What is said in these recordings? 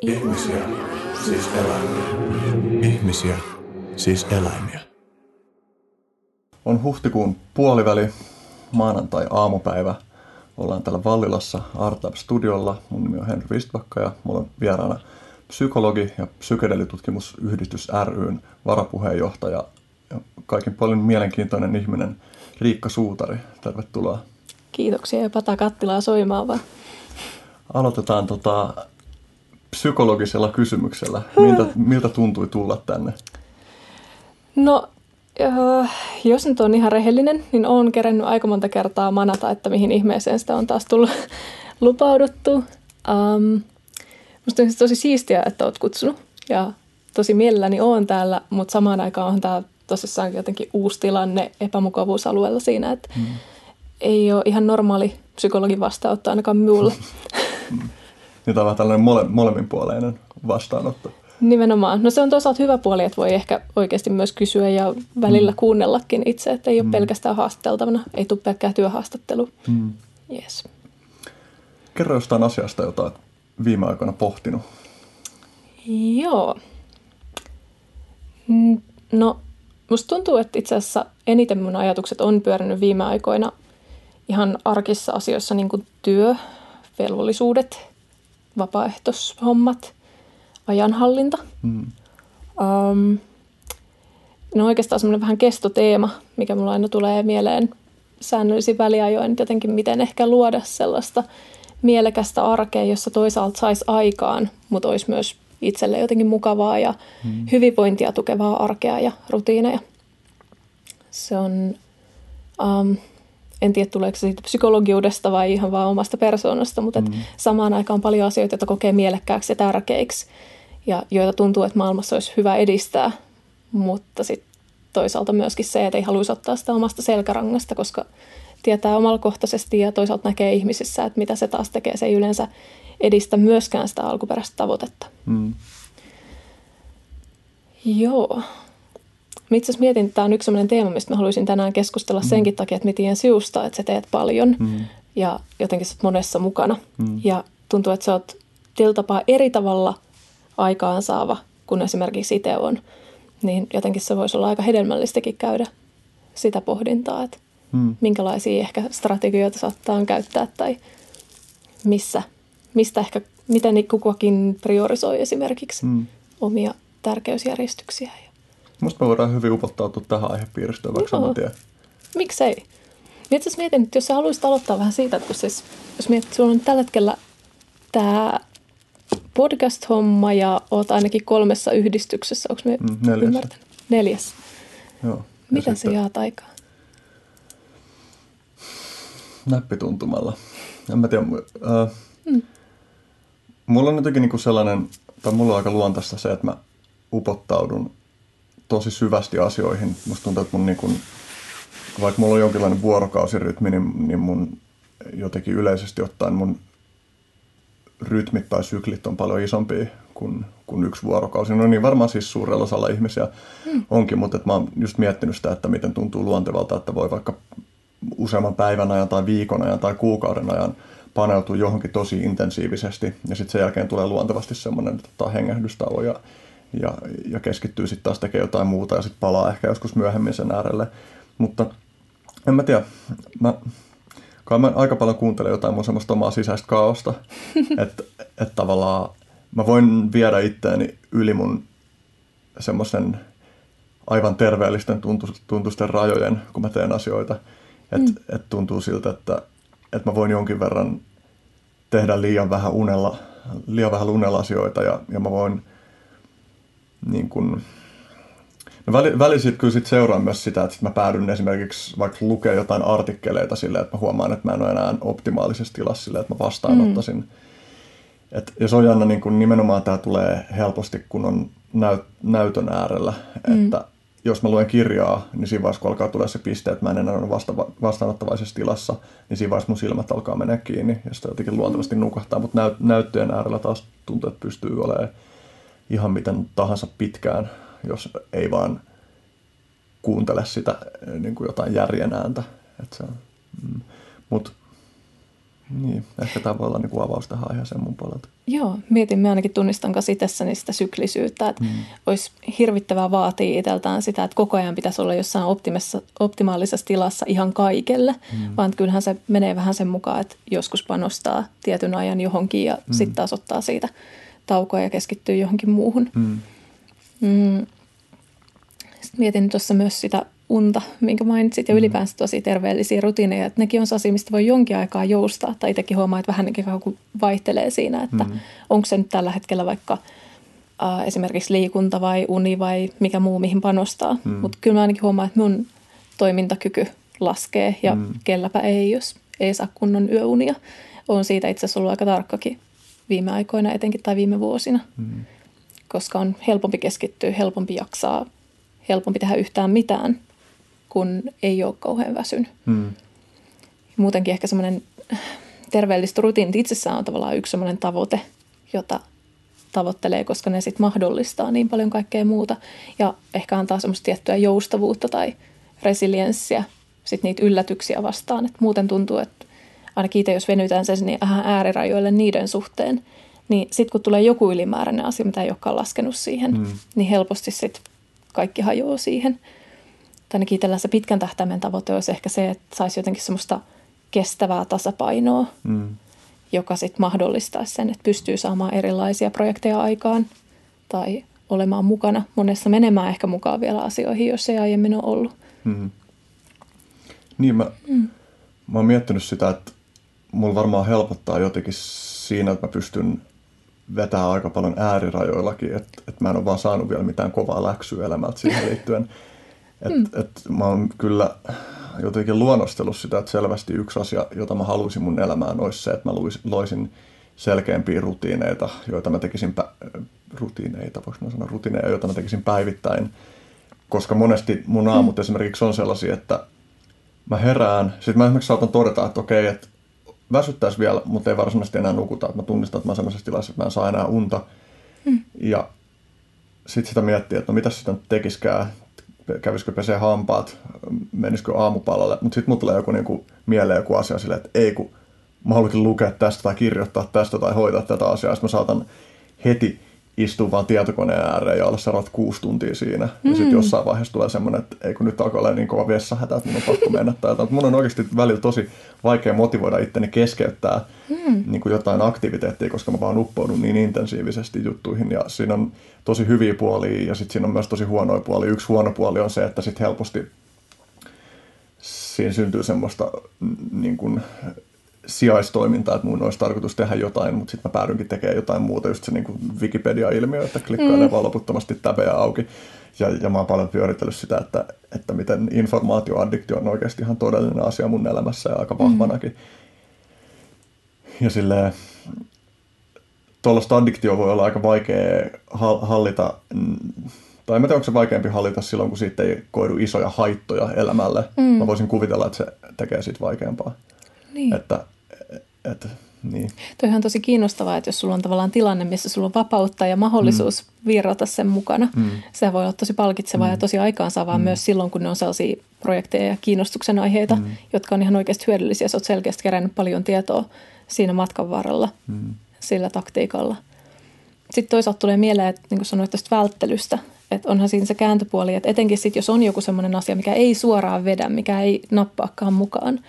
Ihmisiä, siis eläimiä. Ihmisiä, siis eläimiä. On huhtikuun puoliväli, maanantai aamupäivä. Ollaan täällä Vallilassa Artab Studiolla. Mun nimi on Henry Vistbakka ja mulla on vieraana psykologi ja psykedelitutkimusyhdistys ryn varapuheenjohtaja ja kaikin paljon mielenkiintoinen ihminen Riikka Suutari. Tervetuloa. Kiitoksia ja pata kattilaa soimaan vaan. Aloitetaan tota, psykologisella kysymyksellä. Miltä, miltä tuntui tulla tänne? No, äh, jos nyt on ihan rehellinen, niin olen kerännyt aika monta kertaa manata, että mihin ihmeeseen sitä on taas tullut lupauduttu. Um, musta on siis tosi siistiä, että olet kutsunut ja tosi mielelläni olen täällä, mutta samaan aikaan on tämä tosissaan jotenkin uusi tilanne epämukavuusalueella siinä, että mm. ei ole ihan normaali psykologin vastaanotto ainakaan minulla. Niin tämä on tällainen mole, molemminpuoleinen vastaanotto. Nimenomaan. No se on toisaalta hyvä puoli, että voi ehkä oikeasti myös kysyä ja välillä mm. kuunnellakin itse, että ei ole mm. pelkästään haastateltavana, ei tule pelkkää työhaastattelu. Mm. Yes. Kerro jostain asiasta, jota olet viime aikoina pohtinut. Joo. No, musta tuntuu, että itse asiassa eniten mun ajatukset on pyörinyt viime aikoina ihan arkissa asioissa, niin kuin työ, velvollisuudet, vapaaehtoishommat, ajanhallinta. Mm. Um, no oikeastaan semmoinen vähän kestoteema, mikä mulla aina tulee mieleen säännöllisin väliajoin, jotenkin miten ehkä luoda sellaista mielekästä arkea, jossa toisaalta saisi aikaan, mutta olisi myös itselle jotenkin mukavaa ja mm. hyvinvointia tukevaa arkea ja rutiineja. Se on um, en tiedä tuleeko se siitä psykologiudesta vai ihan vaan omasta persoonasta, mutta mm. samaan aikaan on paljon asioita, joita kokee mielekkääksi ja tärkeiksi ja joita tuntuu, että maailmassa olisi hyvä edistää, mutta sitten toisaalta myöskin se, että ei haluaisi ottaa sitä omasta selkärangasta, koska tietää omalkohtaisesti ja toisaalta näkee ihmisissä, että mitä se taas tekee. Se ei yleensä edistä myöskään sitä alkuperäistä tavoitetta. Mm. Joo. Mä itse asiassa mietin, että tämä on yksi sellainen teema, mistä mä haluaisin tänään keskustella mm. senkin takia, että mä tiedän siusta, että sä teet paljon mm. ja jotenkin sä oot monessa mukana. Mm. Ja tuntuu, että sä oot tietyllä tapaa eri tavalla aikaansaava kuin esimerkiksi itse on. Niin jotenkin se voisi olla aika hedelmällistäkin käydä sitä pohdintaa, että mm. minkälaisia ehkä strategioita saattaa käyttää tai missä, mistä ehkä, miten kukakin priorisoi esimerkiksi mm. omia tärkeysjärjestyksiä. Musta me voidaan hyvin upottautua tähän aihepiiristöön, vaikka no. tiedä. Miksei? Niin itse mietin, että jos sä haluaisit aloittaa vähän siitä, että kun siis, jos mietit, että sulla on tällä hetkellä tämä podcast-homma ja oot ainakin kolmessa yhdistyksessä, onko me mm, neljäs. ymmärtänyt? Neljäs. Joo. Miten se jaat aikaa? Näppituntumalla. En mä tiedä. Äh, mm. Mulla on jotenkin niinku sellainen, tai mulla on aika luontaista se, että mä upottaudun tosi syvästi asioihin. Musta tuntuu, että mun niin kun, vaikka mulla on jonkinlainen vuorokausirytmi, niin, niin mun jotenkin yleisesti ottaen mun rytmit tai syklit on paljon isompia kuin, kuin yksi vuorokausi. No niin, varmaan siis suurella osalla ihmisiä mm. onkin, mutta että mä oon just miettinyt sitä, että miten tuntuu luontevalta, että voi vaikka useamman päivän ajan tai viikon ajan tai kuukauden ajan paneutua johonkin tosi intensiivisesti ja sitten sen jälkeen tulee luontevasti semmoinen tota, hengähdystauo ja ja, ja keskittyy sitten taas tekemään jotain muuta ja sitten palaa ehkä joskus myöhemmin sen äärelle. Mutta en mä tiedä, mä, kai mä aika paljon kuuntelen jotain mun semmoista omaa sisäistä kaaosta, että et tavallaan mä voin viedä itteeni yli mun semmoisen aivan terveellisten tuntusten rajojen, kun mä teen asioita. Että mm. et tuntuu siltä, että et mä voin jonkin verran tehdä liian vähän unella, liian vähän unella asioita ja, ja mä voin niin kuin, No väli, välisin kyllä sit seuraan myös sitä, että sit mä päädyn esimerkiksi vaikka lukea jotain artikkeleita silleen, että mä huomaan, että mä en ole enää optimaalisessa tilassa silleen, että mä vastaanottaisin. Mm. Et, ja se on jännä, niin kun nimenomaan tämä tulee helposti, kun on näyt, näytön äärellä, mm. että jos mä luen kirjaa, niin siinä vaiheessa, kun alkaa tulla se piste, että mä en enää ole vasta, vastaanottavaisessa tilassa, niin siinä vaiheessa mun silmät alkaa mennä kiinni ja sitä jotenkin luontevasti nukahtaa, mutta näyt, näyttöjen äärellä taas tuntuu, että pystyy olemaan ihan miten tahansa pitkään, jos ei vaan kuuntele sitä niin kuin jotain järjen ääntä. Et se on, mm. Mut Niin, ehkä tämä voi olla niin kuin avaus tähän aiheeseen mun puolelta. Joo, mietin, mä ainakin tunnistan kanssa itsessäni sitä syklisyyttä, että mm. olisi hirvittävää vaatia itseltään sitä, että koko ajan pitäisi olla jossain optimaalisessa tilassa ihan kaikelle, mm. vaan kyllähän se menee vähän sen mukaan, että joskus panostaa tietyn ajan johonkin ja mm. sitten taas ottaa siitä taukoa ja keskittyy johonkin muuhun. Mm. Mm. Sitten mietin tuossa myös sitä unta, minkä mainitsit, ja mm. ylipäänsä tosi terveellisiä rutiineja. Että nekin on sellaisia, mistä voi jonkin aikaa joustaa, tai itsekin huomaa, että vähän kuin vaihtelee siinä, että mm. onko se nyt tällä hetkellä vaikka äh, esimerkiksi liikunta vai uni vai mikä muu, mihin panostaa. Mm. Mutta kyllä mä ainakin huomaan, että mun toimintakyky laskee, ja mm. kelläpä ei, jos ei saa kunnon yöunia. on siitä itse asiassa ollut aika tarkkakin viime aikoina etenkin tai viime vuosina, mm. koska on helpompi keskittyä, helpompi jaksaa, helpompi tehdä yhtään mitään – kun ei ole kauhean väsynyt. Hmm. Muutenkin ehkä semmoinen terveelliset rutiinit itsessään on tavallaan yksi semmoinen tavoite, jota tavoittelee, koska ne sitten mahdollistaa niin paljon kaikkea muuta ja ehkä antaa semmoista tiettyä joustavuutta tai resilienssiä sitten niitä yllätyksiä vastaan. Et muuten tuntuu, että ainakin itse jos venytään sen niin vähän äärirajoille niiden suhteen, niin sitten kun tulee joku ylimääräinen asia, mitä ei olekaan laskenut siihen, mm. niin helposti sitten kaikki hajoaa siihen – tai ainakin itsellä se pitkän tähtäimen tavoite olisi ehkä se, että saisi jotenkin semmoista kestävää tasapainoa, mm. joka sitten mahdollistaisi sen, että pystyy saamaan erilaisia projekteja aikaan tai olemaan mukana monessa menemään ehkä mukaan vielä asioihin, jos ei aiemmin ole ollut. Mm. Niin, mä, mm. mä oon miettinyt sitä, että mulla varmaan helpottaa jotenkin siinä, että mä pystyn vetää aika paljon äärirajoillakin, että, että mä en ole vaan saanut vielä mitään kovaa läksyä elämältä siihen liittyen. Et, mm. et mä oon kyllä jotenkin luonnostellut sitä, että selvästi yksi asia, jota mä haluaisin mun elämään, olisi se, että mä loisin selkeämpiä rutiineita, joita mä tekisin, pä- rutiineita, voiko mä sanoa rutiineja, joita mä tekisin päivittäin. Koska monesti mun aamut mm. esimerkiksi on sellaisia, että mä herään, sitten mä esimerkiksi saatan todeta, että okei, että väsyttäisi vielä, mutta ei varsinaisesti enää nukuta. Että mä tunnistan, että mä oon sellaisessa tilassa, että mä en saa enää unta. Mm. Ja sitten sitä miettii, että no mitä sitä nyt tekiskään kävisikö pesee hampaat, menisikö aamupalalle, mutta sitten mulla tulee joku niinku, mieleen joku asia silleen, että ei kun mä haluankin lukea tästä tai kirjoittaa tästä tai hoitaa tätä asiaa, sitten mä saatan heti istua vaan tietokoneen ääreen ja olla seuraavat kuusi tuntia siinä. Mm. Ja sitten jossain vaiheessa tulee semmoinen, että ei kun nyt alkaa olla niin kova vessahätä, että mun on pakko mennä tai jotain. Mun on oikeasti välillä tosi vaikea motivoida itteni keskeyttää mm. niin kuin jotain aktiviteettia, koska mä vaan uppoudun niin intensiivisesti juttuihin. Ja siinä on tosi hyviä puolia ja sitten siinä on myös tosi huonoja puolia. Yksi huono puoli on se, että sitten helposti siinä syntyy semmoista niin kuin, sijaistoimintaa, että mun olisi tarkoitus tehdä jotain, mutta sitten mä päädynkin tekemään jotain muuta, just se niin kuin Wikipedia-ilmiö, että klikkailee mm. vaan loputtomasti täbejä auki. Ja, ja mä oon paljon pyöritellyt sitä, että, että miten informaatioaddiktio on oikeasti ihan todellinen asia mun elämässä ja aika vahvanakin. Mm. Ja silleen, tuollaista addiktio voi olla aika vaikea hallita, tai en tiedä, onko se vaikeampi hallita silloin, kun siitä ei koidu isoja haittoja elämälle. Mm. Mä voisin kuvitella, että se tekee siitä vaikeampaa. Niin. Että, että, niin. Toihan on tosi kiinnostavaa, että jos sulla on tavallaan tilanne, missä sulla on vapautta ja mahdollisuus mm. virrata sen mukana, mm. se voi olla tosi palkitsevaa mm. ja tosi aikaansaavaa mm. myös silloin, kun ne on sellaisia projekteja ja kiinnostuksen aiheita, mm. jotka on ihan oikeasti hyödyllisiä. Sä oot selkeästi kerännyt paljon tietoa siinä matkan varrella mm. sillä taktiikalla. Sitten toisaalta tulee mieleen, että niin kuin sanoit tästä välttelystä, että onhan siinä se kääntöpuoli, että etenkin sitten, jos on joku sellainen asia, mikä ei suoraan vedä, mikä ei nappaakaan mukaan,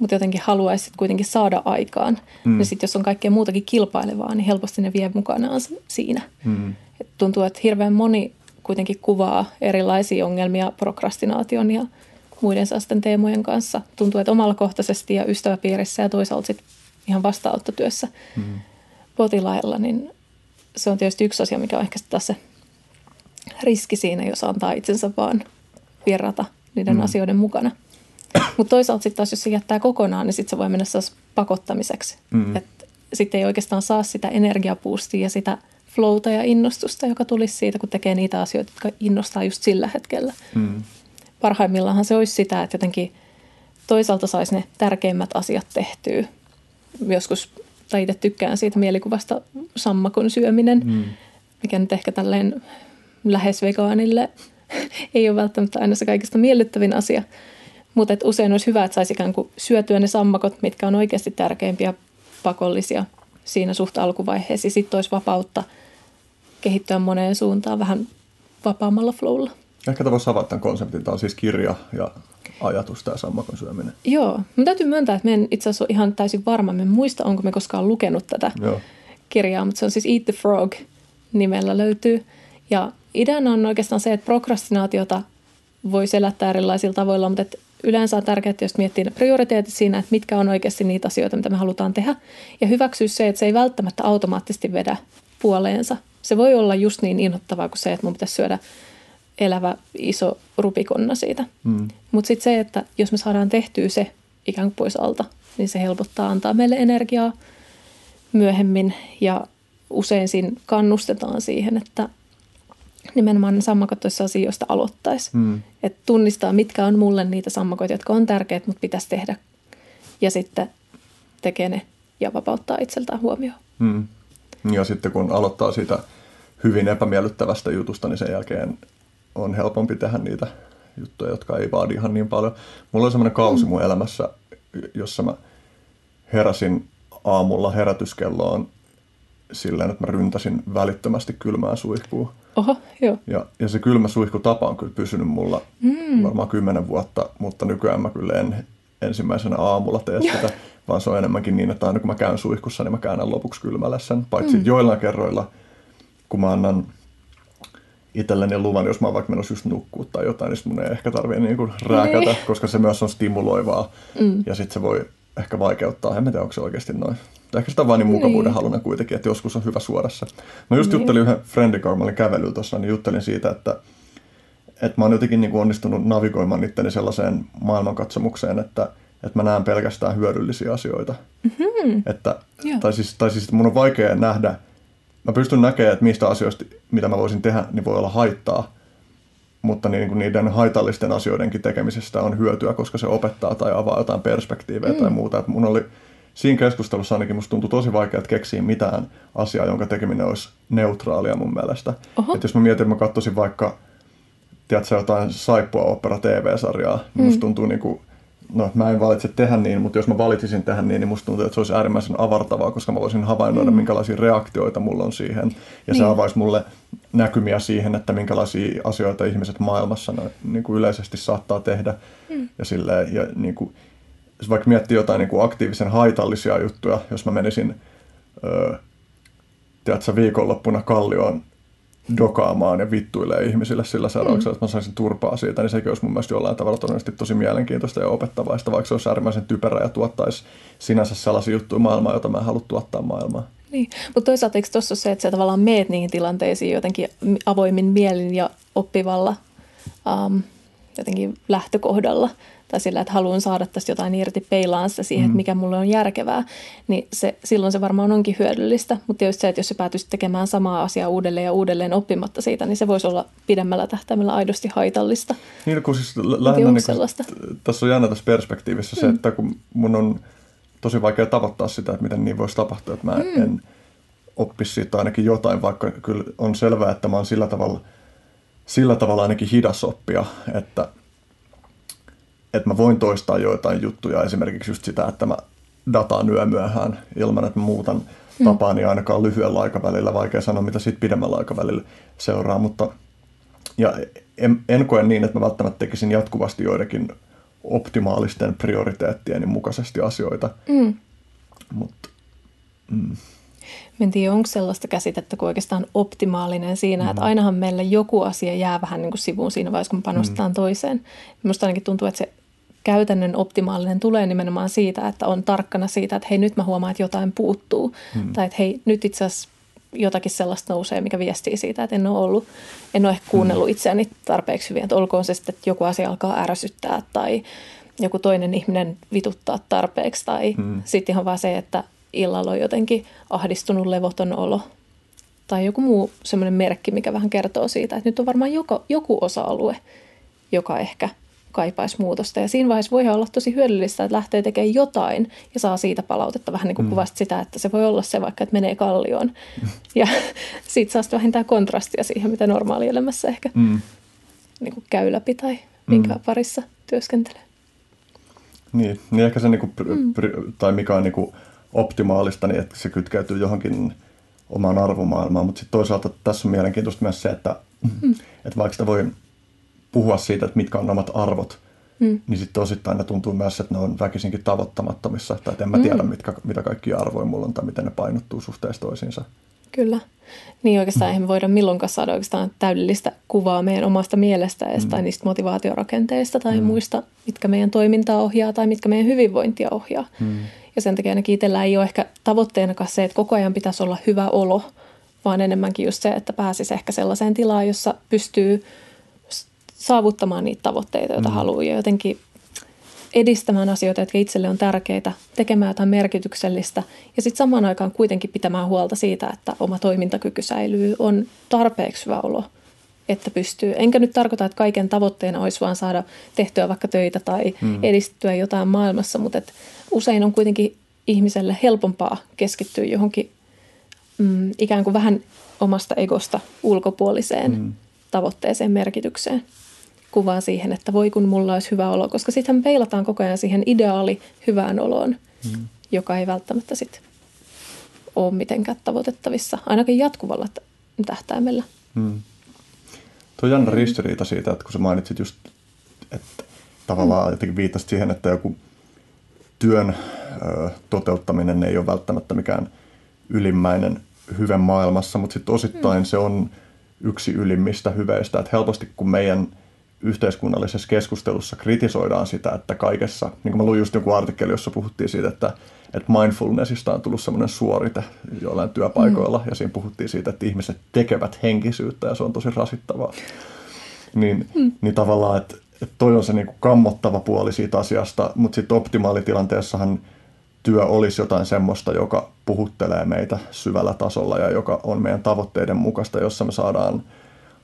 mutta jotenkin haluaisi kuitenkin saada aikaan. Mm. Ja sitten jos on kaikkea muutakin kilpailevaa, niin helposti ne vie mukanaan siinä. Mm. Et tuntuu, että hirveän moni kuitenkin kuvaa erilaisia ongelmia prokrastinaation ja muiden sellaisten teemojen kanssa. Tuntuu, että kohtaisesti ja ystäväpiirissä ja toisaalta sitten ihan vastaanottotyössä mm. potilailla, niin se on tietysti yksi asia, mikä on ehkä taas se riski siinä, jos antaa itsensä vaan virrata niiden mm. asioiden mukana. Mutta toisaalta sitten taas, jos se jättää kokonaan, niin sitten se voi mennä pakottamiseksi. Mm. Sitten ei oikeastaan saa sitä energiapuustia ja sitä flowta ja innostusta, joka tulisi siitä, kun tekee niitä asioita, jotka innostaa just sillä hetkellä. Mm. Parhaimmillaan se olisi sitä, että jotenkin toisaalta saisi ne tärkeimmät asiat tehtyä. Joskus, tai itse tykkään siitä mielikuvasta sammakon syöminen, mm. mikä nyt ehkä tälleen lähes vegaanille ei ole välttämättä aina se kaikista miellyttävin asia – mutta usein olisi hyvä, että saisi ikään kuin syötyä ne sammakot, mitkä on oikeasti tärkeimpiä pakollisia siinä suht alkuvaiheessa. Sitten olisi vapautta kehittyä moneen suuntaan vähän vapaammalla flowlla. Ehkä tämä voisi avata tämän konseptin. Tämä on siis kirja ja ajatus, tämä sammakon syöminen. Joo. Mutta täytyy myöntää, että en itse asiassa ole ihan täysin varma. Me muista, onko me koskaan lukenut tätä Joo. kirjaa, mutta se on siis Eat the Frog nimellä löytyy. Ja ideana on oikeastaan se, että prokrastinaatiota voi selättää erilaisilla tavoilla, mutta että yleensä on tärkeää, että jos miettii ne prioriteetit siinä, että mitkä on oikeasti niitä asioita, mitä me halutaan tehdä, ja hyväksyä se, että se ei välttämättä automaattisesti vedä puoleensa. Se voi olla just niin innoittavaa kuin se, että mun pitäisi syödä elävä iso rupikonna siitä. Mm. Mutta sitten se, että jos me saadaan tehtyä se ikään kuin pois alta, niin se helpottaa antaa meille energiaa myöhemmin ja usein siinä kannustetaan siihen, että nimenomaan sammakot olisi sellaisia, joista aloittaisi. Mm. Että tunnistaa, mitkä on mulle niitä sammakoita, jotka on tärkeät, mutta pitäisi tehdä. Ja sitten tekee ne ja vapauttaa itseltään huomioon. Mm. Ja sitten kun aloittaa siitä hyvin epämiellyttävästä jutusta, niin sen jälkeen on helpompi tehdä niitä juttuja, jotka ei vaadi ihan niin paljon. Mulla oli semmoinen kausi mun elämässä, jossa mä heräsin aamulla herätyskelloon silleen, että mä ryntäsin välittömästi kylmää suihkua. Oho, joo. Ja, ja se kylmä suihkutapa on kyllä pysynyt mulla mm. varmaan kymmenen vuotta, mutta nykyään mä kyllä en ensimmäisenä aamulla tee sitä, vaan se on enemmänkin niin, että aina kun mä käyn suihkussa, niin mä käännän lopuksi kylmällä sen. Paitsi mm. joillain kerroilla, kun mä annan itselleni luvan, jos mä oon vaikka menossa just nukkuu tai jotain, niin mun ei ehkä tarvitse niin kuin rääkätä, niin. koska se myös on stimuloivaa. Mm. Ja sitten se voi ehkä vaikeuttaa, en tiedä onko se oikeasti noin. Ehkä sitä vaan niin mukavuuden niin. halunen kuitenkin, että joskus on hyvä suorassa. Mä just niin. juttelin yhden olin kävelyllä tuossa, niin juttelin siitä, että, että mä oon jotenkin niin kuin onnistunut navigoimaan itteni sellaiseen maailmankatsomukseen, että, että mä näen pelkästään hyödyllisiä asioita. Mm-hmm. Että, tai, siis, tai siis mun on vaikea nähdä, mä pystyn näkemään, että mistä asioista, mitä mä voisin tehdä, niin voi olla haittaa. Mutta niin kuin niiden haitallisten asioidenkin tekemisestä on hyötyä, koska se opettaa tai avaa jotain perspektiivejä mm. tai muuta. Että mun oli siinä keskustelussa ainakin musta tuntui tosi vaikea keksiä mitään asiaa, jonka tekeminen olisi neutraalia mun mielestä. Että jos mä mietin, että mä katsoisin vaikka tiedätkö, jotain saippua opera TV-sarjaa, niin mm. musta tuntuu niin kuin no mä en valitse tehdä niin, mutta jos mä valitsisin tehdä niin, niin musta tuntuu, että se olisi äärimmäisen avartavaa, koska mä voisin havainnoida, mm. minkälaisia reaktioita mulla on siihen. Ja niin. se avaisi mulle näkymiä siihen, että minkälaisia asioita ihmiset maailmassa no, niin kuin yleisesti saattaa tehdä. Mm. Ja, silleen, ja niin kuin, jos vaikka miettii jotain niin kuin aktiivisen haitallisia juttuja, jos mä menisin öö, tiedätkö, viikonloppuna Kallioon dokaamaan ja vittuilee ihmisille sillä seurauksella, mm. että mä saisin turpaa siitä, niin sekin olisi mun mielestä jollain tavalla todennäköisesti tosi mielenkiintoista ja opettavaista, vaikka se olisi äärimmäisen typerä ja tuottaisi sinänsä sellaisia juttuja maailmaa, jota mä en halua tuottaa maailmaan. Niin, mutta toisaalta eikö tuossa se, että sä tavallaan meet niihin tilanteisiin jotenkin avoimin mielin ja oppivalla um, jotenkin lähtökohdalla, tai sillä, että haluan saada tästä jotain irti peilaan sitä siihen, mm. että mikä mulle on järkevää, niin se, silloin se varmaan onkin hyödyllistä. Mutta tietysti se, että jos se päätyisi tekemään samaa asiaa uudelleen ja uudelleen oppimatta siitä, niin se voisi olla pidemmällä tähtäimellä aidosti haitallista. Niin, kun siis lähinnä niin kun, tässä on jännä tässä perspektiivissä mm. se, että kun mun on tosi vaikea tavoittaa sitä, että miten niin voisi tapahtua, että mä mm. en oppisi siitä ainakin jotain, vaikka kyllä on selvää, että mä oon sillä tavalla, sillä tavalla ainakin hidas oppia, että – että mä voin toistaa joitain juttuja, esimerkiksi just sitä, että mä dataan yömyöhään ilman, että mä muutan hmm. tapaani ainakaan lyhyellä aikavälillä. Vaikea sanoa, mitä siitä pidemmällä aikavälillä seuraa, mutta ja en, en koe niin, että mä välttämättä tekisin jatkuvasti joidenkin optimaalisten prioriteettien mukaisesti asioita. Mm. Mutta mm. en tiedä, onko sellaista käsitettä kuin oikeastaan optimaalinen siinä, mm. että ainahan meillä joku asia jää vähän niin kuin sivuun siinä vaiheessa, kun panostetaan mm. toiseen. Minusta ainakin tuntuu, että se käytännön optimaalinen tulee nimenomaan siitä, että on tarkkana siitä, että hei nyt mä huomaan, että jotain puuttuu. Hmm. Tai että hei nyt itse asiassa jotakin sellaista nousee, mikä viestii siitä, että en ole ollut, en ole ehkä kuunnellut hmm. itseäni tarpeeksi hyvin. Että olkoon se sitten, että joku asia alkaa ärsyttää tai joku toinen ihminen vituttaa tarpeeksi. Tai hmm. sitten ihan vaan se, että illalla on jotenkin ahdistunut levoton olo. Tai joku muu semmoinen merkki, mikä vähän kertoo siitä, että nyt on varmaan joku, joku osa-alue, joka ehkä – kaipaisi muutosta. Ja siinä vaiheessa voi olla tosi hyödyllistä, että lähtee tekemään jotain ja saa siitä palautetta. Vähän niin kuin mm. kuvasti sitä, että se voi olla se vaikka, että menee kallioon. Mm. Ja siitä saa vähintään kontrastia siihen, mitä normaalielämässä ehkä mm. niin kuin käy läpi tai minkä mm. parissa työskentelee. Niin, niin ehkä se, niin kuin, mm. tai mikä on niin kuin optimaalista, niin että se kytkeytyy johonkin omaan arvomaailmaan. Mutta sitten toisaalta tässä on mielenkiintoista myös se, että, mm. että vaikka sitä voi puhua siitä, että mitkä on omat arvot, mm. niin sitten osittain ne tuntuu myös, että ne on väkisinkin tavoittamattomissa. Tai että en mä tiedä, mm. mitkä, mitä kaikkia arvoja mulla on tai miten ne painottuu suhteessa toisiinsa. Kyllä. Niin oikeastaan mm. eihän me voida milloinkaan saada oikeastaan täydellistä kuvaa meidän omasta mielestä mm. tai niistä motivaatiorakenteista tai mm. muista, mitkä meidän toimintaa ohjaa tai mitkä meidän hyvinvointia ohjaa. Mm. Ja sen takia ainakin itsellä ei ole ehkä tavoitteenakaan se, että koko ajan pitäisi olla hyvä olo, vaan enemmänkin just se, että pääsisi ehkä sellaiseen tilaan, jossa pystyy saavuttamaan niitä tavoitteita, joita mm. haluaa ja jotenkin edistämään asioita, jotka itselle on tärkeitä, tekemään jotain merkityksellistä ja sitten samaan aikaan kuitenkin pitämään huolta siitä, että oma toimintakyky säilyy, on tarpeeksi hyvä olo, että pystyy. Enkä nyt tarkoita, että kaiken tavoitteena olisi vaan saada tehtyä vaikka töitä tai mm. edistettyä jotain maailmassa, mutta et usein on kuitenkin ihmiselle helpompaa keskittyä johonkin mm, ikään kuin vähän omasta egosta ulkopuoliseen mm. tavoitteeseen, merkitykseen kuvaa siihen, että voi kun mulla olisi hyvä olo, koska sitten peilataan koko ajan siihen ideaali hyvään oloon, mm. joka ei välttämättä sitten ole mitenkään tavoitettavissa, ainakin jatkuvalla tähtäimellä. Mm. Tuo on jännä ristiriita siitä, että kun sä mainitsit just, että tavallaan mm. jotenkin viittasit siihen, että joku työn ö, toteuttaminen ei ole välttämättä mikään ylimmäinen hyve maailmassa, mutta sitten osittain mm. se on yksi ylimmistä hyveistä, että helposti kun meidän – yhteiskunnallisessa keskustelussa kritisoidaan sitä, että kaikessa, niin kuin mä luin just joku artikkeli, jossa puhuttiin siitä, että, että mindfulnessista on tullut semmoinen suorite joillain työpaikoilla, mm. ja siinä puhuttiin siitä, että ihmiset tekevät henkisyyttä, ja se on tosi rasittavaa. Niin, mm. niin tavallaan, että, että toi on se niin kuin kammottava puoli siitä asiasta, mutta sitten optimaalitilanteessahan työ olisi jotain semmoista, joka puhuttelee meitä syvällä tasolla ja joka on meidän tavoitteiden mukaista, jossa me saadaan –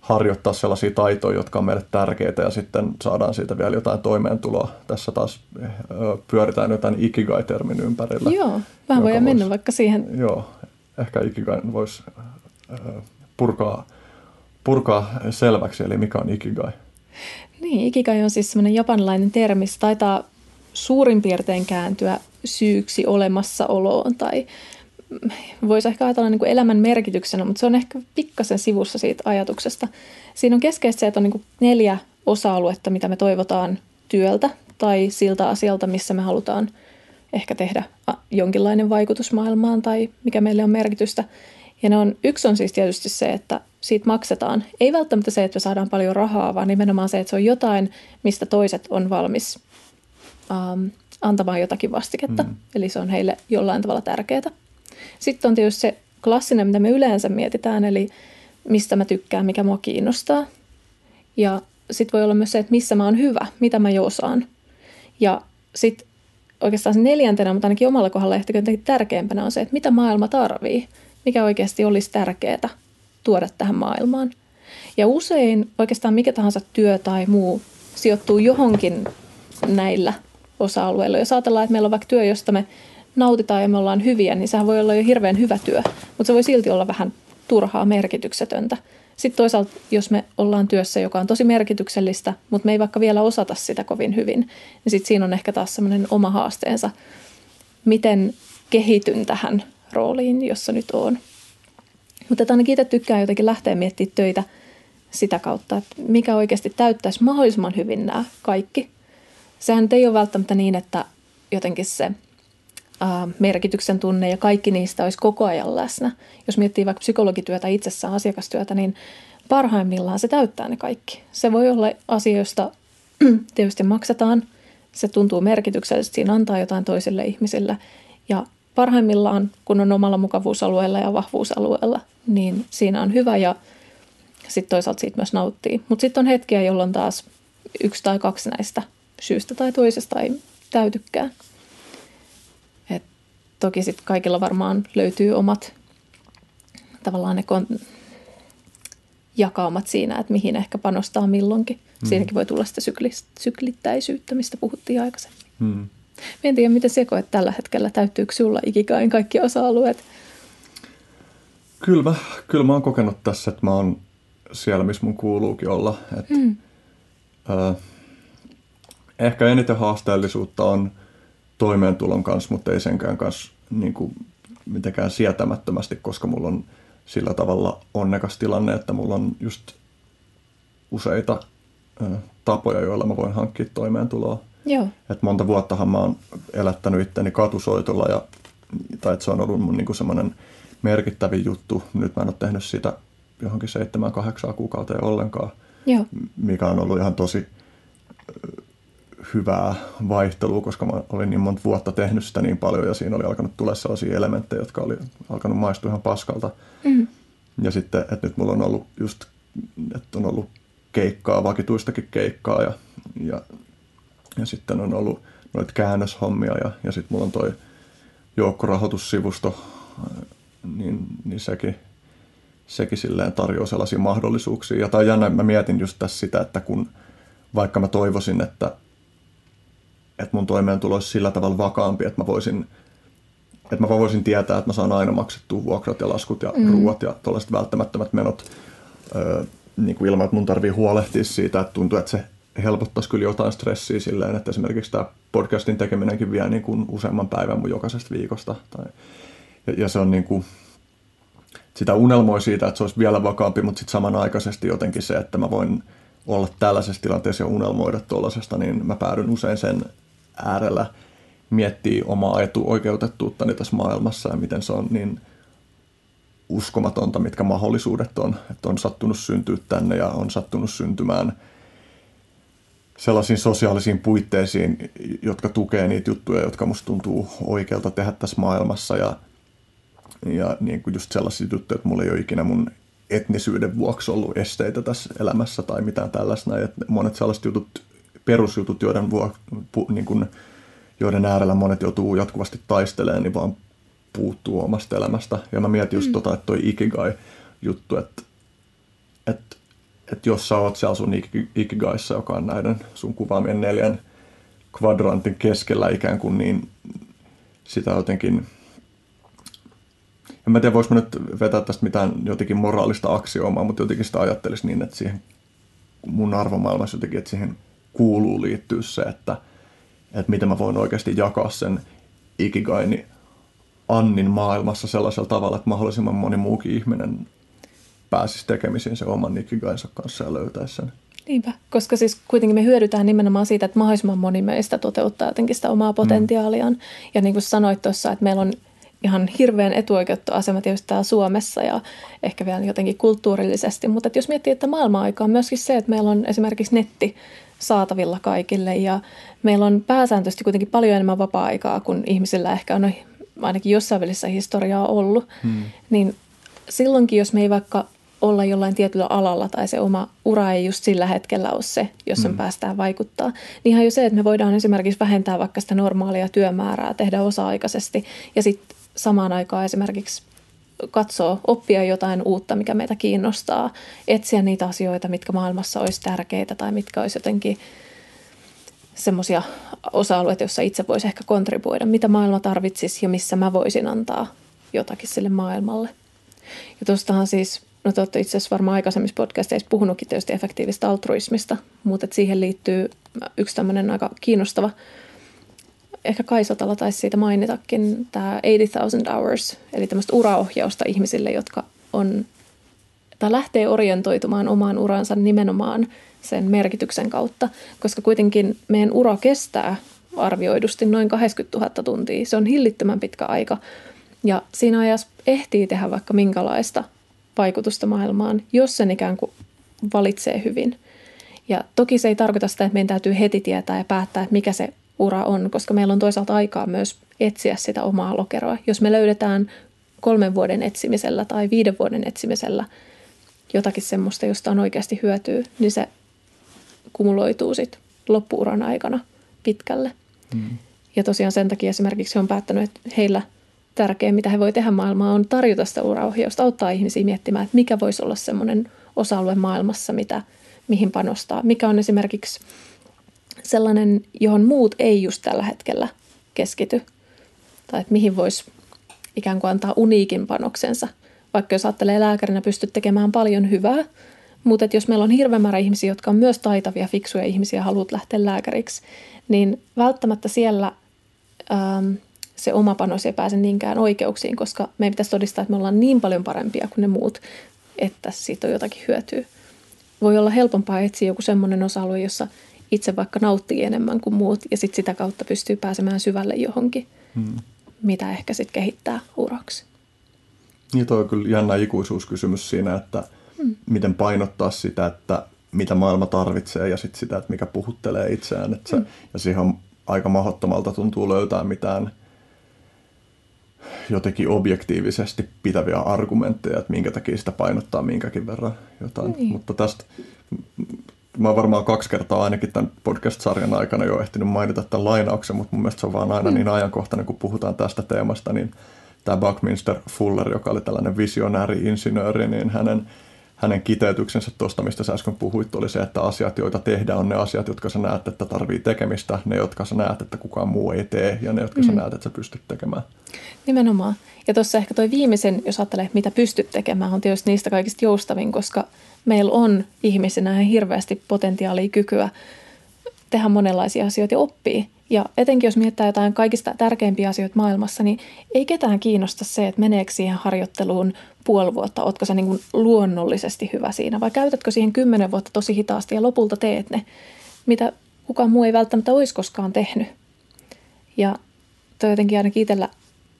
harjoittaa sellaisia taitoja, jotka on meille tärkeitä ja sitten saadaan siitä vielä jotain toimeentuloa. Tässä taas pyöritään jotain ikigai-termin ympärillä. Joo, vähän voi mennä vois, vaikka siihen. Joo, ehkä ikigai voisi purkaa, purkaa selväksi, eli mikä on ikigai. Niin, ikigai on siis semmoinen japanilainen termi, se taitaa suurin piirtein kääntyä syyksi olemassaoloon tai voisi ehkä ajatella niin kuin elämän merkityksenä, mutta se on ehkä pikkasen sivussa siitä ajatuksesta. Siinä on keskeistä se, että on niin kuin neljä osa-aluetta, mitä me toivotaan työltä tai siltä asialta, missä me halutaan ehkä tehdä jonkinlainen vaikutus maailmaan tai mikä meille on merkitystä. Ja ne on, yksi on siis tietysti se, että siitä maksetaan. Ei välttämättä se, että me saadaan paljon rahaa, vaan nimenomaan se, että se on jotain, mistä toiset on valmis ähm, antamaan jotakin vastiketta. Mm. Eli se on heille jollain tavalla tärkeää. Sitten on tietysti se klassinen, mitä me yleensä mietitään, eli mistä mä tykkään, mikä mua kiinnostaa. Ja sitten voi olla myös se, että missä mä oon hyvä, mitä mä jo osaan. Ja sitten oikeastaan se neljäntenä, mutta ainakin omalla kohdalla ehkä jotenkin tärkeimpänä on se, että mitä maailma tarvii, mikä oikeasti olisi tärkeää tuoda tähän maailmaan. Ja usein oikeastaan mikä tahansa työ tai muu sijoittuu johonkin näillä osa-alueilla. Jos ajatellaan, että meillä on vaikka työ, josta me nautitaan ja me ollaan hyviä, niin sehän voi olla jo hirveän hyvä työ, mutta se voi silti olla vähän turhaa, merkityksetöntä. Sitten toisaalta, jos me ollaan työssä, joka on tosi merkityksellistä, mutta me ei vaikka vielä osata sitä kovin hyvin, niin sitten siinä on ehkä taas semmoinen oma haasteensa, miten kehityn tähän rooliin, jossa nyt on. Mutta ainakin itse tykkään jotenkin lähteä miettimään töitä sitä kautta, että mikä oikeasti täyttäisi mahdollisimman hyvin nämä kaikki. Sehän ei ole välttämättä niin, että jotenkin se – merkityksen tunne ja kaikki niistä olisi koko ajan läsnä. Jos miettii vaikka psykologityötä itsessään, asiakastyötä, niin parhaimmillaan se täyttää ne kaikki. Se voi olla asia, josta tietysti maksetaan. Se tuntuu merkityksellisesti, siinä antaa jotain toisille ihmisille. Ja parhaimmillaan, kun on omalla mukavuusalueella ja vahvuusalueella, niin siinä on hyvä ja sitten toisaalta siitä myös nauttii. Mutta sitten on hetkiä, jolloin taas yksi tai kaksi näistä syystä tai toisesta ei täytykään toki sitten kaikilla varmaan löytyy omat tavallaan ne kon- jakaumat siinä, että mihin ehkä panostaa milloinkin. Mm. Siinäkin voi tulla sitä sykli- syklittäisyyttä, mistä puhuttiin aikaisemmin. Mm. en tiedä, miten se koet tällä hetkellä. Täyttyykö sinulla ikikain kaikki osa-alueet? Kyllä mä, kyllä mä oon kokenut tässä, että mä oon siellä, missä mun kuuluukin olla. Et, mm. ö, ehkä eniten haasteellisuutta on – toimeentulon kanssa, mutta ei senkään kanssa niin kuin mitenkään sietämättömästi, koska mulla on sillä tavalla onnekas tilanne, että mulla on just useita ö, tapoja, joilla mä voin hankkia toimeentuloa. Joo. Et monta vuottahan mä oon elättänyt itteni katusoitolla, ja, tai että se on ollut mun niinku semmoinen merkittävin juttu. Nyt mä en ole tehnyt sitä johonkin seitsemän, kahdeksan kuukauteen ollenkaan, Joo. mikä on ollut ihan tosi hyvää vaihtelua, koska mä olin niin monta vuotta tehnyt sitä niin paljon ja siinä oli alkanut tulla sellaisia elementtejä, jotka oli alkanut maistua ihan paskalta. Mm. Ja sitten, että nyt mulla on ollut just, että on ollut keikkaa, vakituistakin keikkaa ja, ja, ja sitten on ollut noita käännöshommia ja, ja sitten mulla on toi joukkorahoitussivusto, niin, niin sekin, sekin silleen tarjoaa sellaisia mahdollisuuksia. Ja tämä on jännä, mä mietin just tässä sitä, että kun vaikka mä toivoisin, että, että mun toimeentulo olisi sillä tavalla vakaampi, että mä voisin että mä voisin tietää, että mä saan aina maksettua vuokrat ja laskut ja mm. ruoat ja tällaiset välttämättömät menot öö, niin kuin ilman, että mun tarvii huolehtia siitä, että tuntuu, että se helpottaisi kyllä jotain stressiä silleen, että esimerkiksi tämä podcastin tekeminenkin vie niin kuin useamman päivän mun jokaisesta viikosta. Tai, ja, ja se on niin kuin, sitä unelmoi siitä, että se olisi vielä vakaampi, mutta sitten samanaikaisesti jotenkin se, että mä voin olla tällaisessa tilanteessa ja unelmoida tuollaisesta, niin mä päädyn usein sen äärellä miettiä omaa etuoikeutettuuttani tässä maailmassa ja miten se on niin uskomatonta, mitkä mahdollisuudet on. Että on sattunut syntyä tänne ja on sattunut syntymään sellaisiin sosiaalisiin puitteisiin, jotka tukee niitä juttuja, jotka musta tuntuu oikealta tehdä tässä maailmassa. Ja, ja niin kuin just sellaisia juttuja, että mulla ei ole ikinä mun etnisyyden vuoksi ollut esteitä tässä elämässä tai mitään tällaista. Monet sellaiset jutut, perusjutut, joiden, vuoksi, niin kuin, joiden äärellä monet joutuu jatkuvasti taistelemaan, niin vaan puuttuu omasta elämästä. Ja mä mietin just mm. tota, että toi Ikigai-juttu, että, että, että jos sä oot siellä sun Ikigaissa, joka on näiden sun kuvaamien neljän kvadrantin keskellä ikään kuin, niin sitä jotenkin en mä tiedä, voiko mä nyt vetää tästä mitään jotenkin moraalista aksioomaa, mutta jotenkin sitä ajattelisi niin, että siihen mun arvomaailmassa jotenkin, että siihen kuuluu liittyä se, että, että miten mä voin oikeasti jakaa sen ikigaini Annin maailmassa sellaisella tavalla, että mahdollisimman moni muukin ihminen pääsisi tekemisiin sen oman ikigainsa kanssa ja löytäisi sen. Niinpä, koska siis kuitenkin me hyödytään nimenomaan siitä, että mahdollisimman moni meistä toteuttaa jotenkin sitä omaa potentiaaliaan. Mm. Ja niin kuin sanoit tuossa, että meillä on ihan hirveän etuoikeuttu asema tietysti täällä Suomessa ja ehkä vielä jotenkin kulttuurillisesti. Mutta että jos miettii, että maailman-aika on myöskin se, että meillä on esimerkiksi netti saatavilla kaikille ja meillä on pääsääntöisesti kuitenkin paljon enemmän vapaa-aikaa kuin ihmisillä ehkä on ainakin jossain välissä historiaa ollut, hmm. niin silloinkin, jos me ei vaikka olla jollain tietyllä alalla tai se oma ura ei just sillä hetkellä ole se, jos hmm. päästään vaikuttaa, niin ihan jo se, että me voidaan esimerkiksi vähentää vaikka sitä normaalia työmäärää, tehdä osa-aikaisesti ja sitten samaan aikaan esimerkiksi katsoa, oppia jotain uutta, mikä meitä kiinnostaa, etsiä niitä asioita, mitkä maailmassa olisi tärkeitä tai mitkä olisi jotenkin semmoisia osa-alueita, joissa itse voisi ehkä kontribuoida, mitä maailma tarvitsisi ja missä mä voisin antaa jotakin sille maailmalle. Ja tuostahan siis, no te olette itse asiassa varmaan aikaisemmissa podcasteissa puhunutkin tietysti efektiivistä altruismista, mutta siihen liittyy yksi tämmöinen aika kiinnostava, ehkä Kaisotala taisi siitä mainitakin, tämä 80,000 hours, eli tämmöistä uraohjausta ihmisille, jotka on, tai lähtee orientoitumaan omaan uransa nimenomaan – sen merkityksen kautta, koska kuitenkin meidän ura kestää arvioidusti noin 80 000 tuntia. Se on hillittömän pitkä aika ja siinä ajassa ehtii tehdä vaikka minkälaista vaikutusta maailmaan, jos sen ikään kuin valitsee hyvin. Ja toki se ei tarkoita sitä, että meidän täytyy heti tietää ja päättää, että mikä se ura on, koska meillä on toisaalta aikaa myös etsiä sitä omaa lokeroa. Jos me löydetään kolmen vuoden etsimisellä tai viiden vuoden etsimisellä jotakin semmoista, josta on oikeasti hyötyä, niin se kumuloituu sit loppuuran aikana pitkälle. Mm. Ja tosiaan sen takia esimerkiksi on päättänyt, että heillä tärkein, mitä he voi tehdä maailmaa, on tarjota sitä uraohjausta, auttaa ihmisiä miettimään, että mikä voisi olla semmoinen osa-alue maailmassa, mitä, mihin panostaa. Mikä on esimerkiksi sellainen, johon muut ei just tällä hetkellä keskity. Tai että mihin voisi ikään kuin antaa uniikin panoksensa. Vaikka jos ajattelee lääkärinä, pystyt tekemään paljon hyvää, mutta jos meillä on hirveä määrä ihmisiä, jotka on myös taitavia, fiksuja ihmisiä haluat lähteä lääkäriksi, niin välttämättä siellä ähm, se oma panos ei pääse niinkään oikeuksiin, koska meidän pitäisi todistaa, että me ollaan niin paljon parempia kuin ne muut, että siitä on jotakin hyötyä. Voi olla helpompaa etsiä joku semmoinen osa-alue, jossa itse vaikka nauttii enemmän kuin muut ja sitten sitä kautta pystyy pääsemään syvälle johonkin, hmm. mitä ehkä sitten kehittää uraksi. Niin toi on kyllä jännä ikuisuuskysymys siinä, että hmm. miten painottaa sitä, että mitä maailma tarvitsee ja sitten sitä, että mikä puhuttelee itseään. Että se, hmm. Ja siihen on aika mahdottomalta tuntuu löytää mitään jotenkin objektiivisesti pitäviä argumentteja, että minkä takia sitä painottaa minkäkin verran jotain. Niin. Mutta tästä mä oon varmaan kaksi kertaa ainakin tämän podcast-sarjan aikana jo ehtinyt mainita tämän lainauksen, mutta mun mielestä se on vaan aina mm. niin ajankohtainen, kun puhutaan tästä teemasta, niin tämä Buckminster Fuller, joka oli tällainen visionääri-insinööri, niin hänen, hänen kiteytyksensä tuosta, mistä sä äsken puhuit, oli se, että asiat, joita tehdään, on ne asiat, jotka sä näet, että tarvii tekemistä, ne, jotka sä näet, että kukaan muu ei tee, ja ne, jotka mm. sä näet, että sä pystyt tekemään. Nimenomaan. Ja tuossa ehkä toi viimeisen, jos ajattelee, mitä pystyt tekemään, on tietysti niistä kaikista joustavin, koska meillä on ihmisenä hirveästi potentiaalia, kykyä tehdä monenlaisia asioita ja oppii. Ja etenkin jos mietitään jotain kaikista tärkeimpiä asioita maailmassa, niin ei ketään kiinnosta se, että meneekö siihen harjoitteluun puoli vuotta, ootko sä niin kuin luonnollisesti hyvä siinä, vai käytätkö siihen kymmenen vuotta tosi hitaasti ja lopulta teet ne, mitä kukaan muu ei välttämättä olisi koskaan tehnyt. Ja toi jotenkin ainakin itsellä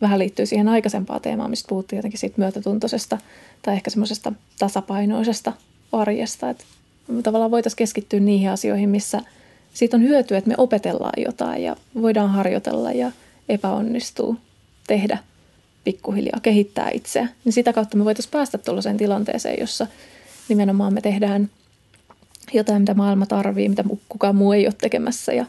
vähän liittyy siihen aikaisempaan teemaan, mistä puhuttiin jotenkin siitä myötätuntoisesta tai ehkä semmoisesta tasapainoisesta arjesta. Että tavallaan voitaisiin keskittyä niihin asioihin, missä siitä on hyötyä, että me opetellaan jotain ja voidaan harjoitella ja epäonnistuu, tehdä pikkuhiljaa, kehittää itseä. Niin sitä kautta me voitaisiin päästä tuollaiseen tilanteeseen, jossa nimenomaan me tehdään jotain, mitä maailma tarvii, mitä kukaan muu ei ole tekemässä ja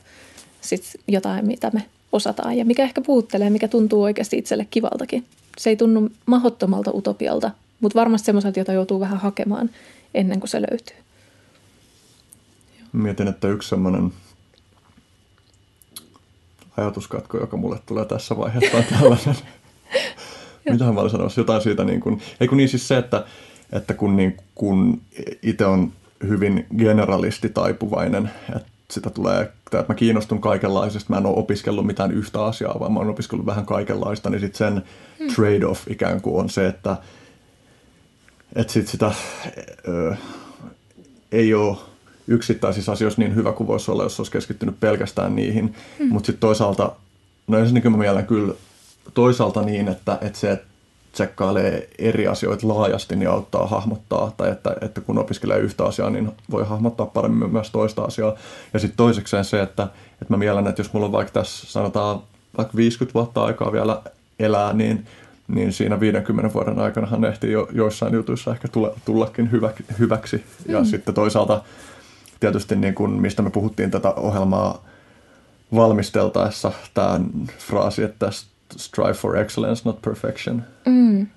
sitten jotain, mitä me osataan ja mikä ehkä puuttelee, mikä tuntuu oikeasti itselle kivaltakin. Se ei tunnu mahottomalta utopialta, mutta varmasti semmoiselta, jota joutuu vähän hakemaan ennen kuin se löytyy. Mietin, että yksi semmoinen ajatuskatko, joka mulle tulee tässä vaiheessa on tällainen. Mitähän mä olin? Jotain siitä, niin kuin, ei kun niin siis se, että, että kun, niin, kun itse on hyvin generalistitaipuvainen, että sitä tulee, että mä kiinnostun kaikenlaisesta, mä en ole opiskellut mitään yhtä asiaa, vaan mä oon opiskellut vähän kaikenlaista, niin sitten sen hmm. trade-off ikään kuin on se, että, että sit sitä ö, ei ole yksittäisissä asioissa niin hyvä kuin voisi olla, jos olisi keskittynyt pelkästään niihin. Mm. Mutta sitten toisaalta, no ensinnäkin mä mielen kyllä toisaalta niin, että, että se, että tsekkailee eri asioita laajasti, niin auttaa hahmottaa, tai että, että kun opiskelee yhtä asiaa, niin voi hahmottaa paremmin myös toista asiaa. Ja sitten toisekseen se, että, että mä mielen, että jos mulla on vaikka tässä sanotaan vaikka 50 vuotta aikaa vielä elää, niin niin siinä 50 vuoden aikana hän ehtii jo joissain jutuissa ehkä tullakin hyvä, hyväksi. Ja mm. sitten toisaalta tietysti niin kuin, mistä me puhuttiin tätä ohjelmaa valmisteltaessa, tämä fraasi, että strive for excellence, not perfection. Mm.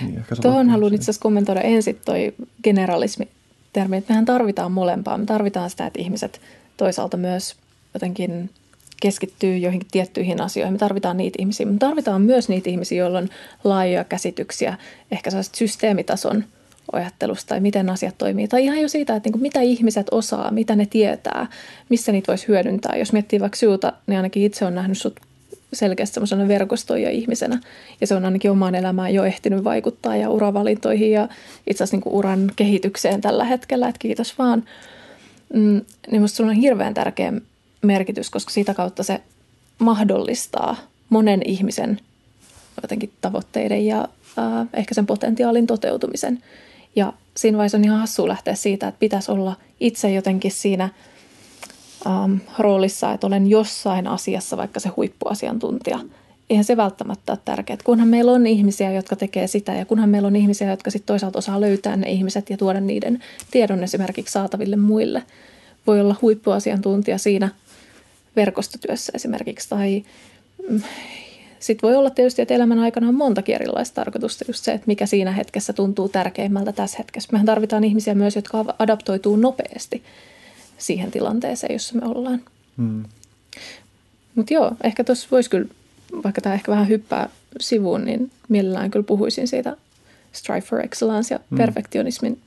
niin, Tuohon haluan itse asiassa kommentoida ensin toi generalismi termi, että mehän tarvitaan molempaa. Me tarvitaan sitä, että ihmiset toisaalta myös jotenkin keskittyy joihinkin tiettyihin asioihin. Me tarvitaan niitä ihmisiä, mutta tarvitaan myös niitä ihmisiä, joilla on laajoja käsityksiä, ehkä sellaista systeemitason ajattelusta tai miten asiat toimii. Tai ihan jo siitä, että niin kuin mitä ihmiset osaa, mitä ne tietää, missä niitä voisi hyödyntää. Jos miettii vaikka sinulta, niin ainakin itse on nähnyt sut selkeästi semmoisena verkostoija ihmisenä. Ja se on ainakin omaan elämään jo ehtinyt vaikuttaa ja uravalintoihin ja itse asiassa niin kuin uran kehitykseen tällä hetkellä. Että kiitos vaan. Mm, niin musta on hirveän tärkeä merkitys, koska sitä kautta se mahdollistaa monen ihmisen jotenkin tavoitteiden ja äh, ehkä sen potentiaalin toteutumisen. Ja siinä vaiheessa on ihan hassua lähteä siitä, että pitäisi olla itse jotenkin siinä ähm, roolissa, että olen jossain asiassa vaikka se huippuasiantuntija. Eihän se välttämättä ole tärkeää. Kunhan meillä on ihmisiä, jotka tekee sitä ja kunhan meillä on ihmisiä, jotka sitten toisaalta osaa löytää ne ihmiset ja tuoda niiden tiedon esimerkiksi saataville muille. Voi olla huippuasiantuntija siinä verkostotyössä esimerkiksi tai mm, sitten voi olla tietysti, että elämän aikana on montakin erilaista tarkoitusta, just se, että mikä siinä hetkessä tuntuu tärkeimmältä tässä hetkessä. Mehän tarvitaan ihmisiä myös, jotka adaptoituu nopeasti siihen tilanteeseen, jossa me ollaan. Hmm. Mutta joo, ehkä tuossa voisi kyllä, vaikka tämä ehkä vähän hyppää sivuun, niin mielellään kyllä puhuisin siitä strive for excellence ja hmm. perfektionismin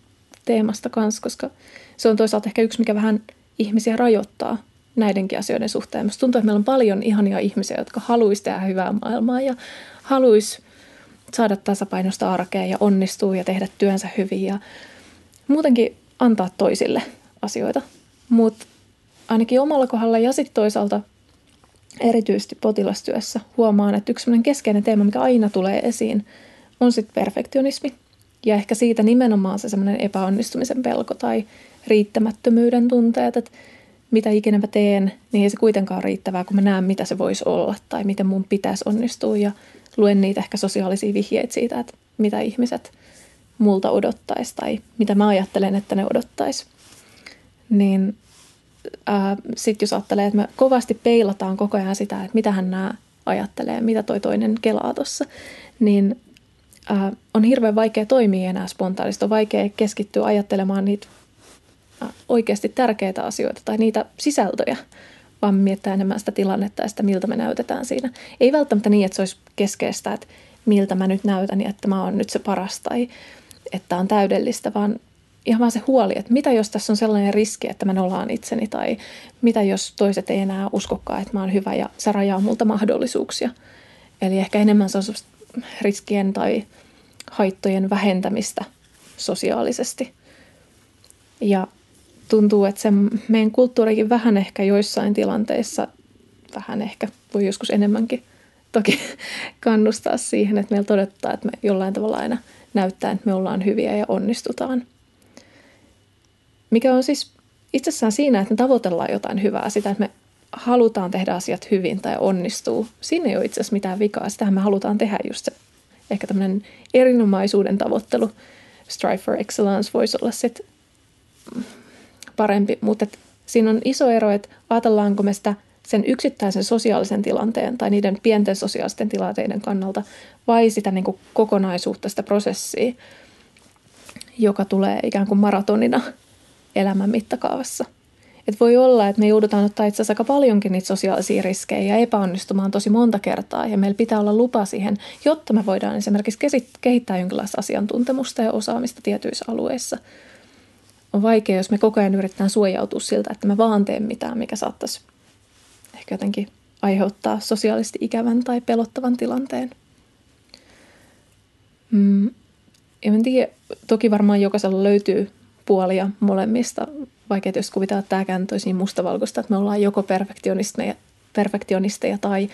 teemasta kanssa, koska se on toisaalta ehkä yksi, mikä vähän ihmisiä rajoittaa näidenkin asioiden suhteen. Musta tuntuu, että meillä on paljon ihania ihmisiä, jotka haluaisi tehdä hyvää maailmaa ja haluaisi saada tasapainosta arkea ja onnistua ja tehdä työnsä hyvin ja muutenkin antaa toisille asioita. Mutta ainakin omalla kohdalla ja sitten toisaalta erityisesti potilastyössä huomaan, että yksi keskeinen teema, mikä aina tulee esiin, on sitten perfektionismi. Ja ehkä siitä nimenomaan se semmoinen epäonnistumisen pelko tai riittämättömyyden tunteet, että mitä ikinä mä teen, niin ei se kuitenkaan riittävää, kun mä näen, mitä se voisi olla tai miten mun pitäisi onnistua ja luen niitä ehkä sosiaalisia vihjeitä siitä, että mitä ihmiset multa odottaisi tai mitä mä ajattelen, että ne odottaisi. Niin sitten jos ajattelee, että me kovasti peilataan koko ajan sitä, että mitä hän nämä ajattelee, mitä toi toinen kelaa tuossa, niin ää, on hirveän vaikea toimia enää spontaanisti. On vaikea keskittyä ajattelemaan niitä oikeasti tärkeitä asioita tai niitä sisältöjä, vaan miettää enemmän sitä tilannetta ja sitä, miltä me näytetään siinä. Ei välttämättä niin, että se olisi keskeistä, että miltä mä nyt näytän ja että mä oon nyt se paras tai että on täydellistä, vaan ihan vaan se huoli, että mitä jos tässä on sellainen riski, että mä nolaan itseni tai mitä jos toiset ei enää uskokaan, että mä oon hyvä ja se rajaa multa mahdollisuuksia. Eli ehkä enemmän se on riskien tai haittojen vähentämistä sosiaalisesti. Ja tuntuu, että se meidän kulttuurikin vähän ehkä joissain tilanteissa, vähän ehkä, voi joskus enemmänkin toki kannustaa siihen, että meillä todetaan, että me jollain tavalla aina näyttää, että me ollaan hyviä ja onnistutaan – mikä on siis itsessään siinä, että me tavoitellaan jotain hyvää, sitä, että me halutaan tehdä asiat hyvin tai onnistuu. Siinä ei ole itse asiassa mitään vikaa. Sitähän me halutaan tehdä just se ehkä tämmöinen erinomaisuuden tavoittelu. Strive for excellence voisi olla sitten parempi, mutta siinä on iso ero, että ajatellaanko me sitä sen yksittäisen sosiaalisen tilanteen tai niiden pienten sosiaalisten tilanteiden kannalta vai sitä niin kuin kokonaisuutta, sitä prosessia, joka tulee ikään kuin maratonina elämän mittakaavassa. Et voi olla, että me joudutaan ottaa itse asiassa aika paljonkin niitä sosiaalisia riskejä ja epäonnistumaan tosi monta kertaa. Ja meillä pitää olla lupa siihen, jotta me voidaan esimerkiksi kehittää jonkinlaista asiantuntemusta ja osaamista tietyissä alueissa. On vaikea, jos me koko ajan yritetään suojautua siltä, että me vaan teemme mitään, mikä saattaisi ehkä jotenkin aiheuttaa sosiaalisesti ikävän tai pelottavan tilanteen. Mm. En tiedä, toki varmaan jokaisella löytyy puolia molemmista. Vaikea jos kuvitella, että tämäkään olisi niin mustavalkoista, että me ollaan joko perfektionisteja, perfektionisteja tai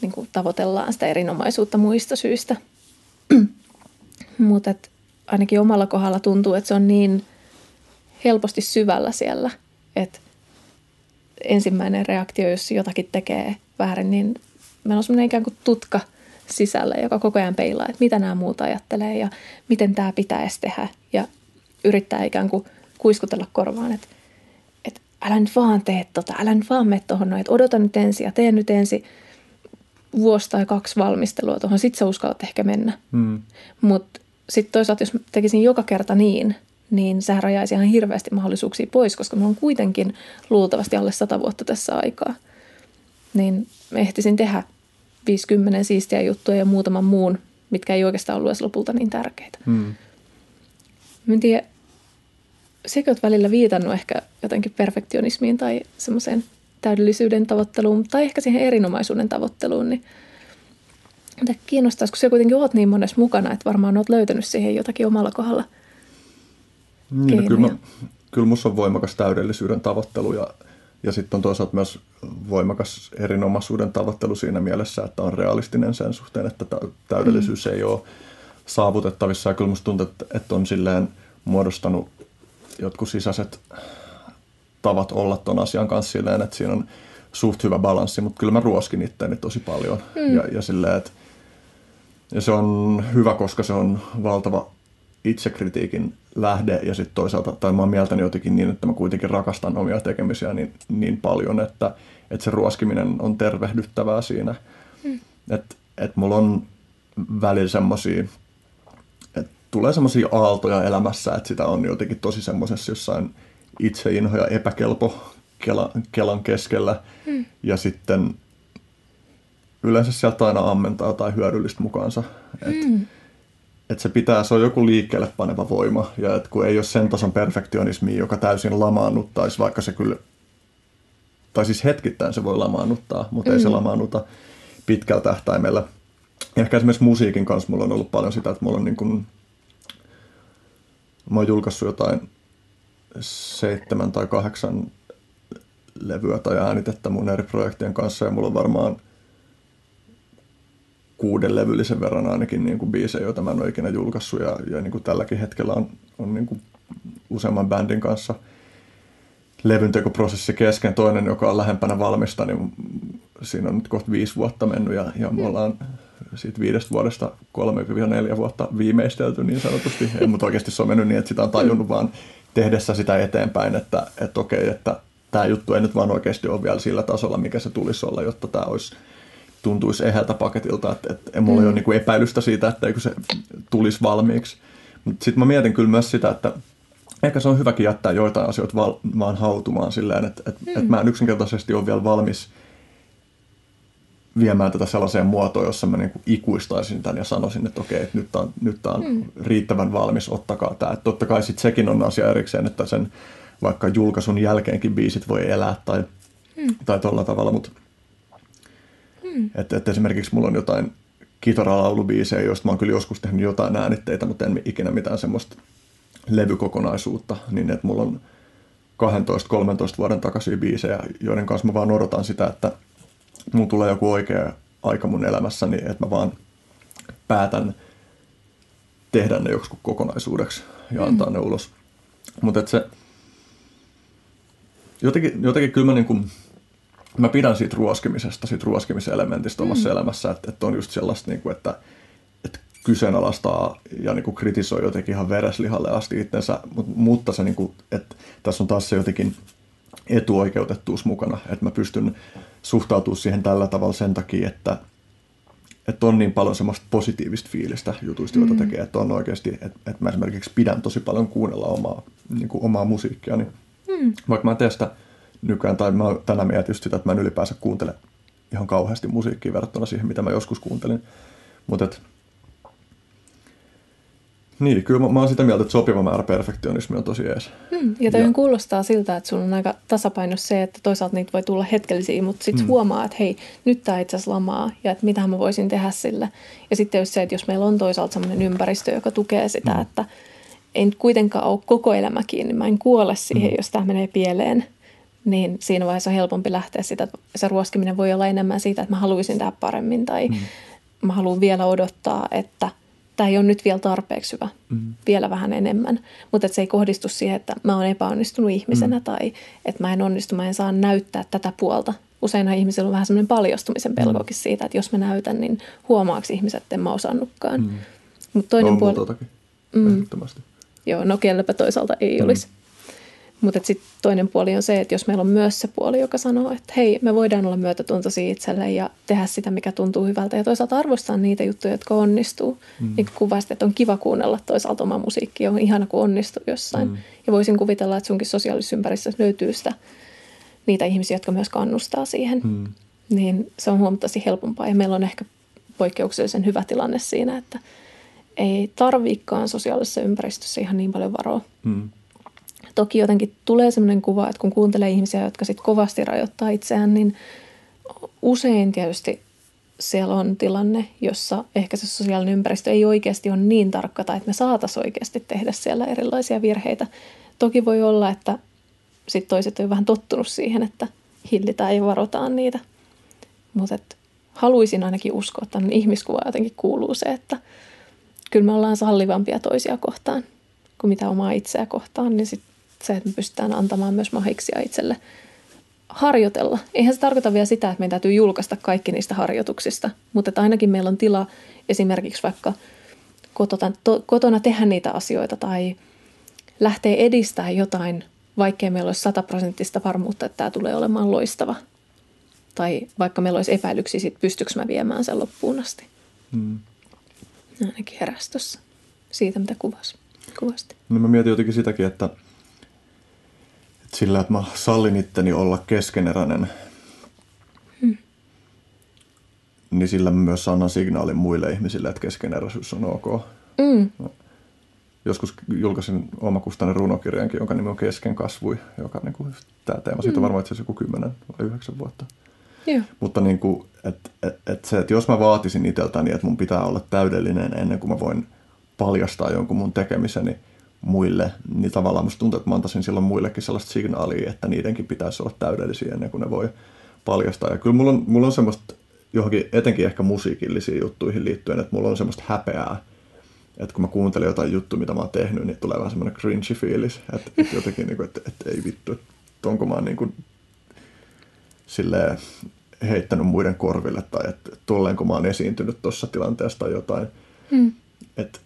niin kuin tavoitellaan sitä erinomaisuutta muista syistä. Mutta ainakin omalla kohdalla tuntuu, että se on niin helposti syvällä siellä, että ensimmäinen reaktio, jos jotakin tekee väärin, niin meillä on semmoinen ikään kuin tutka sisällä, joka koko ajan peilaa, että mitä nämä muut ajattelee ja miten tämä pitäisi tehdä. Ja yrittää ikään kuin kuiskutella korvaan, että, että älä nyt vaan tee tota, älä nyt vaan mene tuohon noin, että odota nyt ensin ja tee nyt ensin vuosi tai kaksi valmistelua tuohon, sit sä uskallat ehkä mennä. Hmm. Mutta sitten toisaalta, jos tekisin joka kerta niin, niin sehän rajaisi ihan hirveästi mahdollisuuksia pois, koska mulla on kuitenkin luultavasti alle sata vuotta tässä aikaa. Niin ehtisin tehdä 50 siistiä juttuja ja muutaman muun, mitkä ei oikeastaan ollut edes lopulta niin tärkeitä. Mä en tiedä, sekö olet välillä viitannut ehkä jotenkin perfektionismiin tai semmoiseen täydellisyyden tavoitteluun tai ehkä siihen erinomaisuuden tavoitteluun, niin mitä kiinnostaisi, kun sä kuitenkin oot niin monessa mukana, että varmaan oot löytänyt siihen jotakin omalla kohdalla niin, no kyllä, mä, kyllä musta on voimakas täydellisyyden tavoittelu ja, ja sitten on toisaalta myös voimakas erinomaisuuden tavoittelu siinä mielessä, että on realistinen sen suhteen, että täydellisyys mm. ei ole saavutettavissa ja kyllä musta tuntuu, että, että on silleen muodostanut jotkut sisäiset tavat olla ton asian kanssa silleen, että siinä on suht hyvä balanssi, mutta kyllä mä ruoskin itteeni tosi paljon. Mm. Ja, ja, silleen, että, ja se on hyvä, koska se on valtava itsekritiikin lähde ja sitten toisaalta, tai mä oon mieltäni jotenkin niin, että mä kuitenkin rakastan omia tekemisiä niin, niin paljon, että, että se ruoskiminen on tervehdyttävää siinä. Mm. Että et mulla on välillä semmoisia tulee semmoisia aaltoja elämässä, että sitä on jotenkin tosi semmoisessa jossain itseinho ja epäkelpo kela, kelan keskellä. Hmm. Ja sitten yleensä sieltä aina ammentaa jotain hyödyllistä mukaansa. Että hmm. Et se pitää, se on joku liikkeelle paneva voima. Ja et kun ei ole sen tason perfektionismi, joka täysin lamaannuttaisi, vaikka se kyllä tai siis hetkittäin se voi lamaannuttaa, mutta mm. ei se lamaannuta pitkällä tähtäimellä. Ja ehkä esimerkiksi musiikin kanssa mulla on ollut paljon sitä, että mulla on niin kuin, mä oon julkaissut jotain seitsemän tai kahdeksan levyä tai äänitettä mun eri projektien kanssa ja mulla on varmaan kuuden levyllisen verran ainakin niin kuin biisejä, joita mä en ole ikinä julkaissut ja, ja niin kuin tälläkin hetkellä on, on niin kuin useamman bändin kanssa levyntekoprosessi kesken. Toinen, joka on lähempänä valmista, niin siinä on nyt kohta viisi vuotta mennyt ja, ja me ollaan siitä viidestä vuodesta kolme neljä vuotta viimeistelty niin sanotusti. Ei, mutta oikeasti se on mennyt niin, että sitä on tajunnut vaan tehdessä sitä eteenpäin, että, että okei, että tämä juttu ei nyt vaan oikeasti ole vielä sillä tasolla, mikä se tulisi olla, jotta tämä olisi tuntuisi eheltä paketilta, että, että ei mulla mm. ole niin epäilystä siitä, että eikö se tulisi valmiiksi. Mutta sitten mä mietin kyllä myös sitä, että ehkä se on hyväkin jättää joitain asioita val- vaan hautumaan silleen, että, että, mm. että mä en yksinkertaisesti ole vielä valmis viemään tätä sellaiseen muotoon, jossa mä niin ikuistaisin tämän ja sanoisin, että okei, että nyt tämä on, nyt tämä on mm. riittävän valmis, ottakaa tämä. Että totta kai sitten sekin on asia erikseen, että sen vaikka julkaisun jälkeenkin biisit voi elää tai, mm. tai tuolla tavalla, mutta mm. että, että esimerkiksi mulla on jotain kitaralaulubiisejä, joista mä oon kyllä joskus tehnyt jotain äänitteitä, mutta en ikinä mitään semmoista levykokonaisuutta, niin että mulla on 12-13 vuoden takaisin biisejä, joiden kanssa mä vaan odotan sitä, että mun tulee joku oikea aika mun elämässäni, että mä vaan päätän tehdä ne joku kokonaisuudeksi ja antaa mm. ne ulos. Mutta se, jotenkin, jotenkin kyllä mä, niin kuin, mä pidän siitä ruoskimisesta, siitä ruoskimiselementistä omassa mm. elämässä, että, että on just sellaista, niin kuin, että, että kyseenalaistaa ja niin kuin kritisoi jotenkin ihan vereslihalle asti itsensä, mutta, mutta se, niin kuin, että tässä on taas se jotenkin etuoikeutettuus mukana, että mä pystyn suhtautumaan siihen tällä tavalla sen takia, että, että on niin paljon semmoista positiivista fiilistä jutuista, joita mm. tekee, että on oikeasti, että, että mä esimerkiksi pidän tosi paljon kuunnella omaa, niin kuin omaa musiikkia, niin mm. vaikka mä en tee sitä nykyään, tai mä tänään mietin just sitä, että mä en ylipäänsä kuuntele ihan kauheasti musiikkia verrattuna siihen, mitä mä joskus kuuntelin, mutta että niin, kyllä mä, mä oon sitä mieltä, että sopiva määrä perfektionismi on tosi ees. Hmm, ja toi ja. kuulostaa siltä, että sun on aika tasapaino se, että toisaalta niitä voi tulla hetkellisiä, mutta sitten hmm. huomaa, että hei, nyt tämä itse asiassa lamaa ja että mitä mä voisin tehdä sillä. Ja sitten just se, että jos meillä on toisaalta sellainen ympäristö, joka tukee sitä, hmm. että ei nyt kuitenkaan ole koko elämä kiinni, mä en kuole siihen, hmm. jos tämä menee pieleen, niin siinä vaiheessa on helpompi lähteä sitä, että se ruoskiminen voi olla enemmän siitä, että mä haluaisin tehdä paremmin tai hmm. mä haluan vielä odottaa, että – tämä ei ole nyt vielä tarpeeksi hyvä, mm. vielä vähän enemmän. Mutta se ei kohdistu siihen, että mä oon epäonnistunut ihmisenä mm. tai että mä en onnistu, mä en saa näyttää tätä puolta. Useinhan ihmisillä on vähän semmoinen paljastumisen pelkokin mm. siitä, että jos mä näytän, niin huomaaks ihmiset, että en mä osannutkaan. Mm. Mut toinen on puoli... mm. Joo, no kellepä toisaalta ei mm. olisi. Mutta sitten toinen puoli on se, että jos meillä on myös se puoli, joka sanoo, että hei, me voidaan olla myötätuntoisia itselle ja tehdä sitä, mikä tuntuu hyvältä. Ja toisaalta arvostaa niitä juttuja, jotka onnistuu. Mm. Niin kuin kuvasit, että on kiva kuunnella toisaalta oma musiikki, on ihana, kun onnistuu jossain. Mm. Ja voisin kuvitella, että sunkin sosiaalisessa ympäristössä löytyy sitä, niitä ihmisiä, jotka myös kannustaa siihen. Mm. Niin se on huomattavasti helpompaa. Ja meillä on ehkä poikkeuksellisen hyvä tilanne siinä, että ei tarviikaan sosiaalisessa ympäristössä ihan niin paljon varoa. Mm Toki jotenkin tulee sellainen kuva, että kun kuuntelee ihmisiä, jotka sitten kovasti rajoittaa itseään, niin usein tietysti siellä on tilanne, jossa ehkä se sosiaalinen ympäristö ei oikeasti ole niin tarkka tai että me saataisiin oikeasti tehdä siellä erilaisia virheitä. Toki voi olla, että sitten toiset on vähän tottunut siihen, että hillitään ja varotaan niitä. Mutta haluaisin ainakin uskoa, että ihmiskuva jotenkin kuuluu se, että kyllä me ollaan sallivampia toisia kohtaan kuin mitä omaa itseä kohtaan, niin sit se, että me pystytään antamaan myös mahiksia itselle harjoitella. Eihän se tarkoita vielä sitä, että meidän täytyy julkaista kaikki niistä harjoituksista, mutta että ainakin meillä on tila esimerkiksi vaikka kotona, to, kotona tehdä niitä asioita tai lähteä edistämään jotain, vaikkei meillä olisi sataprosenttista varmuutta, että tämä tulee olemaan loistava. Tai vaikka meillä olisi epäilyksiä siitä, pystyykö mä viemään sen loppuun asti. Hmm. Ainakin herästössä siitä, mitä kuvasi, kuvasti. No mä mietin jotenkin sitäkin, että – sillä, että mä sallin itteni olla keskeneräinen, hmm. niin sillä mä myös annan signaalin muille ihmisille, että keskeneräisyys on ok. Mm. joskus julkaisin omakustainen runokirjankin, jonka nimi on Kesken kasvui, joka niin kuin, tämä teema, siitä on varmaan itse asiassa joku kymmenen vai yhdeksän vuotta. Joo. Mutta niin kuin, et, et, et se, että jos mä vaatisin itseltäni, että mun pitää olla täydellinen ennen kuin mä voin paljastaa jonkun mun tekemiseni muille, niin tavallaan musta tuntuu, että mä antaisin silloin muillekin sellaista signaalia, että niidenkin pitäisi olla täydellisiä ennen kuin ne voi paljastaa. Ja kyllä mulla on, mulla on semmoista johonkin etenkin ehkä musiikillisiin juttuihin liittyen, että mulla on semmoista häpeää, että kun mä kuuntelen jotain juttua, mitä mä oon tehnyt, niin tulee vähän semmoinen cringy fiilis, että, että jotenkin, niin kuin, että, että ei vittu, että onko mä niin kuin, silleen heittänyt muiden korville tai että tulleenko mä oon esiintynyt tuossa tilanteessa tai jotain. Mm. Et,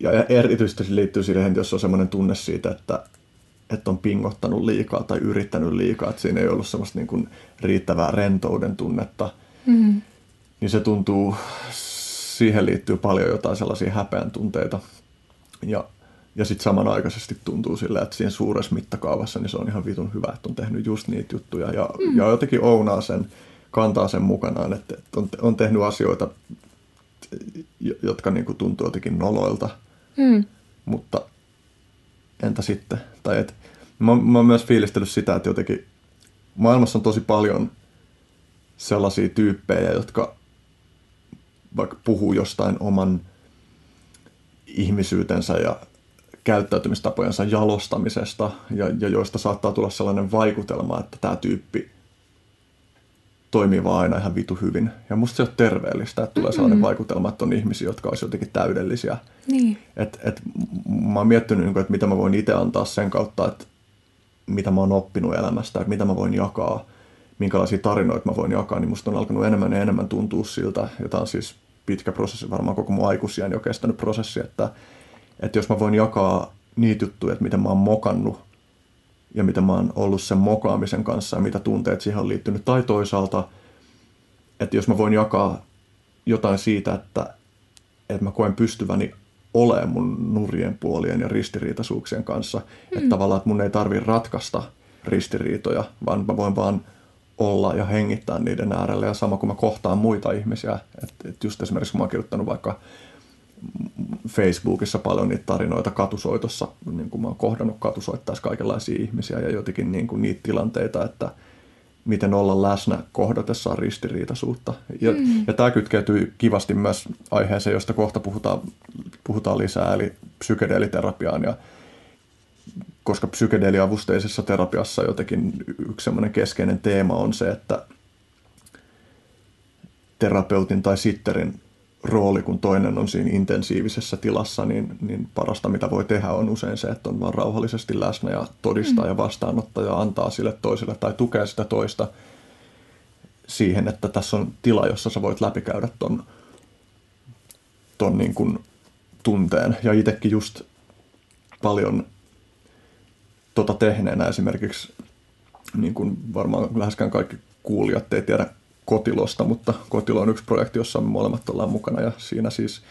ja erityisesti se liittyy siihen, että jos on semmoinen tunne siitä, että, että on pingottanut liikaa tai yrittänyt liikaa, että siinä ei ollut semmoista niin kuin riittävää rentouden tunnetta, mm. niin se tuntuu, siihen liittyy paljon jotain sellaisia häpeän tunteita. Ja, ja sitten samanaikaisesti tuntuu sillä, että siinä suuressa mittakaavassa niin se on ihan vitun hyvä, että on tehnyt just niitä juttuja ja, mm. ja jotenkin ounaa sen, kantaa sen mukanaan, että on, on tehnyt asioita, jotka niin kuin tuntuu jotenkin noloilta, mm. mutta entä sitten? Tai et, mä, mä oon myös fiilistellyt sitä, että jotenkin maailmassa on tosi paljon sellaisia tyyppejä, jotka vaikka puhuu jostain oman ihmisyytensä ja käyttäytymistapojensa jalostamisesta, ja, ja joista saattaa tulla sellainen vaikutelma, että tämä tyyppi toimii vaan aina ihan vitu hyvin. Ja musta se on terveellistä, että tulee mm-hmm. sellainen vaikutelma, että on ihmisiä, jotka olisi jotenkin täydellisiä. Niin. Et, et, mä oon miettinyt, niin että mitä mä voin itse antaa sen kautta, että mitä mä oon oppinut elämästä, että mitä mä voin jakaa, minkälaisia tarinoita mä voin jakaa, niin musta on alkanut enemmän ja enemmän tuntua siltä, tämä on siis pitkä prosessi, varmaan koko mun aikuisiän jo kestänyt prosessi, että, että jos mä voin jakaa niitä juttuja, että miten mä oon mokannut ja miten mä oon ollut sen mokaamisen kanssa ja mitä tunteet siihen on liittynyt. Tai toisaalta, että jos mä voin jakaa jotain siitä, että, että mä koen pystyväni olemaan mun nurjen puolien ja ristiriitaisuuksien kanssa. Mm. Että tavallaan, että mun ei tarvi ratkaista ristiriitoja, vaan mä voin vaan olla ja hengittää niiden äärellä. Ja sama kuin mä kohtaan muita ihmisiä. Että et just esimerkiksi kun mä oon kirjoittanut vaikka Facebookissa paljon niitä tarinoita katusoitossa, niin kuin mä oon kohdannut katusoittaessa kaikenlaisia ihmisiä ja jotenkin niin kuin niitä tilanteita, että miten olla läsnä kohdatessaan ristiriitaisuutta. Ja, mm. ja tämä kytkeytyy kivasti myös aiheeseen, josta kohta puhutaan, puhutaan lisää, eli psykedeeliterapiaan. Ja, koska psykedeeliavusteisessa terapiassa jotenkin yksi semmoinen keskeinen teema on se, että terapeutin tai sitterin rooli, kun toinen on siinä intensiivisessä tilassa, niin, niin parasta mitä voi tehdä on usein se, että on vaan rauhallisesti läsnä ja todistaa mm. ja vastaanottaa ja antaa sille toiselle tai tukea sitä toista siihen, että tässä on tila, jossa sä voit läpikäydä ton, ton niin kuin tunteen. Ja itsekin just paljon tota tehneenä esimerkiksi, niin kuin varmaan läheskään kaikki kuulijat ei tiedä Kotilosta, mutta Kotilo on yksi projekti, jossa me molemmat ollaan mukana. Ja siinä siis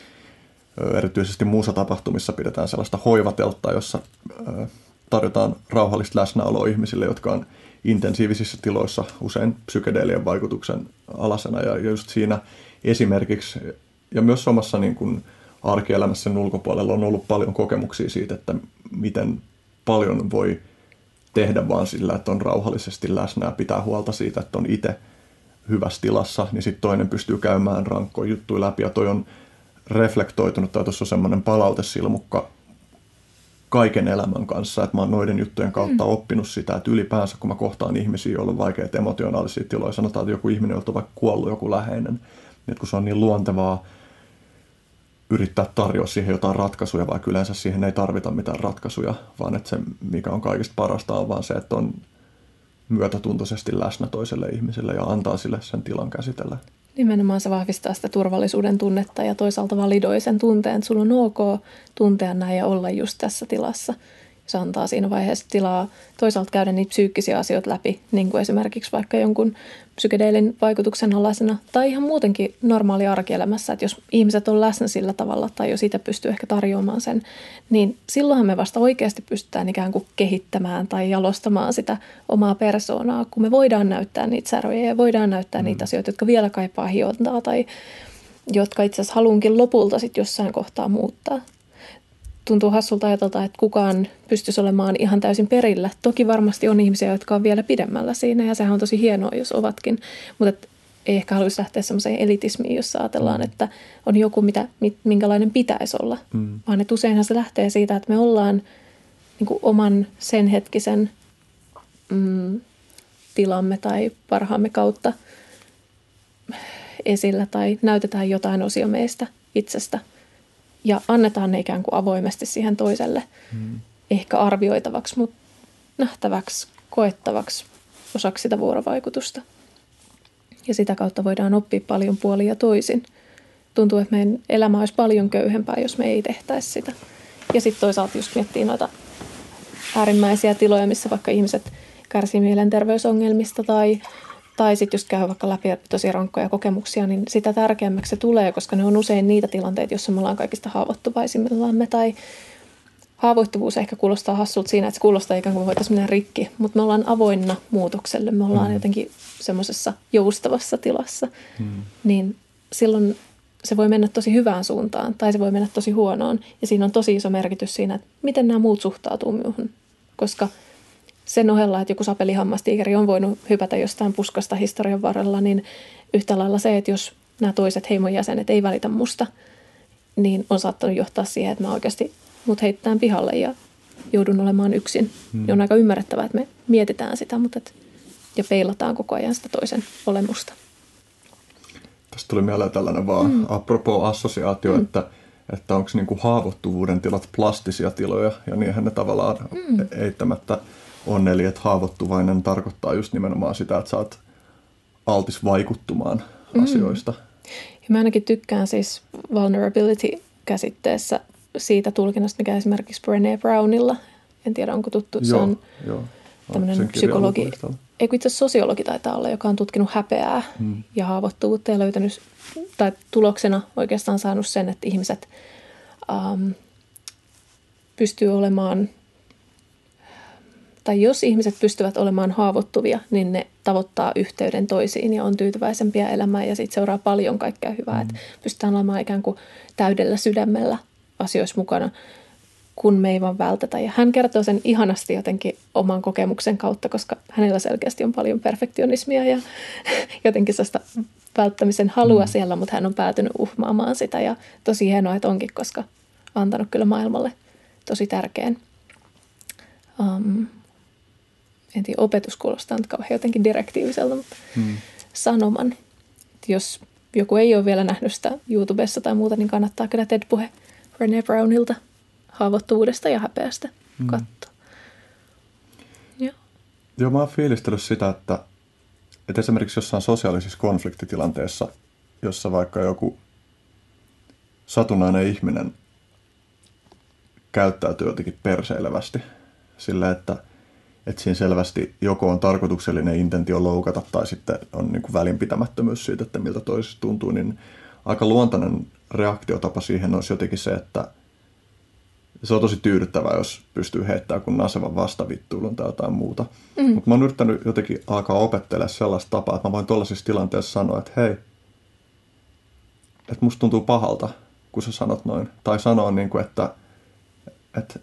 erityisesti muussa tapahtumissa pidetään sellaista hoivatelttaa, jossa tarjotaan rauhallista läsnäoloa ihmisille, jotka on intensiivisissä tiloissa usein psykedeelien vaikutuksen alasena. Ja just siinä esimerkiksi ja myös omassa niin kuin arkielämässä sen ulkopuolella on ollut paljon kokemuksia siitä, että miten paljon voi tehdä vaan sillä, että on rauhallisesti läsnä ja pitää huolta siitä, että on itse hyvässä tilassa, niin sitten toinen pystyy käymään rankkoja juttuja läpi ja toi on reflektoitunut tai tuossa on semmoinen palautesilmukka kaiken elämän kanssa, että mä oon noiden juttujen kautta mm. oppinut sitä, että ylipäänsä kun mä kohtaan ihmisiä, joilla on vaikeita emotionaalisia tiloja, sanotaan, että joku ihminen, jolta on vaikka kuollut joku läheinen, niin että kun se on niin luontevaa yrittää tarjoa siihen jotain ratkaisuja, vaikka yleensä siihen ei tarvita mitään ratkaisuja, vaan että se, mikä on kaikista parasta, on vaan se, että on myötätuntoisesti läsnä toiselle ihmiselle ja antaa sille sen tilan käsitellä. Nimenomaan se vahvistaa sitä turvallisuuden tunnetta ja toisaalta validoi sen tunteen, että sulla on ok tuntea näin ja olla just tässä tilassa – se antaa siinä vaiheessa tilaa toisaalta käydä niitä psyykkisiä asioita läpi, niin kuin esimerkiksi vaikka jonkun psykedeelin vaikutuksen alaisena tai ihan muutenkin normaali arkielämässä, että jos ihmiset on läsnä sillä tavalla tai jos itse pystyy ehkä tarjoamaan sen, niin silloinhan me vasta oikeasti pystytään ikään kuin kehittämään tai jalostamaan sitä omaa persoonaa, kun me voidaan näyttää niitä säröjä ja voidaan näyttää mm. niitä asioita, jotka vielä kaipaa hiontaa tai jotka itse asiassa haluunkin lopulta sitten jossain kohtaa muuttaa. Tuntuu hassulta ajatelta, että kukaan pystyisi olemaan ihan täysin perillä. Toki varmasti on ihmisiä, jotka on vielä pidemmällä siinä ja sehän on tosi hienoa, jos ovatkin. Mutta ei ehkä haluaisi lähteä semmoiseen elitismiin, jossa ajatellaan, mm. että on joku, mitä, minkälainen pitäisi olla. Mm. Vaan että useinhan se lähtee siitä, että me ollaan niin kuin oman sen hetkisen mm, tilamme tai parhaamme kautta esillä tai näytetään jotain osia meistä itsestä ja annetaan ne ikään kuin avoimesti siihen toiselle mm. ehkä arvioitavaksi, mutta nähtäväksi, koettavaksi osaksi sitä vuorovaikutusta. Ja sitä kautta voidaan oppia paljon puolia toisin. Tuntuu, että meidän elämä olisi paljon köyhempää, jos me ei tehtäisi sitä. Ja sitten toisaalta just miettii noita äärimmäisiä tiloja, missä vaikka ihmiset kärsii mielenterveysongelmista tai, tai sitten just käy vaikka läpi tosi rankkoja kokemuksia, niin sitä tärkeämmäksi se tulee, koska ne on usein niitä tilanteita, joissa me ollaan kaikista haavoittuvaisimmillamme tai haavoittuvuus ehkä kuulostaa hassulta siinä, että se kuulostaa ikään kuin voitaisiin mennä rikki, mutta me ollaan avoinna muutokselle, me ollaan mm. jotenkin semmoisessa joustavassa tilassa, mm. niin silloin se voi mennä tosi hyvään suuntaan tai se voi mennä tosi huonoon. Ja siinä on tosi iso merkitys siinä, että miten nämä muut suhtautuu minuun. Koska sen ohella, että joku sapelihammastiikeri on voinut hypätä jostain puskasta historian varrella, niin yhtä lailla se, että jos nämä toiset heimon jäsenet ei välitä musta, niin on saattanut johtaa siihen, että mä oikeasti mut heitetään pihalle ja joudun olemaan yksin. Hmm. Ja on aika ymmärrettävää, että me mietitään sitä mutta et, ja peilataan koko ajan sitä toisen olemusta. Tästä tuli mieleen tällainen vaan mm. apropos assosiaatio, mm. että, että onko niinku haavoittuvuuden tilat plastisia tiloja ja niinhän ne tavallaan mm. eittämättä on. Eli että haavoittuvainen tarkoittaa just nimenomaan sitä, että sä oot altis vaikuttumaan mm. asioista. Ja mä ainakin tykkään siis vulnerability-käsitteessä siitä tulkinnasta, mikä esimerkiksi Brené Brownilla, en tiedä onko tuttu, joo, se on joo. tämmöinen psykologi, ei itse sosiologi taitaa olla, joka on tutkinut häpeää hmm. ja haavoittuvuutta ja löytänyt, tai tuloksena oikeastaan saanut sen, että ihmiset um, pystyy olemaan, tai jos ihmiset pystyvät olemaan haavoittuvia, niin ne tavoittaa yhteyden toisiin ja on tyytyväisempiä elämään ja siitä seuraa paljon kaikkea hyvää, hmm. että pystytään olemaan ikään kuin täydellä sydämellä asioissa mukana, kun me ei vaan vältetä. Ja hän kertoo sen ihanasti jotenkin oman kokemuksen kautta, koska hänellä selkeästi on paljon perfektionismia ja jotenkin sellaista välttämisen halua mm. siellä, mutta hän on päätynyt uhmaamaan sitä ja tosi hienoa, että onkin, koska antanut kyllä maailmalle tosi tärkeän um, en tiedä, opetus kuulostaa nyt kauhean jotenkin direktiiviseltä, mutta mm. sanoman. Että jos joku ei ole vielä nähnyt sitä YouTubessa tai muuta, niin kannattaa kyllä TED-puhe Brené Brownilta haavoittuvuudesta ja häpeästä mm. katsoa. Joo. Joo, mä oon fiilistellyt sitä, että, että esimerkiksi jossain sosiaalisessa konfliktitilanteessa, jossa vaikka joku satunnainen ihminen käyttäytyy jotenkin perseilevästi sillä, että, että siinä selvästi joko on tarkoituksellinen intentio loukata tai sitten on niin kuin välinpitämättömyys siitä, että miltä toisesta tuntuu, niin aika luontainen reaktiotapa siihen olisi jotenkin se, että se on tosi tyydyttävää, jos pystyy heittämään kun nasevan vastavittuilun tai jotain muuta. Mm. Mutta mä oon yrittänyt jotenkin alkaa opettelemaan sellaista tapaa, että mä voin tuollaisissa tilanteissa sanoa, että hei, että musta tuntuu pahalta, kun sä sanot noin. Tai sanoa, niin kuin, että, että,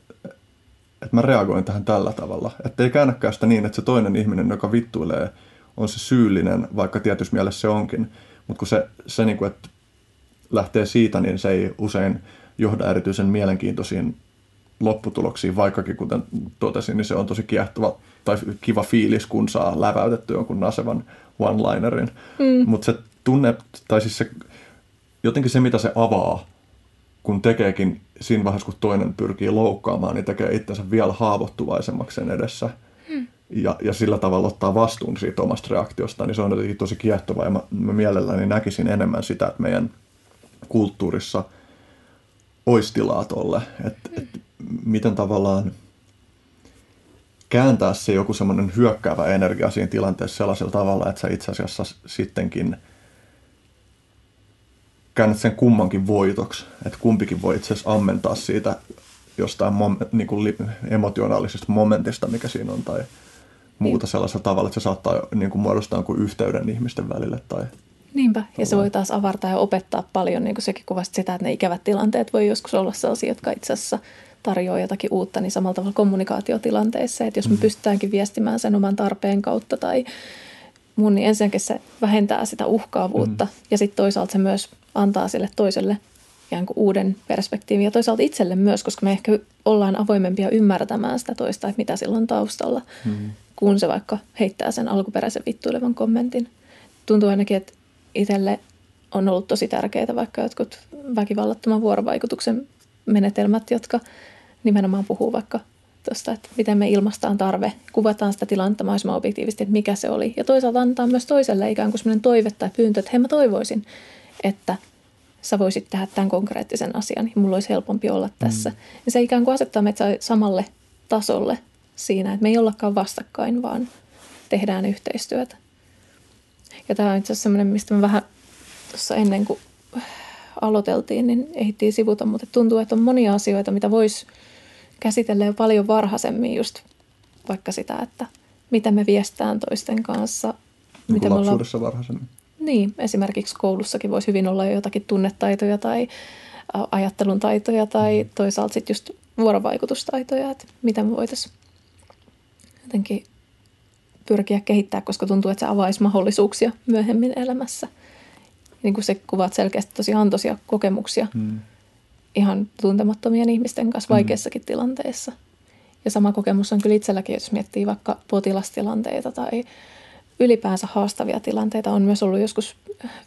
että mä reagoin tähän tällä tavalla. Että ei käännäkään sitä niin, että se toinen ihminen, joka vittuilee, on se syyllinen, vaikka tietyssä mielessä se onkin. Mutta kun se, se niin kuin, että lähtee siitä, niin se ei usein johda erityisen mielenkiintoisiin lopputuloksiin, vaikkakin kuten totesin, niin se on tosi kiehtova tai kiva fiilis, kun saa läväytettyä jonkun nasevan one-linerin. Mm. Mutta se tunne, tai siis se, jotenkin se, mitä se avaa, kun tekeekin siinä vaiheessa, kun toinen pyrkii loukkaamaan, niin tekee itsensä vielä haavoittuvaisemmaksi sen edessä. Mm. Ja, ja sillä tavalla ottaa vastuun siitä omasta reaktiosta, niin se on jotenkin tosi kiehtovaa. Ja mä, mä mielelläni näkisin enemmän sitä, että meidän kulttuurissa olisi tilaa tolle. Että et, miten tavallaan kääntää se joku semmoinen hyökkäävä energia siinä tilanteessa sellaisella tavalla, että sä itse asiassa sittenkin käännät sen kummankin voitoksi. Että kumpikin voi itse asiassa ammentaa siitä jostain mom- niin kuin emotionaalisesta momentista, mikä siinä on, tai muuta sellaisella tavalla, että se saattaa niin kuin muodostaa kuin yhteyden ihmisten välille tai Niinpä, ja se voi taas avartaa ja opettaa paljon, niin kuin sekin kuvasti sitä, että ne ikävät tilanteet voi joskus olla sellaisia, jotka itse asiassa tarjoaa jotakin uutta, niin samalla tavalla kommunikaatiotilanteissa, että jos me mm. pystytäänkin viestimään sen oman tarpeen kautta tai mun, niin ensinnäkin se vähentää sitä uhkaavuutta mm. ja sitten toisaalta se myös antaa sille toiselle ikään kuin uuden perspektiivin ja toisaalta itselle myös, koska me ehkä ollaan avoimempia ymmärtämään sitä toista, että mitä silloin taustalla, mm. kun se vaikka heittää sen alkuperäisen vittuilevan kommentin. Tuntuu ainakin, että itselle on ollut tosi tärkeää vaikka jotkut väkivallattoman vuorovaikutuksen menetelmät, jotka nimenomaan puhuu vaikka tuosta, että miten me ilmastaan tarve, kuvataan sitä tilannetta mahdollisimman objektiivisesti, että mikä se oli. Ja toisaalta antaa myös toiselle ikään kuin sellainen toive tai pyyntö, että hei mä toivoisin, että sä voisit tehdä tämän konkreettisen asian ja mulla olisi helpompi olla tässä. Mm. Ja se ikään kuin asettaa meitä samalle tasolle siinä, että me ei ollakaan vastakkain, vaan tehdään yhteistyötä. Ja tämä on itse asiassa sellainen, mistä mä vähän tuossa ennen kuin aloiteltiin, niin ehdittiin sivuta, mutta tuntuu, että on monia asioita, mitä voisi käsitellä jo paljon varhaisemmin just vaikka sitä, että miten me viestään toisten kanssa. Niin miten lapsuudessa ollaan... varhaisemmin. Niin, esimerkiksi koulussakin voisi hyvin olla jo jotakin tunnetaitoja tai ajattelun taitoja tai mm. toisaalta sitten just vuorovaikutustaitoja, että miten me voitaisiin jotenkin pyrkiä kehittää, koska tuntuu, että se avaisi mahdollisuuksia myöhemmin elämässä. Niin kuin se kuvaat selkeästi tosi antoisia kokemuksia mm. ihan tuntemattomien ihmisten kanssa mm. vaikeissakin mm. tilanteissa. Ja sama kokemus on kyllä itselläkin, jos miettii vaikka potilastilanteita tai ylipäänsä haastavia tilanteita. On myös ollut joskus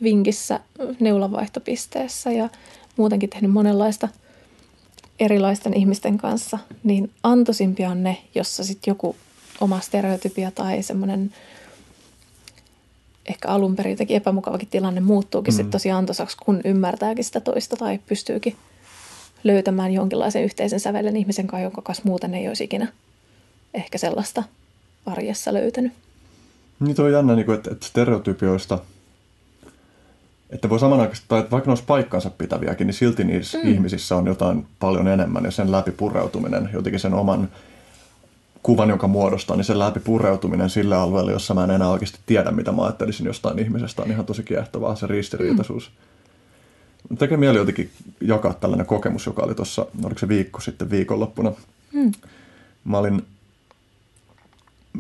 vinkissä neulanvaihtopisteessä ja muutenkin tehnyt monenlaista erilaisten ihmisten kanssa. Niin antoisimpia on ne, jossa sitten joku oma stereotypia tai semmoinen ehkä alun perin jotenkin epämukavakin tilanne muuttuukin mm. sitten tosi antoisaksi, kun ymmärtääkin sitä toista tai pystyykin löytämään jonkinlaisen yhteisen sävelen ihmisen kanssa, jonka kanssa muuten ei olisi ikinä ehkä sellaista arjessa löytänyt. Niin tuo on jännä, niin että, että stereotypioista, että voi samanaikaisesti, tai että vaikka ne olisi paikkansa pitäviäkin, niin silti niissä mm. ihmisissä on jotain paljon enemmän ja sen läpi pureutuminen, jotenkin sen oman kuvan, jonka muodostaa, niin sen läpi pureutuminen sille alueelle, jossa mä en enää oikeasti tiedä, mitä mä ajattelisin jostain ihmisestä, on ihan tosi kiehtovaa se ristiriitaisuus. Mm. Tekee mieli jotenkin jakaa tällainen kokemus, joka oli tuossa, oliko se viikko sitten viikonloppuna. Mm. Mä olin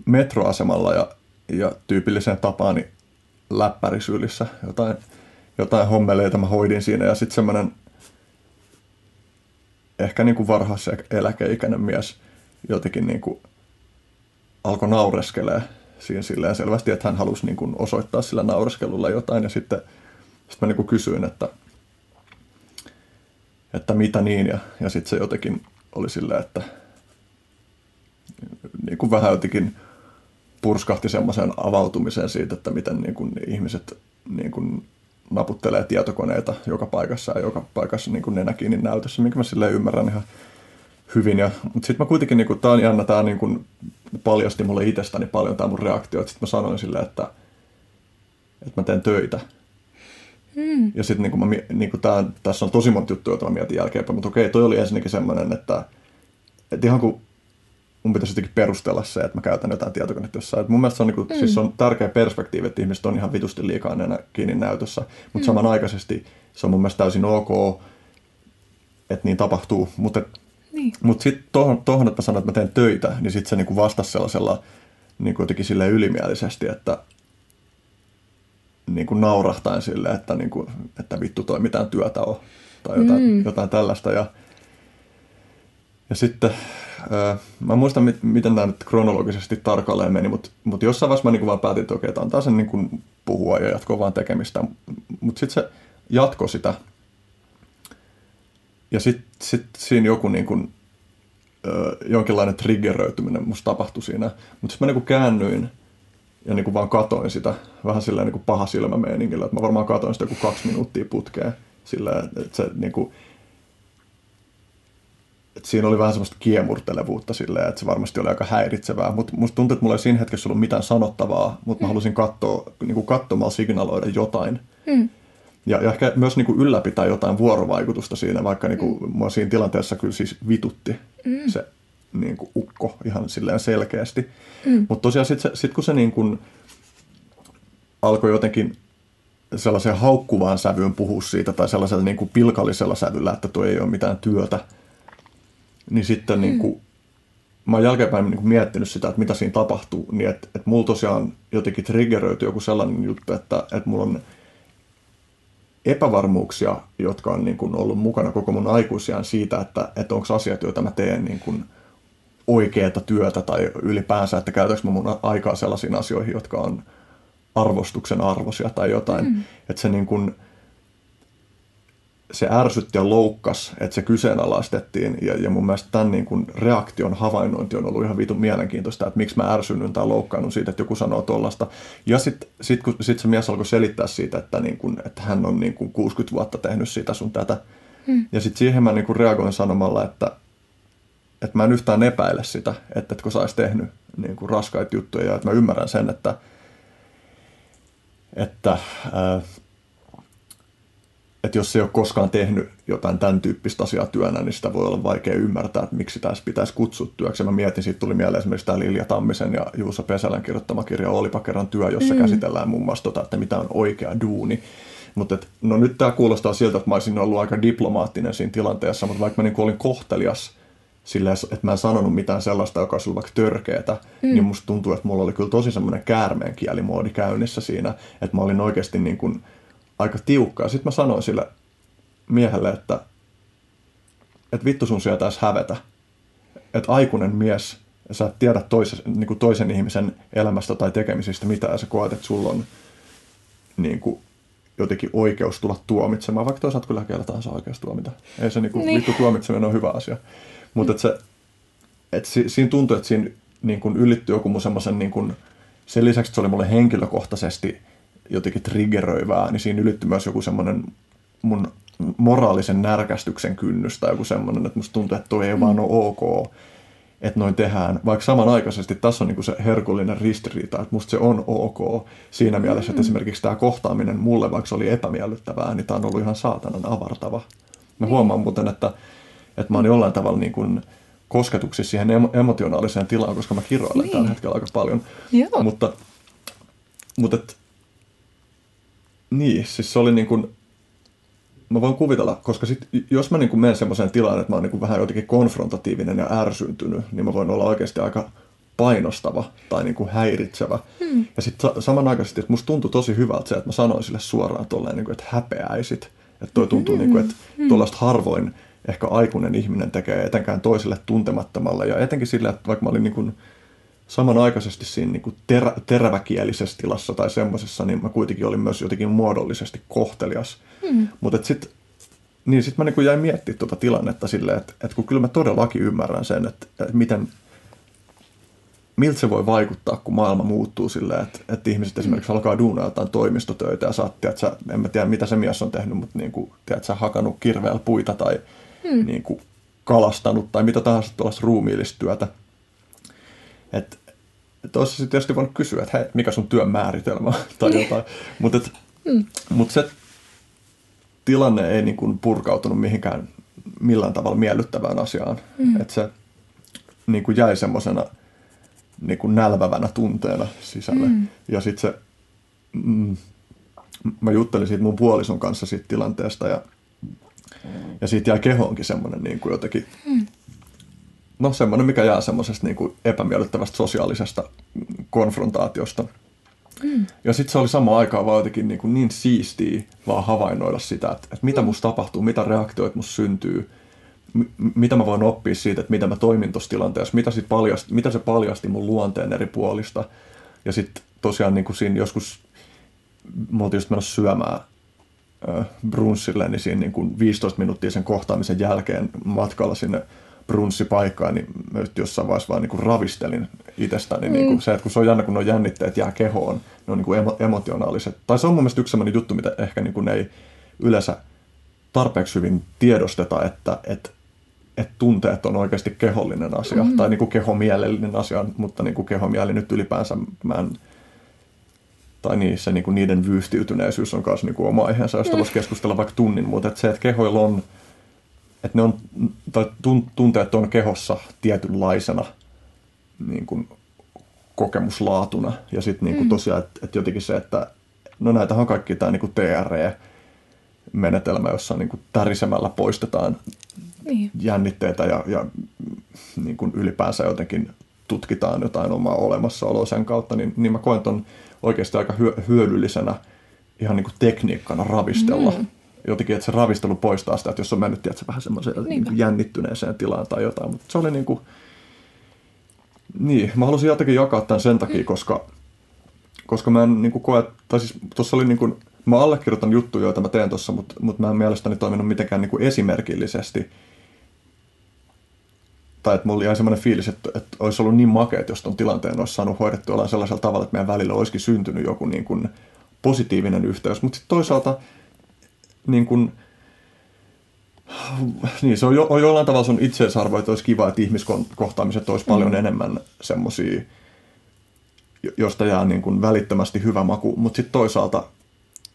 metroasemalla ja, ja tyypilliseen tapaani läppärisylissä jotain, jotain hommeleita mä hoidin siinä ja sitten semmoinen ehkä niin kuin eläkeikäinen mies jotenkin niin kuin alkoi naureskelee siinä silleen selvästi, että hän halusi niin kuin osoittaa sillä naureskelulla jotain. Ja sitten, sitten mä niin kuin kysyin, että, että mitä niin, ja, ja sitten se jotenkin oli silleen, että niin kuin vähän jotenkin purskahti semmoiseen avautumiseen siitä, että miten niin kuin ihmiset niin kuin naputtelee tietokoneita joka paikassa ja joka paikassa niin kuin kiinni näytössä, minkä mä silleen ymmärrän ihan hyvin. Ja, mutta sitten mä kuitenkin, niin kuin, tää on jännä, tää niin kuin, paljasti mulle itsestäni paljon tämä mun reaktio. Sitten mä sanoin silleen, että, että mä teen töitä. Mm. Ja sitten niin niin tässä on tosi monta juttuja, joita mä mietin jälkeenpäin, mutta okei, toi oli ensinnäkin semmoinen, että, että ihan kuin mun pitäisi jotenkin perustella se, että mä käytän jotain tietokonetta jossain. Et mun mielestä se on, niin kuin, mm. siis on tärkeä perspektiivi, että ihmiset on ihan vitusti liikaa enää kiinni näytössä, mutta mm. samanaikaisesti se on mun mielestä täysin ok, että niin tapahtuu, mutta niin. Mutta sitten tuohon, tohon, että mä sanon, että mä teen töitä, niin sitten se niinku vastasi sellaisella niinku jotenkin silleen ylimielisesti, että niinku naurahtain sille, että, niinku, että vittu toi mitään työtä on tai jotain, mm. jotain tällaista. Ja, ja sitten mä muistan, mit, miten tämä nyt kronologisesti tarkalleen meni, mutta mut jossain vaiheessa mä niinku vaan päätin, että okei, että antaa sen niinku puhua ja jatkoa vaan tekemistä. Mutta sitten se jatko sitä ja sitten sit siinä joku niin kuin, jonkinlainen triggeröityminen musta tapahtui siinä. Mutta sitten mä niin kuin käännyin ja niin kuin vaan katoin sitä vähän silleen niin kuin paha silmämeiningillä, että mä varmaan katoin sitä joku kaksi minuuttia putkeen silleen, että se niin kuin, että siinä oli vähän semmoista kiemurtelevuutta silleen, että se varmasti oli aika häiritsevää, mutta musta tuntuu, että mulla ei siinä hetkessä ollut mitään sanottavaa, mutta mä mm. halusin katsoa, niin kuin katsomalla signaloida jotain. Mm. Ja, ja ehkä myös niin kuin ylläpitää jotain vuorovaikutusta siinä, vaikka niin kuin, mm. mua siinä tilanteessa kyllä siis vitutti mm. se niin kuin ukko ihan silleen selkeästi. Mm. Mutta tosiaan sitten sit kun se niin kuin alkoi jotenkin sellaiseen haukkuvaan sävyyn puhua siitä tai sellaisella niin kuin pilkallisella sävyllä, että tuo ei ole mitään työtä, niin sitten mm. niin kuin, mä oon jälkeenpäin niin kuin miettinyt sitä, että mitä siinä tapahtuu, niin että, että mulla tosiaan jotenkin triggeröity joku sellainen juttu, että, että mulla on epävarmuuksia, jotka on niin kuin ollut mukana koko mun aikuisiaan siitä, että, että onko asiat, joita mä teen niin kuin oikeaa työtä tai ylipäänsä, että käytänkö mä mun aikaa sellaisiin asioihin, jotka on arvostuksen arvoisia tai jotain. Mm. Että se niin kuin, se ärsytti ja loukkas, että se kyseenalaistettiin. Ja, ja mun mielestä tämän niin kuin reaktion havainnointi on ollut ihan vitun mielenkiintoista, että miksi mä ärsynyn tai loukkaannut siitä, että joku sanoo tuollaista. Ja sitten sit, kun sit se mies alkoi selittää siitä, että, niin kuin, että hän on niin kuin 60 vuotta tehnyt sitä sun tätä. Hmm. Ja sitten siihen mä niin kuin reagoin sanomalla, että, että mä en yhtään epäile sitä, että etkö sä olisi tehnyt niin kuin raskaita juttuja. Ja että mä ymmärrän sen, että, että äh, että jos ei ole koskaan tehnyt jotain tämän tyyppistä asiaa työnä, niin sitä voi olla vaikea ymmärtää, että miksi sitä pitäisi kutsua työksi. Mä mietin, siitä tuli mieleen esimerkiksi tämä Lilja Tammisen ja Juuso Pesälän kirjoittama kirja Olipa kerran työ, jossa mm. käsitellään muun muassa tota, että mitä on oikea duuni. Mutta no nyt tämä kuulostaa siltä, että mä olisin ollut aika diplomaattinen siinä tilanteessa, mutta vaikka mä niin olin kohtelias silleen, että mä en sanonut mitään sellaista, joka olisi ollut vaikka törkeetä, mm. niin musta tuntuu, että mulla oli kyllä tosi semmoinen käärmeen kielimoodi käynnissä siinä, että mä olin oikeasti niin kuin aika tiukkaa. Sitten mä sanoin sille miehelle, että, että vittu sun sieltä hävetä. Että aikuinen mies, sä et tiedä toisen, niin kuin toisen ihmisen elämästä tai tekemisistä mitä, ja sä koet, että sulla on niin kuin, jotenkin oikeus tulla tuomitsemaan, vaikka toisaalta kyllä kellä tahansa oikeus tuomita. Ei se niin kuin, niin. vittu tuomitseminen on hyvä asia. Mutta mm. se, et si, siinä tuntuu, että siinä niin kuin ylittyi joku mun semmoisen, niin sen lisäksi, että se oli mulle henkilökohtaisesti – jotenkin triggeröivää, niin siinä ylittyi myös joku semmoinen mun moraalisen närkästyksen kynnys tai joku semmoinen, että musta tuntuu, että toi ei mm. vaan ole ok, että noin tehdään. Vaikka samanaikaisesti tässä on niinku se herkullinen ristiriita, että musta se on ok siinä mielessä, että mm. esimerkiksi tämä kohtaaminen mulle, vaikka se oli epämiellyttävää, niin tämä on ollut ihan saatanan avartava. Mä huomaan muuten, että, että mä oon jollain tavalla niin kuin kosketuksissa siihen emotionaaliseen tilaan, koska mä kiroilen niin. tällä hetkellä aika paljon. Joo. Mutta, mutta et, niin, siis se oli niin kuin, mä voin kuvitella, koska sit, jos mä niin kuin menen semmoiseen tilaan, että mä oon niin kuin vähän jotenkin konfrontatiivinen ja ärsyntynyt, niin mä voin olla oikeasti aika painostava tai niin kuin häiritsevä. Hmm. Ja sitten samanaikaisesti, että musta tuntui tosi hyvältä se, että mä sanoin sille suoraan tolleen, niin kuin, että häpeäisit. Että toi tuntuu, hmm. niin kuin, että hmm. tuollaista harvoin ehkä aikuinen ihminen tekee etenkään toiselle tuntemattomalle. Ja etenkin sillä, että vaikka mä olin niin kuin samanaikaisesti siinä niin kuin terä, teräväkielisessä tilassa tai semmoisessa, niin mä kuitenkin olin myös jotenkin muodollisesti kohtelias. Mm. Mutta sitten niin sit mä niin kuin jäin miettimään tuota tilannetta silleen, että, että kun kyllä mä todellakin ymmärrän sen, että, että miten, miltä se voi vaikuttaa, kun maailma muuttuu silleen, että, että ihmiset mm. esimerkiksi alkaa duunaa jotain toimistotöitä ja sä, että sä, en mä tiedä mitä se mies on tehnyt, mutta niin kuin, tiedät, sä hakannut kirveellä puita tai mm. niin kuin, kalastanut tai mitä tahansa tuollaista ruumiillista työtä – että et olisi sitten tietysti voinut kysyä, että hei, mikä sun työn määritelmä tai niin. jotain. Mutta mm. mut se tilanne ei niin kuin purkautunut mihinkään millään tavalla miellyttävään asiaan. Mm. Että se niin kuin jäi semmoisena niin kuin nälvävänä tunteena sisälle. Mm. Ja sitten se, mm, mä juttelin siitä mun puolison kanssa siitä tilanteesta ja, ja siitä jäi kehoonkin semmoinen niin kuin jotenkin mm no semmoinen, mikä jää semmoisesta niin kuin epämiellyttävästä sosiaalisesta konfrontaatiosta. Mm. Ja sitten se oli sama aikaa vaan jotenkin niin, kuin niin siistiä vaan havainnoida sitä, että, että mitä musta tapahtuu, mitä reaktioita musta syntyy, m- mitä mä voin oppia siitä, että mitä mä toimin tuossa tilanteessa, mitä, sit paljasti, mitä se paljasti mun luonteen eri puolista. Ja sitten tosiaan niin kuin siinä joskus, me oltiin just menossa syömään äh, brunssille, niin siinä niin kuin 15 minuuttia sen kohtaamisen jälkeen matkalla sinne brunssipaikkaa, niin mä nyt jossain vaiheessa vaan niin kuin ravistelin itsestäni. Mm. Niin kuin se, että kun se on jännä, kun nuo jännitteet jää kehoon, ne on niin kuin emo- emotionaaliset. Tai se on mun mielestä yksi sellainen juttu, mitä ehkä niin kuin ei yleensä tarpeeksi hyvin tiedosteta, että, että, että tunteet on oikeasti kehollinen asia. Mm. Tai niin kuin kehomielellinen asia, mutta niin kuin kehomieli nyt ylipäänsä mä en, tai niin, se niin kuin niiden vyystiytyneisyys on myös niin kuin oma aiheensa, josta mm. voisi keskustella vaikka tunnin, mutta että se, että kehoilla on että ne on, tai tunteet on kehossa tietynlaisena niin kuin kokemuslaatuna. Ja sitten niin kuin mm. tosiaan, että, että jotenkin se, että no näitä on kaikki tämä niin TRE-menetelmä, jossa niin kuin tärisemällä poistetaan Niin. jännitteitä ja, ja niin kuin ylipäänsä jotenkin tutkitaan jotain omaa olemassaoloa sen kautta, niin, niin mä koen ton oikeasti aika hyö, hyödyllisenä ihan niin kuin tekniikkana ravistella. Mm. Jotenkin, että se ravistelu poistaa sitä, että jos on mennyt tiedätkö, vähän semmoiseen niin kuin jännittyneeseen tilaan tai jotain, mutta se oli niin kuin, niin, mä halusin jotenkin jakaa tämän sen takia, mm. koska, koska mä en niin kuin koe, tai siis tuossa oli niin kuin, mä allekirjoitan juttuja, joita mä teen tuossa, mutta, mutta mä en mielestäni toiminut mitenkään niin kuin esimerkillisesti. Tai että mulla oli ihan semmoinen fiilis, että, että olisi ollut niin makea, jos tuon tilanteen olisi saanut hoidettua jollain sellaisella tavalla, että meidän välillä olisikin syntynyt joku niin kuin positiivinen yhteys. Mutta sitten toisaalta niin kuin, niin, se on, jo, on jollain tavalla sun itseisarvo, että olisi kiva, että ihmiskohtaamiset olisi paljon mm. enemmän semmoisia, josta jää niin kuin välittömästi hyvä maku, mutta sitten toisaalta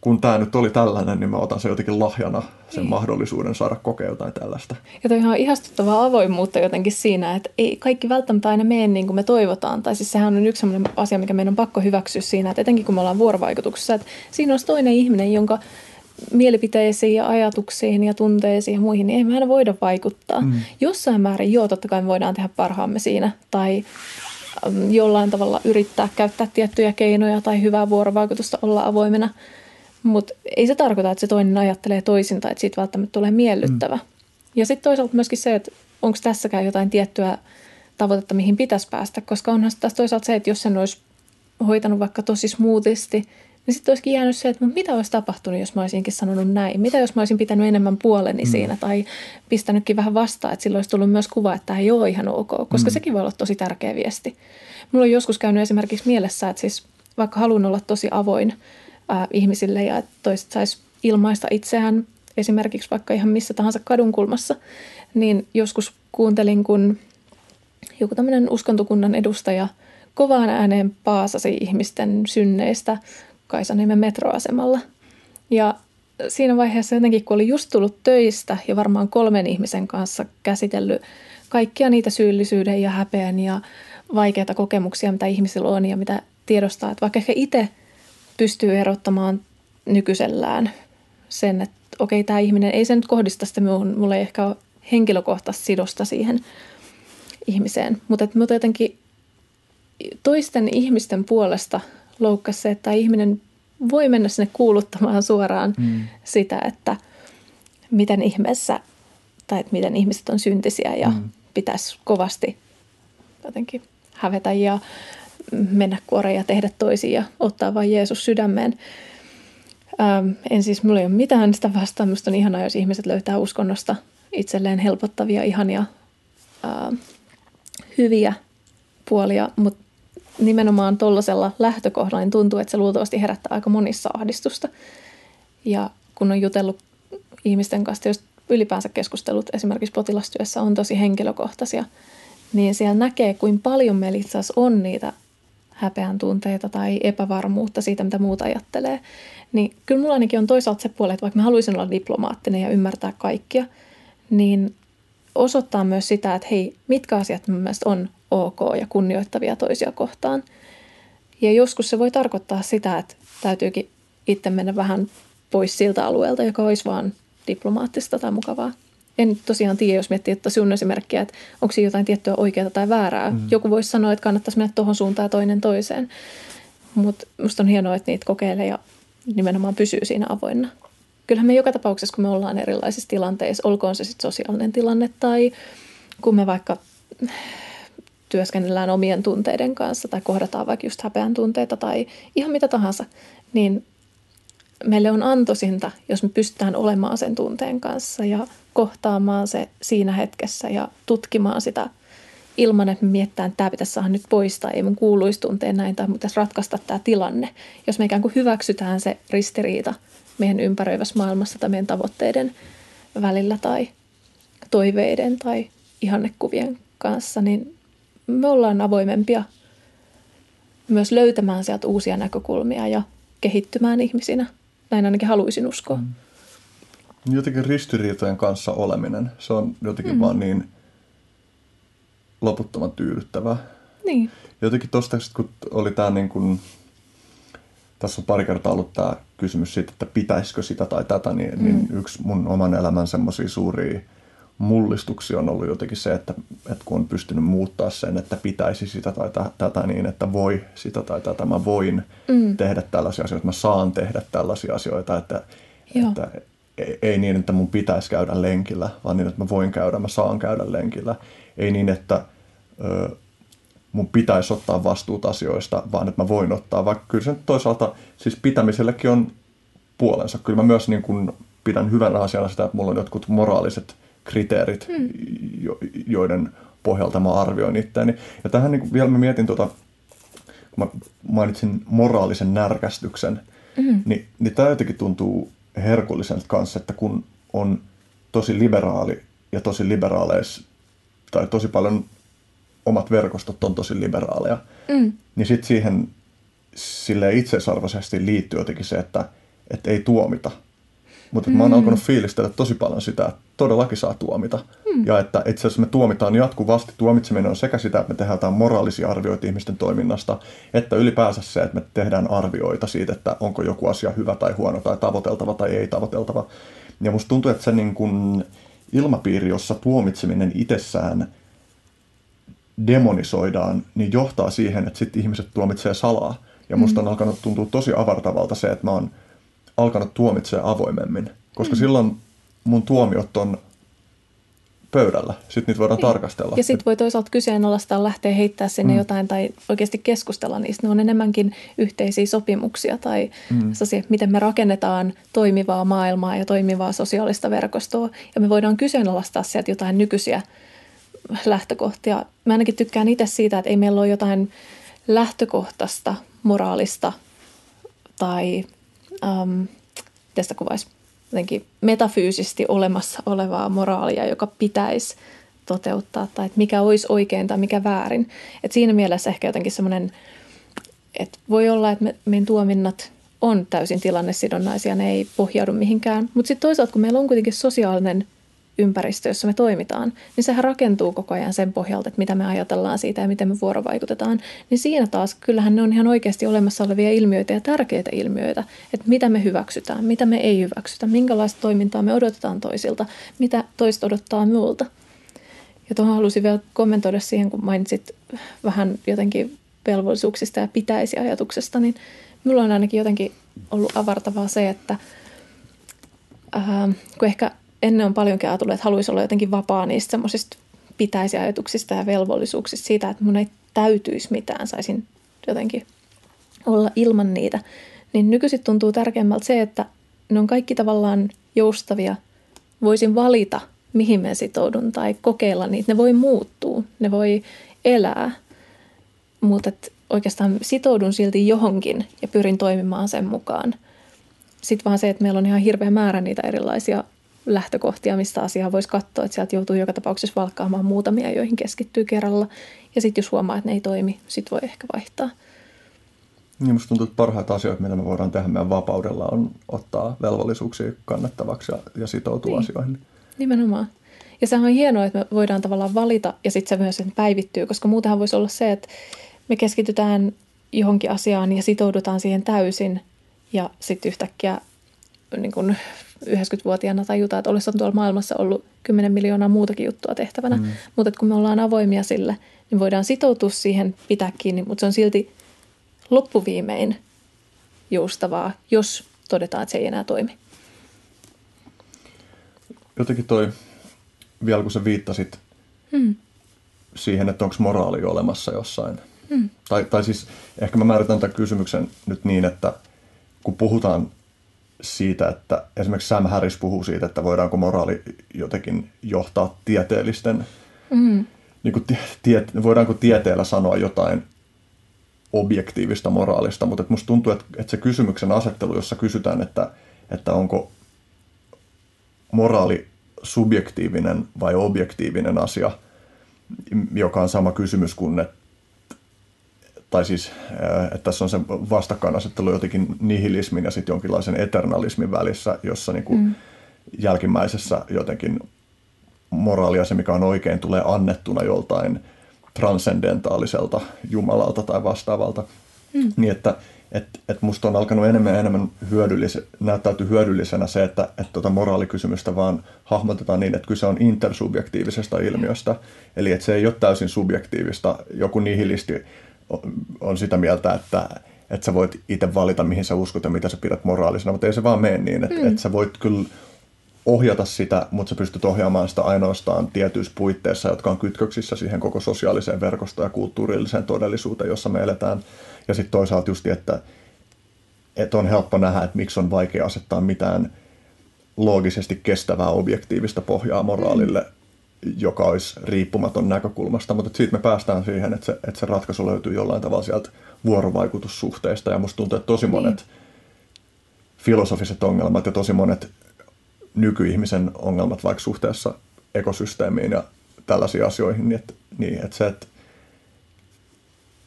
kun tämä nyt oli tällainen, niin mä otan se jotenkin lahjana, sen niin. mahdollisuuden saada kokea jotain tällaista. Ja toi ihan ihastuttavaa avoimuutta jotenkin siinä, että ei kaikki välttämättä aina mene niin kuin me toivotaan. Tai siis sehän on yksi sellainen asia, mikä meidän on pakko hyväksyä siinä, että etenkin kun me ollaan vuorovaikutuksessa, että siinä on toinen ihminen, jonka mielipiteisiin ja ajatuksiin ja tunteisiin ja muihin, niin ei me aina voida vaikuttaa. Mm. Jossain määrin joo, totta kai me voidaan tehdä parhaamme siinä tai jollain tavalla yrittää käyttää tiettyjä keinoja tai hyvää vuorovaikutusta olla avoimena – mutta ei se tarkoita, että se toinen ajattelee toisin tai että siitä välttämättä tulee miellyttävä. Mm. Ja sitten toisaalta myöskin se, että onko tässäkään jotain tiettyä tavoitetta, mihin pitäisi päästä, koska onhan tässä toisaalta se, että jos sen olisi hoitanut vaikka tosi smoothisti, niin sitten olisikin jäänyt se, että mitä olisi tapahtunut, jos mä olisinkin sanonut näin. Mitä jos mä olisin pitänyt enemmän puoleni mm. siinä tai pistänytkin vähän vastaan, että silloin olisi tullut myös kuva, että tämä ei ole ihan ok, koska mm. sekin voi olla tosi tärkeä viesti. Mulla on joskus käynyt esimerkiksi mielessä, että siis vaikka haluan olla tosi avoin ää, ihmisille ja että toiset sais ilmaista itseään esimerkiksi vaikka ihan missä tahansa kadunkulmassa, niin joskus kuuntelin, kun joku tämmöinen uskontokunnan edustaja kovaan ääneen paasasi ihmisten synneistä Kaisaniemen metroasemalla. Ja siinä vaiheessa jotenkin, kun oli just tullut töistä ja varmaan kolmen ihmisen kanssa käsitellyt kaikkia niitä syyllisyyden ja häpeän ja vaikeita kokemuksia, mitä ihmisillä on ja mitä tiedostaa, että vaikka ehkä itse – pystyy erottamaan nykyisellään sen, että okei, tämä ihminen, ei se nyt kohdista sitä minuun, mulla ei ehkä ole henkilökohtaista sidosta siihen ihmiseen, mutta että jotenkin toisten ihmisten puolesta loukkasi se, että ihminen voi mennä sinne kuuluttamaan suoraan mm. sitä, että miten ihmeessä tai että miten ihmiset on syntisiä ja mm. pitäisi kovasti jotenkin hävetä ja mennä kuoreen ja tehdä toisia ja ottaa vain Jeesus sydämeen. Ähm, en siis, mulla ei ole mitään sitä vastaan. Minusta on ihanaa, jos ihmiset löytää uskonnosta itselleen helpottavia, ihania, äh, hyviä puolia, mutta nimenomaan tuollaisella lähtökohdalla niin tuntuu, että se luultavasti herättää aika monissa ahdistusta. Ja kun on jutellut ihmisten kanssa, jos ylipäänsä keskustelut esimerkiksi potilastyössä on tosi henkilökohtaisia, niin siellä näkee, kuinka paljon meillä itse asiassa on niitä häpeän tunteita tai epävarmuutta siitä, mitä muut ajattelee. Niin kyllä mulla ainakin on toisaalta se puoli, että vaikka mä haluaisin olla diplomaattinen ja ymmärtää kaikkia, niin osoittaa myös sitä, että hei, mitkä asiat mun mielestä on ok ja kunnioittavia toisia kohtaan. Ja joskus se voi tarkoittaa sitä, että täytyykin itse mennä vähän pois siltä alueelta, joka olisi vaan diplomaattista tai mukavaa en tosiaan tiedä, jos miettii, että sinun esimerkkiä, että onko siinä jotain tiettyä oikeaa tai väärää. Mm. Joku voisi sanoa, että kannattaisi mennä tuohon suuntaan ja toinen toiseen. Mutta minusta on hienoa, että niitä kokeilee ja nimenomaan pysyy siinä avoinna. Kyllähän me joka tapauksessa, kun me ollaan erilaisissa tilanteissa, olkoon se sitten sosiaalinen tilanne tai kun me vaikka työskennellään omien tunteiden kanssa tai kohdataan vaikka just häpeän tunteita tai ihan mitä tahansa, niin meille on antoisinta, jos me pystytään olemaan sen tunteen kanssa ja kohtaamaan se siinä hetkessä ja tutkimaan sitä ilman, että me miettää, että tämä pitäisi saada nyt pois tai ei mun kuuluisi tuntea näin tai pitäisi ratkaista tämä tilanne. Jos me ikään kuin hyväksytään se ristiriita meidän ympäröivässä maailmassa tai meidän tavoitteiden välillä tai toiveiden tai ihannekuvien kanssa, niin me ollaan avoimempia myös löytämään sieltä uusia näkökulmia ja kehittymään ihmisinä. Näin ainakin haluaisin uskoa. Mm. Jotenkin ristiriitojen kanssa oleminen, se on jotenkin mm. vaan niin loputtoman tyydyttävää. Niin. Jotenkin tuosta, kun oli tämä niin kuin, tässä on pari kertaa ollut tämä kysymys siitä, että pitäisikö sitä tai tätä, niin, mm. niin yksi mun oman elämän semmoisia suuria mullistuksia on ollut jotenkin se, että, että kun on pystynyt muuttaa sen, että pitäisi sitä tai tätä niin, että voi sitä tai tätä, mä voin mm. tehdä tällaisia asioita, mä saan tehdä tällaisia asioita, että, että ei niin, että mun pitäisi käydä lenkillä, vaan niin, että mä voin käydä, mä saan käydä lenkillä. Ei niin, että ö, mun pitäisi ottaa vastuut asioista, vaan että mä voin ottaa, vaikka kyllä se toisaalta, siis pitämisellekin on puolensa. Kyllä mä myös niin kuin pidän hyvänä asiana sitä, että mulla on jotkut moraaliset kriteerit, hmm. jo, joiden pohjalta mä arvioin itseäni. Ja tähän niin vielä mä mietin, tuota, kun mä mainitsin moraalisen närkästyksen, hmm. niin, niin tämä jotenkin tuntuu herkulliselta kanssa, että kun on tosi liberaali ja tosi liberaaleis, tai tosi paljon omat verkostot on tosi liberaaleja, mm. niin sitten siihen sille itseisarvoisesti liittyy jotenkin se, että, että ei tuomita. Mutta mm. mä oon mm. alkanut fiilistellä tosi paljon sitä, että todellakin saa tuomita. Mm. Ja että itse asiassa me tuomitaan jatkuvasti. Tuomitseminen on sekä sitä, että me tehdään jotain moraalisia arvioita ihmisten toiminnasta, että ylipäänsä se, että me tehdään arvioita siitä, että onko joku asia hyvä tai huono tai tavoiteltava tai ei tavoiteltava. Ja musta tuntuu, että se niin kun ilmapiiri, jossa tuomitseminen itsessään demonisoidaan, niin johtaa siihen, että sitten ihmiset tuomitsee salaa. Ja musta mm. on alkanut tuntua tosi avartavalta se, että mä oon alkanut tuomitsemaan avoimemmin. Koska mm. silloin mun tuomiot on pöydällä. Sitten niitä voidaan niin. tarkastella. Ja sitten voi toisaalta kyseenalaistaa, lähteä heittää sinne mm. jotain tai oikeasti keskustella niistä. Ne on enemmänkin yhteisiä sopimuksia tai mm. sellaisia, miten me rakennetaan toimivaa maailmaa ja toimivaa sosiaalista verkostoa. Ja me voidaan kyseenalaistaa sieltä jotain nykyisiä lähtökohtia. Mä ainakin tykkään itse siitä, että ei meillä ole jotain lähtökohtaista moraalista tai ähm, tästä kuvaisi jotenkin metafyysisesti olemassa olevaa moraalia, joka pitäisi toteuttaa tai että mikä olisi oikein tai mikä väärin. Et siinä mielessä ehkä jotenkin semmoinen, että voi olla, että me, meidän tuominnat on täysin tilannesidonnaisia, ne ei pohjaudu mihinkään. Mutta sitten toisaalta, kun meillä on kuitenkin sosiaalinen ympäristö, jossa me toimitaan, niin sehän rakentuu koko ajan sen pohjalta, että mitä me ajatellaan siitä ja miten me vuorovaikutetaan. Niin siinä taas kyllähän ne on ihan oikeasti olemassa olevia ilmiöitä ja tärkeitä ilmiöitä, että mitä me hyväksytään, mitä me ei hyväksytä, minkälaista toimintaa me odotetaan toisilta, mitä toista odottaa muulta. Ja tuohon halusin vielä kommentoida siihen, kun mainitsit vähän jotenkin velvollisuuksista ja pitäisi ajatuksesta, niin minulla on ainakin jotenkin ollut avartavaa se, että ää, kun ehkä ennen on paljonkin ajatellut, että haluaisi olla jotenkin vapaa niistä semmoisista pitäisi ajatuksista ja velvollisuuksista siitä, että mun ei täytyisi mitään, saisin jotenkin olla ilman niitä. Niin nykyisin tuntuu tärkeämmältä se, että ne on kaikki tavallaan joustavia. Voisin valita, mihin me sitoudun tai kokeilla niitä. Ne voi muuttua, ne voi elää, mutta oikeastaan sitoudun silti johonkin ja pyrin toimimaan sen mukaan. Sitten vaan se, että meillä on ihan hirveä määrä niitä erilaisia lähtökohtia, mistä asiaa voisi katsoa, että sieltä joutuu joka tapauksessa valkkaamaan muutamia, joihin keskittyy kerralla. Ja sitten jos huomaa, että ne ei toimi, sitten voi ehkä vaihtaa. Niin musta tuntuu, että parhaita asioita, mitä me voidaan tehdä meidän vapaudella, on ottaa velvollisuuksia kannattavaksi ja, ja sitoutua niin. asioihin. Nimenomaan. Ja sehän on hienoa, että me voidaan tavallaan valita ja sitten se myös sen päivittyy, koska muutenhan voisi olla se, että me keskitytään johonkin asiaan ja sitoudutaan siihen täysin ja sitten yhtäkkiä niin kun 90-vuotiaana tajuta, että olisi tuolla maailmassa ollut 10 miljoonaa muutakin juttua tehtävänä. Mm. Mutta kun me ollaan avoimia sille, niin voidaan sitoutua siihen, pitää kiinni, mutta se on silti loppuviimein joustavaa, jos todetaan, että se ei enää toimi. Jotenkin toi, vielä kun sä viittasit hmm. siihen, että onko moraali olemassa jossain. Hmm. Tai, tai siis ehkä mä määritän tämän kysymyksen nyt niin, että kun puhutaan siitä, että esimerkiksi Sam Harris puhuu siitä, että voidaanko moraali jotenkin johtaa tieteellisten, mm. niin kuin tie, voidaanko tieteellä sanoa jotain objektiivista moraalista, mutta musta tuntuu, että, että se kysymyksen asettelu, jossa kysytään, että, että onko moraali subjektiivinen vai objektiivinen asia, joka on sama kysymys kuin, että tai siis, äh, että tässä on se vastakkainasettelu jotenkin nihilismin ja sitten jonkinlaisen eternalismin välissä, jossa niin kuin mm. jälkimmäisessä jotenkin moraalia, se mikä on oikein, tulee annettuna joltain transcendentaaliselta Jumalalta tai vastaavalta. Mm. Niin että, että et musta on alkanut enemmän ja enemmän hyödyllis, näyttäytyy hyödyllisenä se, että et tota moraalikysymystä vaan hahmotetaan niin, että kyse on intersubjektiivisesta ilmiöstä. Eli että se ei ole täysin subjektiivista. Joku nihilisti on sitä mieltä, että, että sä voit itse valita, mihin sä uskot ja mitä sä pidät moraalisena, mutta ei se vaan mene niin, että, mm. että sä voit kyllä ohjata sitä, mutta sä pystyt ohjaamaan sitä ainoastaan tietyissä puitteissa, jotka on kytköksissä siihen koko sosiaaliseen verkostoon ja kulttuurilliseen todellisuuteen, jossa me eletään. Ja sitten toisaalta just, että, että on helppo nähdä, että miksi on vaikea asettaa mitään loogisesti kestävää objektiivista pohjaa moraalille, mm. Joka olisi riippumaton näkökulmasta, mutta siitä me päästään siihen, että se, että se ratkaisu löytyy jollain tavalla sieltä vuorovaikutussuhteista, ja musta tuntuu, että tosi monet niin. filosofiset ongelmat ja tosi monet nykyihmisen ongelmat vaikka suhteessa ekosysteemiin ja tällaisiin asioihin, niin että, niin, että se, että,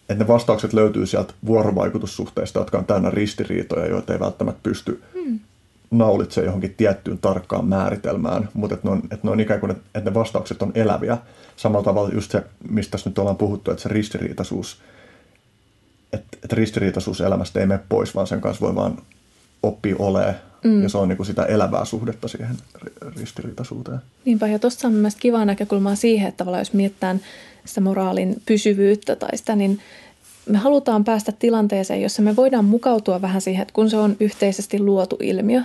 että ne vastaukset löytyy sieltä vuorovaikutussuhteista, jotka on täynnä ristiriitoja, joita ei välttämättä pysty hmm. Naulitsemaan johonkin tiettyyn tarkkaan määritelmään, mutta että ne on, että ne on ikään kuin, että ne vastaukset on eläviä. Samalla tavalla just se, mistä nyt ollaan puhuttu, että se ristiriitaisuus, että, että ristiriitaisuus elämästä ei mene pois, vaan sen kanssa voi vaan oppia olemaan Mm. Ja se on niin kuin sitä elävää suhdetta siihen ristiriitaisuuteen. Niinpä, ja tuossa on mielestäni kiva näkökulmaa siihen, että tavallaan jos mietitään sitä moraalin pysyvyyttä tai sitä, niin me halutaan päästä tilanteeseen, jossa me voidaan mukautua vähän siihen, että kun se on yhteisesti luotu ilmiö,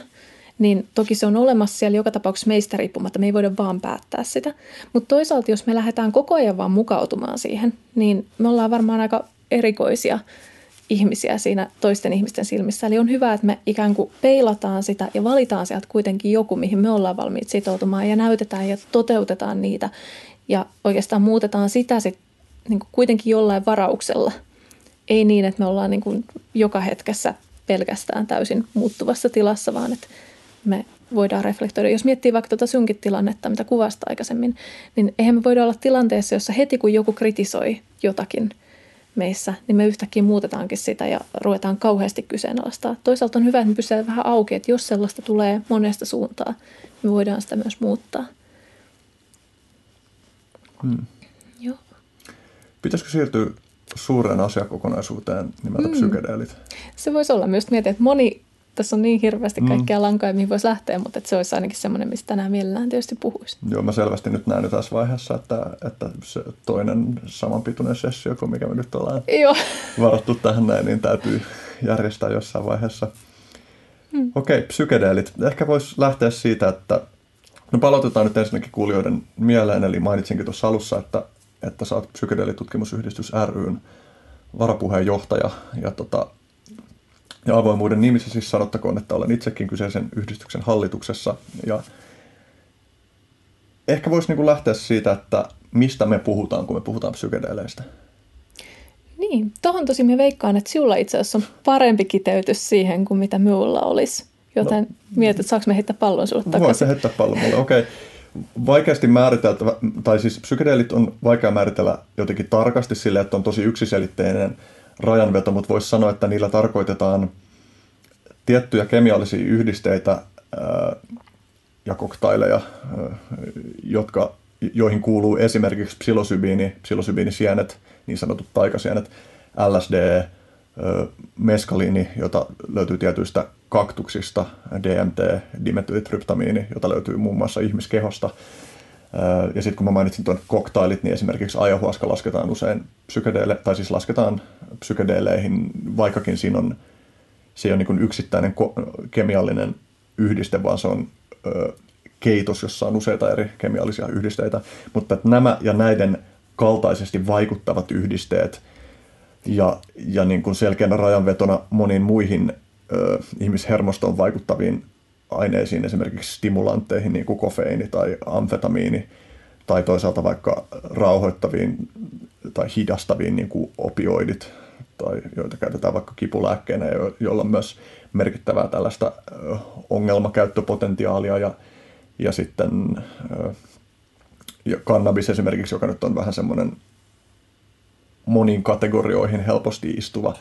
niin toki se on olemassa siellä joka tapauksessa meistä riippumatta, me ei voida vaan päättää sitä. Mutta toisaalta, jos me lähdetään koko ajan vaan mukautumaan siihen, niin me ollaan varmaan aika erikoisia ihmisiä siinä toisten ihmisten silmissä. Eli on hyvä, että me ikään kuin peilataan sitä ja valitaan sieltä kuitenkin joku, mihin me ollaan valmiit sitoutumaan ja näytetään ja toteutetaan niitä. Ja oikeastaan muutetaan sitä sit niin kuitenkin jollain varauksella. Ei niin, että me ollaan niin kuin joka hetkessä pelkästään täysin muuttuvassa tilassa, vaan että me voidaan reflektoida. Jos miettii vaikka tuota sunkin tilannetta, mitä kuvasta aikaisemmin, niin eihän me voida olla tilanteessa, jossa heti kun joku kritisoi jotakin – meissä, niin me yhtäkkiä muutetaankin sitä ja ruvetaan kauheasti kyseenalaistaa. Toisaalta on hyvä, että me pysytään vähän auki, että jos sellaista tulee monesta suuntaa, niin me voidaan sitä myös muuttaa. Hmm. Joo. Pitäisikö siirtyä suureen asiakokonaisuuteen nimeltä mm. psykedeelit? Se voisi olla myös mietin, että moni tässä on niin hirveästi kaikkia mm. lankoja, mihin voisi lähteä, mutta että se olisi ainakin semmoinen, mistä tänään mielellään tietysti puhuisi. Joo, mä selvästi nyt näen tässä vaiheessa, että, että se toinen samanpituinen sessio kuin mikä me nyt ollaan Joo. varattu tähän näin, niin täytyy järjestää jossain vaiheessa. Mm. Okei, okay, psykedeelit. Ehkä voisi lähteä siitä, että no palautetaan nyt ensinnäkin kuulijoiden mieleen, eli mainitsinkin tuossa alussa, että, että sä oot psykedeelitutkimusyhdistys ryn varapuheenjohtaja ja tota, ja avoimuuden nimissä siis sanottakoon, että olen itsekin kyseisen yhdistyksen hallituksessa. Ja ehkä voisi niin lähteä siitä, että mistä me puhutaan, kun me puhutaan psykedeleistä. Niin, tuohon tosi me veikkaan, että sinulla itse asiassa on parempi kiteytys siihen kuin mitä minulla olisi. Joten no, mietit, saanko me heittää pallon sinulle takaisin? Voisi heittää pallon mulle, okei. Okay. Vaikeasti määriteltävä, tai siis psykedeelit on vaikea määritellä jotenkin tarkasti sille, että on tosi yksiselitteinen – rajanveto, mutta voisi sanoa, että niillä tarkoitetaan tiettyjä kemiallisia yhdisteitä ja koktaileja, jotka, joihin kuuluu esimerkiksi psilosybiini, psilosybiinisienet, niin sanotut taikasienet, LSD, meskaliini, jota löytyy tietyistä kaktuksista, DMT, dimetyltryptamiini, jota löytyy muun muassa ihmiskehosta, ja sitten kun mä mainitsin tuon koktailit, niin esimerkiksi ayahuasca lasketaan usein psykedeele, tai siis lasketaan psykedeeleihin, vaikkakin siinä on, se ei ole niin yksittäinen kemiallinen yhdiste, vaan se on keitos, jossa on useita eri kemiallisia yhdisteitä. Mutta että nämä ja näiden kaltaisesti vaikuttavat yhdisteet ja, ja niin kuin selkeänä rajanvetona moniin muihin ö, ihmishermostoon vaikuttaviin aineisiin, esimerkiksi stimulantteihin, niin kuin kofeiini tai amfetamiini, tai toisaalta vaikka rauhoittaviin tai hidastaviin niin kuin opioidit, tai joita käytetään vaikka kipulääkkeenä, joilla on myös merkittävää tällaista ongelmakäyttöpotentiaalia, ja, ja sitten ja kannabis esimerkiksi, joka nyt on vähän semmoinen moniin kategorioihin helposti istuva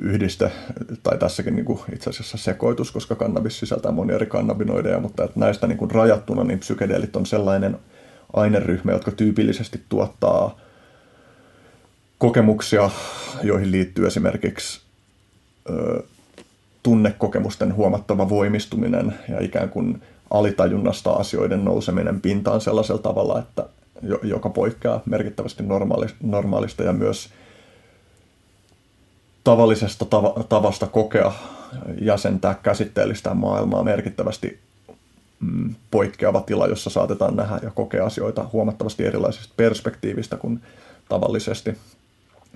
yhdiste, tai tässäkin niin kuin itse asiassa sekoitus, koska kannabis sisältää monia eri kannabinoideja, mutta että näistä niin kuin rajattuna niin psykedeelit on sellainen aineryhmä, jotka tyypillisesti tuottaa kokemuksia, joihin liittyy esimerkiksi ö, tunnekokemusten huomattava voimistuminen ja ikään kuin alitajunnasta asioiden nouseminen pintaan sellaisella tavalla, että joka poikkeaa merkittävästi normaalista ja myös tavallisesta tavasta kokea jäsentää käsitteellistä maailmaa merkittävästi mm, poikkeava tila, jossa saatetaan nähdä ja kokea asioita huomattavasti erilaisesta perspektiivistä kuin tavallisesti.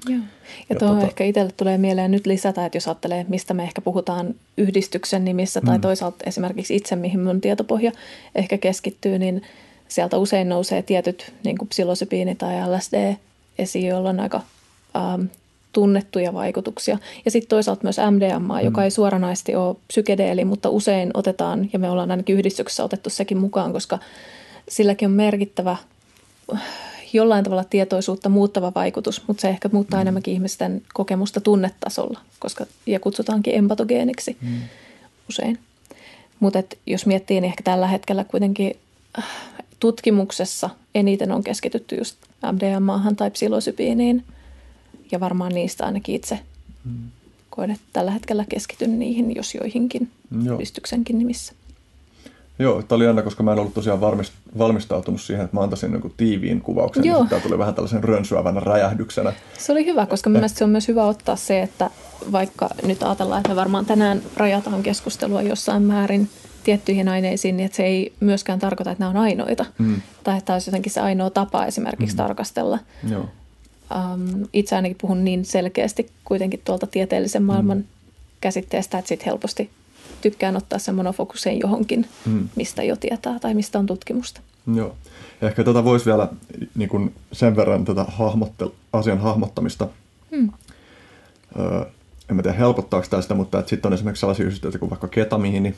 Joo. Ja, ja tuohon tota... ehkä itselle tulee mieleen nyt lisätä, että jos ajattelee, mistä me ehkä puhutaan yhdistyksen nimissä tai mm. toisaalta esimerkiksi itse, mihin mun tietopohja ehkä keskittyy, niin sieltä usein nousee tietyt niin kuin psilosybiini tai LSD esiin, joilla on aika ähm, tunnettuja vaikutuksia. Ja sitten toisaalta myös MDMA, mm. joka ei suoranaisesti ole psykedeeli, mutta usein otetaan, ja me ollaan ainakin yhdistyksessä otettu sekin mukaan, koska silläkin on merkittävä jollain tavalla tietoisuutta muuttava vaikutus, mutta se ehkä muuttaa mm. enemmänkin ihmisten kokemusta tunnetasolla, koska, ja kutsutaankin empatogeeniksi mm. usein. Mutta jos miettii, niin ehkä tällä hetkellä kuitenkin äh, tutkimuksessa eniten on keskitytty just MDMAhan tai psilosybiiniin, ja varmaan niistä ainakin itse mm. koen, että tällä hetkellä keskityn niihin, jos joihinkin Joo. yhdistyksenkin nimissä. Joo, tämä oli jännä, koska mä en ollut tosiaan valmistautunut siihen, että mä antaisin niin tiiviin kuvauksen, niin Joo. niin tämä tuli vähän tällaisen rönsyävänä räjähdyksenä. Se oli hyvä, koska eh. mielestäni se on myös hyvä ottaa se, että vaikka nyt ajatellaan, että me varmaan tänään rajataan keskustelua jossain määrin tiettyihin aineisiin, niin että se ei myöskään tarkoita, että nämä on ainoita. Mm. Tai että tämä olisi jotenkin se ainoa tapa esimerkiksi mm. tarkastella. Joo. Um, itse ainakin puhun niin selkeästi kuitenkin tuolta tieteellisen maailman mm. käsitteestä, että sitten helposti tykkään ottaa sen monofokuseen johonkin, hmm. mistä jo tietää tai mistä on tutkimusta. Joo. Ehkä tätä voisi vielä niin kuin sen verran tätä hahmottel- asian hahmottamista, hmm. öö, en mä tiedä helpottaako tästä, mutta sitten on esimerkiksi sellaisia yhdisteitä kuin vaikka ketamiini,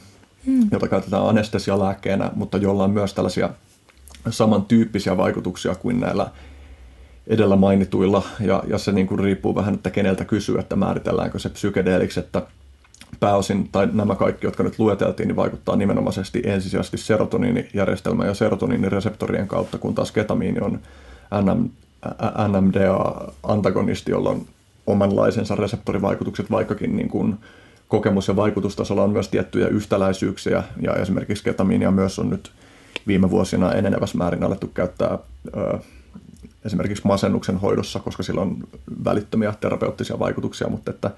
hmm. jota käytetään anestesialääkkeenä, mutta jolla on myös tällaisia samantyyppisiä vaikutuksia kuin näillä edellä mainituilla, ja, ja se niin kuin riippuu vähän, että keneltä kysyy, että määritelläänkö se psykedeeliksi, että pääosin, tai nämä kaikki, jotka nyt lueteltiin, niin vaikuttaa nimenomaisesti ensisijaisesti serotoniinijärjestelmään ja serotoniinireseptorien kautta, kun taas ketamiini on NM, NMDA-antagonisti, jolla on omanlaisensa reseptorivaikutukset, vaikkakin niin kuin kokemus- ja vaikutustasolla on myös tiettyjä yhtäläisyyksiä, ja esimerkiksi ketamiinia myös on nyt viime vuosina enenevässä määrin alettu käyttää esimerkiksi masennuksen hoidossa, koska sillä on välittömiä terapeuttisia vaikutuksia, mutta että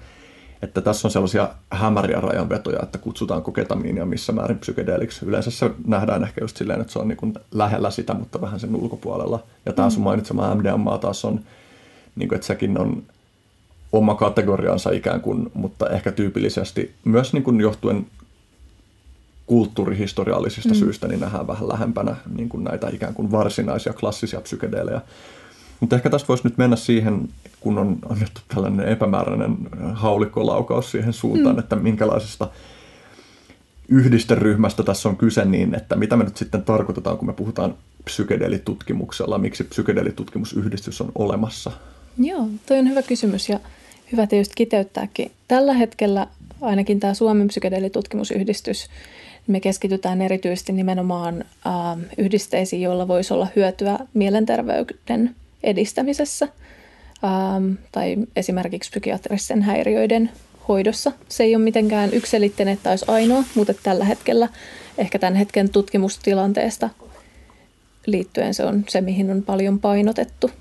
että tässä on sellaisia hämäriä rajanvetoja, että kutsutaanko ketamiinia missä määrin psykedeeliksi. Yleensä se nähdään ehkä just silleen, että se on niin kuin lähellä sitä, mutta vähän sen ulkopuolella. Ja tämä sun mm. mainitsema MDMA taas on, niin kuin, että sekin on oma kategoriansa ikään kuin, mutta ehkä tyypillisesti myös niin kuin johtuen kulttuurihistoriallisista mm. syistä, niin nähdään vähän lähempänä niin kuin näitä ikään kuin varsinaisia klassisia psykedeelejä. Mutta ehkä tästä voisi nyt mennä siihen, kun on annettu tällainen epämääräinen haulikkolaukaus siihen suuntaan, mm. että minkälaisesta yhdisteryhmästä tässä on kyse, niin että mitä me nyt sitten tarkoitetaan, kun me puhutaan psykedelitutkimuksella, miksi psykedelitutkimusyhdistys on olemassa? Joo, toi on hyvä kysymys ja hyvä tietysti kiteyttääkin. Tällä hetkellä ainakin tämä Suomen psykedelitutkimusyhdistys, me keskitytään erityisesti nimenomaan äh, yhdisteisiin, joilla voisi olla hyötyä mielenterveyden edistämisessä ähm, tai esimerkiksi psykiatristen häiriöiden hoidossa. Se ei ole mitenkään yksilitteinen, että olisi ainoa, mutta tällä hetkellä ehkä tämän hetken tutkimustilanteesta liittyen se on se, mihin on paljon painotettu.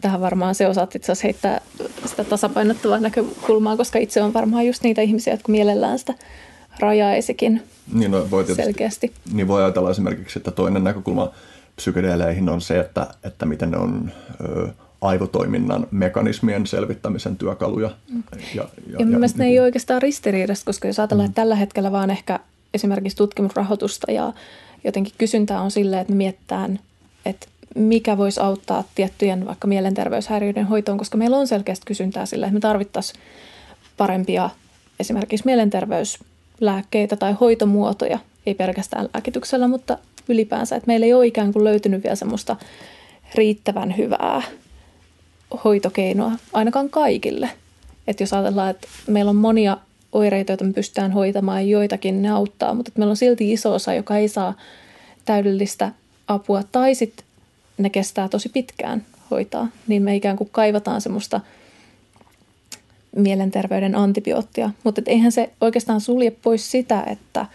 Tähän varmaan se osaat itse asiassa heittää sitä tasapainottavaa näkökulmaa, koska itse on varmaan just niitä ihmisiä, jotka mielellään sitä rajaisikin niin, no, voi tietysti, selkeästi. Niin voi ajatella esimerkiksi, että toinen näkökulma psykedeleihin on se, että, että miten ne on ö, aivotoiminnan mekanismien selvittämisen työkaluja. Mm. Ja, ja, ja, ja mielestäni niin, ne ei ole oikeastaan ristiriidassa, koska jos ajatellaan, mm. että tällä hetkellä vaan ehkä esimerkiksi tutkimusrahoitusta ja jotenkin kysyntää on silleen, että me mietitään, että mikä voisi auttaa tiettyjen vaikka mielenterveyshäiriöiden hoitoon, koska meillä on selkeästi kysyntää sille, että me tarvittaisiin parempia esimerkiksi mielenterveyslääkkeitä tai hoitomuotoja, ei pelkästään lääkityksellä, mutta ylipäänsä. Että meillä ei ole ikään kuin löytynyt vielä semmoista riittävän hyvää hoitokeinoa, ainakaan kaikille. Että jos ajatellaan, että meillä on monia oireita, joita me pystytään hoitamaan joitakin ne auttaa, mutta meillä on silti iso osa, joka ei saa täydellistä apua tai sitten ne kestää tosi pitkään hoitaa, niin me ikään kuin kaivataan semmoista mielenterveyden antibioottia. Mutta eihän se oikeastaan sulje pois sitä, että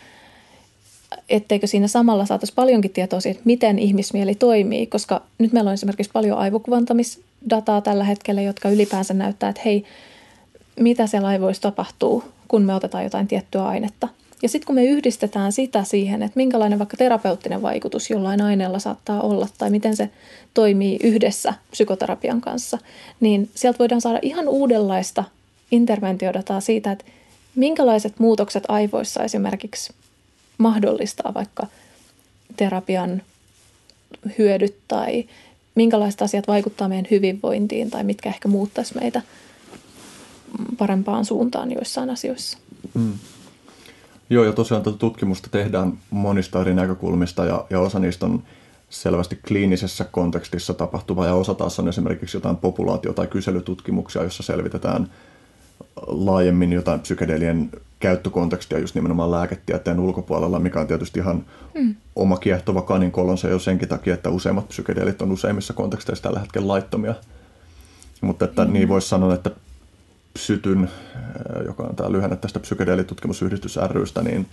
etteikö siinä samalla saataisiin paljonkin tietoa siitä, miten ihmismieli toimii, koska nyt meillä on esimerkiksi paljon aivokuvantamisdataa tällä hetkellä, jotka ylipäänsä näyttää, että hei, mitä siellä aivoissa tapahtuu, kun me otetaan jotain tiettyä ainetta. Ja sitten kun me yhdistetään sitä siihen, että minkälainen vaikka terapeuttinen vaikutus jollain aineella saattaa olla tai miten se toimii yhdessä psykoterapian kanssa, niin sieltä voidaan saada ihan uudenlaista interventiodataa siitä, että minkälaiset muutokset aivoissa esimerkiksi mahdollistaa vaikka terapian hyödyt tai minkälaiset asiat vaikuttaa meidän hyvinvointiin tai mitkä ehkä muuttaisi meitä parempaan suuntaan joissain asioissa. Mm. Joo, ja tosiaan tätä tutkimusta tehdään monista eri näkökulmista ja, ja osa niistä on selvästi kliinisessä kontekstissa tapahtuva ja osa taas on esimerkiksi jotain populaatio- tai kyselytutkimuksia, jossa selvitetään laajemmin jotain psykedelien käyttökontekstia just nimenomaan lääketieteen ulkopuolella, mikä on tietysti ihan mm. oma kiehtova kaninkolonsa jo senkin takia, että useimmat psykedeelit on useimmissa konteksteissa tällä hetkellä laittomia. Mutta että mm. niin voisi sanoa, että Psytyn, joka on tämä lyhenne tästä psykedeelitutkimusyhdistys rystä, niin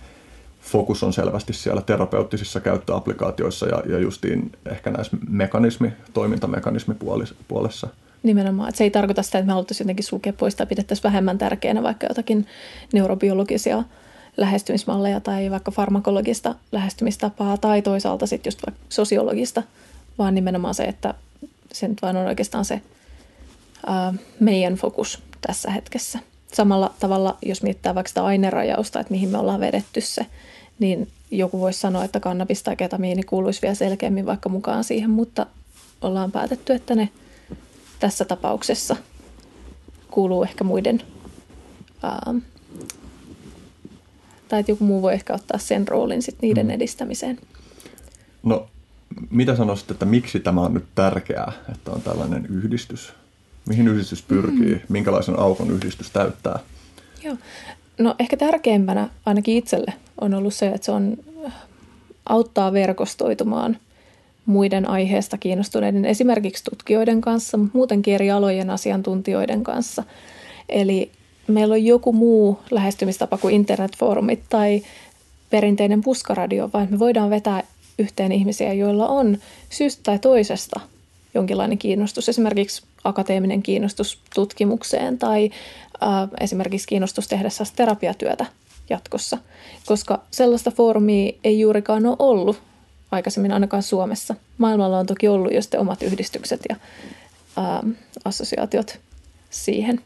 fokus on selvästi siellä terapeuttisissa käyttöapplikaatioissa ja, ja justiin ehkä näissä mekanismi, toimintamekanismipuolessa. Nimenomaan, että se ei tarkoita sitä, että me haluttaisiin jotenkin sulkea pois tai pidettäisiin vähemmän tärkeänä vaikka jotakin neurobiologisia lähestymismalleja tai vaikka farmakologista lähestymistapaa tai toisaalta sitten just vaikka sosiologista, vaan nimenomaan se, että se nyt vain on oikeastaan se ää, meidän fokus tässä hetkessä. Samalla tavalla, jos mietitään vaikka sitä ainerajausta, että mihin me ollaan vedetty se, niin joku voisi sanoa, että kannabis tai ketamiini kuuluisi vielä selkeämmin vaikka mukaan siihen, mutta ollaan päätetty, että ne tässä tapauksessa kuuluu ehkä muiden, ää, tai että joku muu voi ehkä ottaa sen roolin sit niiden mm. edistämiseen. No, mitä sanoisit, että miksi tämä on nyt tärkeää, että on tällainen yhdistys? Mihin yhdistys pyrkii? Mm. Minkälaisen aukon yhdistys täyttää? Joo. No ehkä tärkeimpänä ainakin itselle on ollut se, että se on auttaa verkostoitumaan muiden aiheesta kiinnostuneiden esimerkiksi tutkijoiden kanssa, mutta muutenkin eri alojen asiantuntijoiden kanssa. Eli meillä on joku muu lähestymistapa kuin internetfoorumit tai perinteinen puskaradio, vaan me voidaan vetää yhteen ihmisiä, joilla on syystä tai toisesta jonkinlainen kiinnostus. Esimerkiksi akateeminen kiinnostus tutkimukseen tai äh, esimerkiksi kiinnostus tehdä terapiatyötä jatkossa, koska sellaista foorumia ei juurikaan ole ollut aikaisemmin ainakaan Suomessa. Maailmalla on toki ollut jo sitten omat yhdistykset ja äh, assosiaatiot siihen.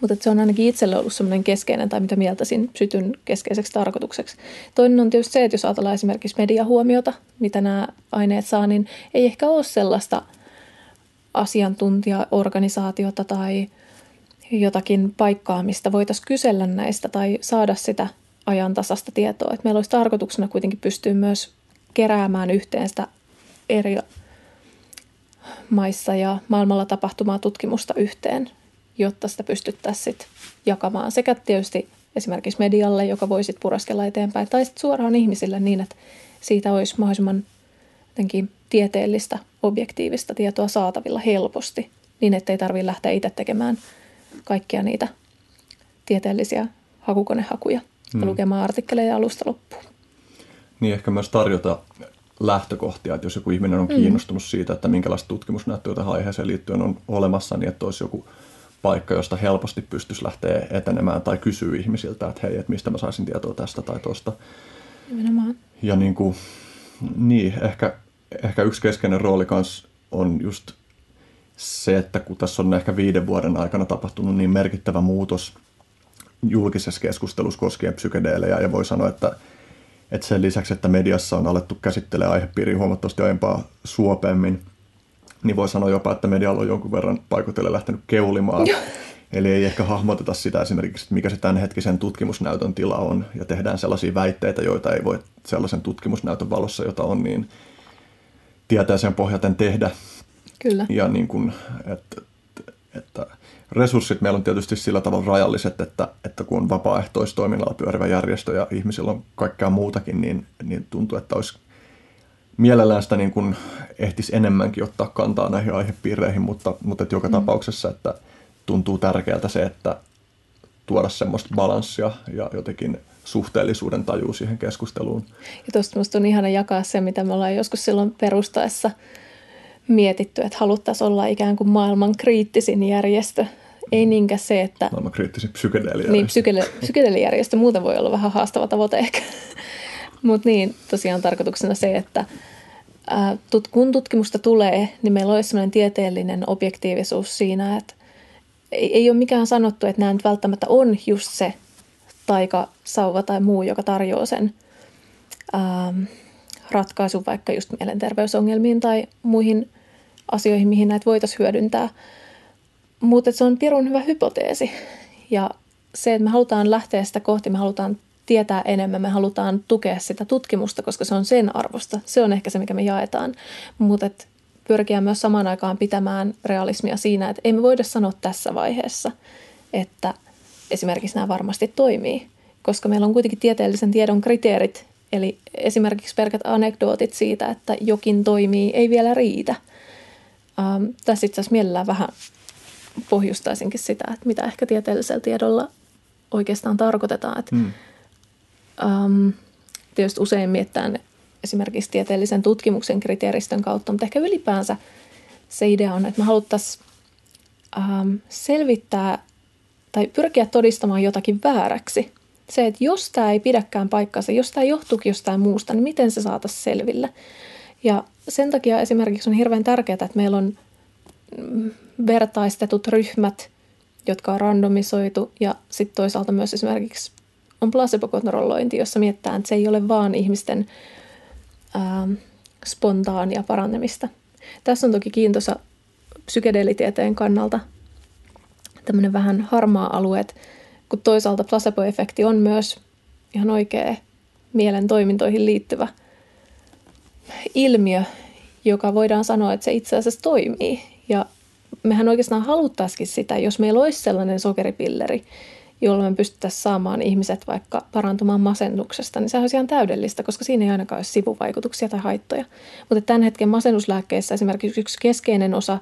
Mutta se on ainakin itselle ollut semmoinen keskeinen, tai mitä mieltä siinä sytyn keskeiseksi tarkoitukseksi. Toinen on tietysti se, että jos ajatellaan esimerkiksi mediahuomiota, mitä nämä aineet saa, niin ei ehkä ole sellaista – asiantuntijaorganisaatiota tai jotakin paikkaa, mistä voitaisiin kysellä näistä tai saada sitä ajantasasta tietoa. Et meillä olisi tarkoituksena kuitenkin pystyä myös keräämään yhteen sitä eri maissa ja maailmalla tapahtumaa tutkimusta yhteen, jotta sitä pystyttäisiin jakamaan sekä tietysti esimerkiksi medialle, joka voisi puraskella eteenpäin, tai sitten suoraan ihmisille niin, että siitä olisi mahdollisimman jotenkin tieteellistä, objektiivista tietoa saatavilla helposti, niin ettei tarvitse lähteä itse tekemään kaikkia niitä tieteellisiä hakukonehakuja ja mm. lukemaan artikkeleja alusta loppuun. Niin ehkä myös tarjota lähtökohtia, että jos joku ihminen on mm. kiinnostunut mm. siitä, että minkälaista tutkimusnäyttöä tähän aiheeseen liittyen on olemassa, niin että olisi joku paikka, josta helposti pystyisi lähteä etenemään tai kysyä ihmisiltä, että hei, että mistä mä saisin tietoa tästä tai tuosta. Nimenomaan. Ja niin, kuin, niin ehkä ehkä yksi keskeinen rooli kans on just se, että kun tässä on ehkä viiden vuoden aikana tapahtunut niin merkittävä muutos julkisessa keskustelussa koskien psykedeelejä, ja voi sanoa, että, että sen lisäksi, että mediassa on alettu käsittelemään aihepiiriä huomattavasti aiempaa suopemmin, niin voi sanoa jopa, että medialla on jonkun verran paikotelle lähtenyt keulimaan. Eli ei ehkä hahmoteta sitä esimerkiksi, että mikä se tämänhetkisen tutkimusnäytön tila on, ja tehdään sellaisia väitteitä, joita ei voi sellaisen tutkimusnäytön valossa, jota on, niin tieteeseen pohjaten tehdä. Kyllä. Ja niin kuin, että, että resurssit meillä on tietysti sillä tavalla rajalliset, että, että kun on vapaaehtoistoiminnalla pyörivä järjestö ja ihmisillä on kaikkea muutakin, niin, niin tuntuu, että olisi mielellään sitä niin kuin ehtisi enemmänkin ottaa kantaa näihin aihepiireihin, mutta, mutta että joka mm. tapauksessa, että tuntuu tärkeältä se, että tuoda semmoista balanssia ja jotenkin suhteellisuuden tajuu siihen keskusteluun. Ja tuosta minusta on ihana jakaa se, mitä me ollaan joskus silloin perustaessa mietitty, että haluttaisiin olla ikään kuin maailman kriittisin järjestö. Ei niinkään se, että... Maailman kriittisin psykedelijärjestö. Niin, psykede- psykedelijärjestö. Muuten voi olla vähän haastava tavoite ehkä. Mutta niin, tosiaan tarkoituksena se, että kun tutkimusta tulee, niin meillä olisi sellainen tieteellinen objektiivisuus siinä, että ei, ei ole mikään sanottu, että nämä nyt välttämättä on just se taikasauva tai muu, joka tarjoaa sen ratkaisun vaikka just mielenterveysongelmiin tai muihin asioihin, mihin näitä voitaisiin hyödyntää. Mutta se on pirun hyvä hypoteesi. Ja se, että me halutaan lähteä sitä kohti, me halutaan tietää enemmän, me halutaan tukea sitä tutkimusta, koska se on sen arvosta. Se on ehkä se, mikä me jaetaan. Mutta pyrkiä myös samaan aikaan pitämään realismia siinä, että ei me voida sanoa tässä vaiheessa, että esimerkiksi nämä varmasti toimii, koska meillä on kuitenkin tieteellisen tiedon kriteerit, eli esimerkiksi pelkät anekdootit siitä, että jokin toimii, ei vielä riitä. Ähm, tässä itse asiassa mielellään vähän pohjustaisinkin sitä, että mitä ehkä tieteellisellä tiedolla oikeastaan tarkoitetaan. Että, hmm. ähm, tietysti usein mietitään esimerkiksi tieteellisen tutkimuksen kriteeristön kautta, mutta ehkä ylipäänsä se idea on, että me haluttaisiin ähm, selvittää tai pyrkiä todistamaan jotakin vääräksi. Se, että jos tämä ei pidäkään paikkansa, jos tämä johtuukin jostain muusta, niin miten se saataisiin selville. Ja sen takia esimerkiksi on hirveän tärkeää, että meillä on mm, vertaistetut ryhmät, jotka on randomisoitu ja sitten toisaalta myös esimerkiksi on placebo-kontrollointi, jossa mietitään, että se ei ole vaan ihmisten ää, spontaania paranemista. Tässä on toki kiintoisa psykedeelitieteen kannalta tämmöinen vähän harmaa alue, kun toisaalta placebo-efekti on myös ihan oikea mielen toimintoihin liittyvä ilmiö, joka voidaan sanoa, että se itse asiassa toimii. Mehän oikeastaan haluttaisikin sitä, jos meillä olisi sellainen sokeripilleri, jolla me pystyttäisiin saamaan ihmiset vaikka parantumaan masennuksesta, niin se olisi ihan täydellistä, koska siinä ei ainakaan ole sivuvaikutuksia tai haittoja. Mutta tämän hetken masennuslääkkeissä esimerkiksi yksi keskeinen osa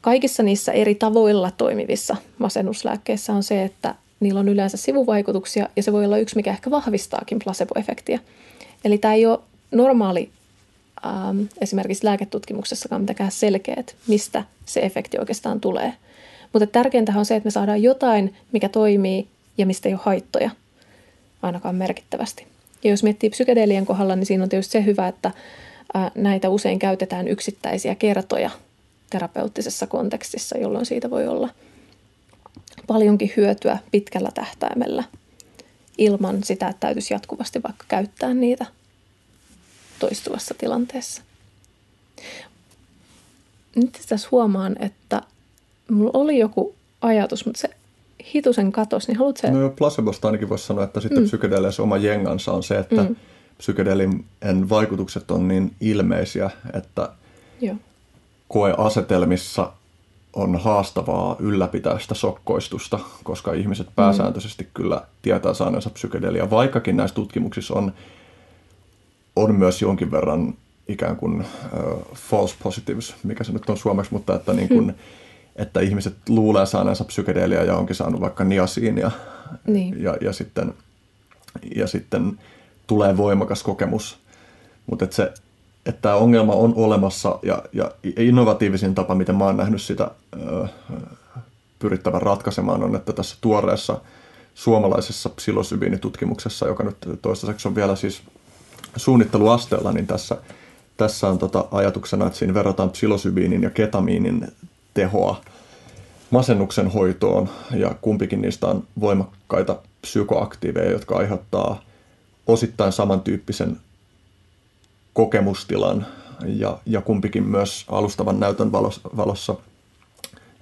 kaikissa niissä eri tavoilla toimivissa masennuslääkkeissä on se, että niillä on yleensä sivuvaikutuksia ja se voi olla yksi, mikä ehkä vahvistaakin placebo-efektiä. Eli tämä ei ole normaali ähm, esimerkiksi lääketutkimuksessakaan mitenkään selkeät, mistä se efekti oikeastaan tulee – mutta tärkeintä on se, että me saadaan jotain, mikä toimii ja mistä ei ole haittoja ainakaan merkittävästi. Ja jos miettii psykedelien kohdalla, niin siinä on tietysti se hyvä, että näitä usein käytetään yksittäisiä kertoja terapeuttisessa kontekstissa, jolloin siitä voi olla paljonkin hyötyä pitkällä tähtäimellä ilman sitä, että täytyisi jatkuvasti vaikka käyttää niitä toistuvassa tilanteessa. Nyt tässä huomaan, että mulla oli joku ajatus, mutta se hitusen katos, niin haluatko No jo placebosta ainakin voisi sanoa, että sitten mm. oma jengansa on se, että mm. psykedelin vaikutukset on niin ilmeisiä, että Joo. koeasetelmissa on haastavaa ylläpitää sitä sokkoistusta, koska ihmiset pääsääntöisesti mm. kyllä tietää saaneensa psykedelia, vaikkakin näissä tutkimuksissa on, on myös jonkin verran ikään kuin uh, false positives, mikä se nyt on suomeksi, mutta että niin kuin, mm että ihmiset luulee saaneensa psykedelia ja onkin saanut vaikka niasiinia niin. ja, ja, sitten, ja sitten tulee voimakas kokemus. Mutta että se, että tämä ongelma on olemassa ja, ja innovatiivisin tapa, miten mä oon nähnyt sitä ö, pyrittävän ratkaisemaan, on, että tässä tuoreessa suomalaisessa psilosybiinitutkimuksessa, joka nyt toistaiseksi on vielä siis suunnitteluasteella, niin tässä, tässä on tota ajatuksena, että siinä verrataan psilosybiinin ja ketamiinin tehoa masennuksen hoitoon ja kumpikin niistä on voimakkaita psykoaktiiveja, jotka aiheuttaa osittain samantyyppisen kokemustilan ja, ja kumpikin myös alustavan näytön valossa.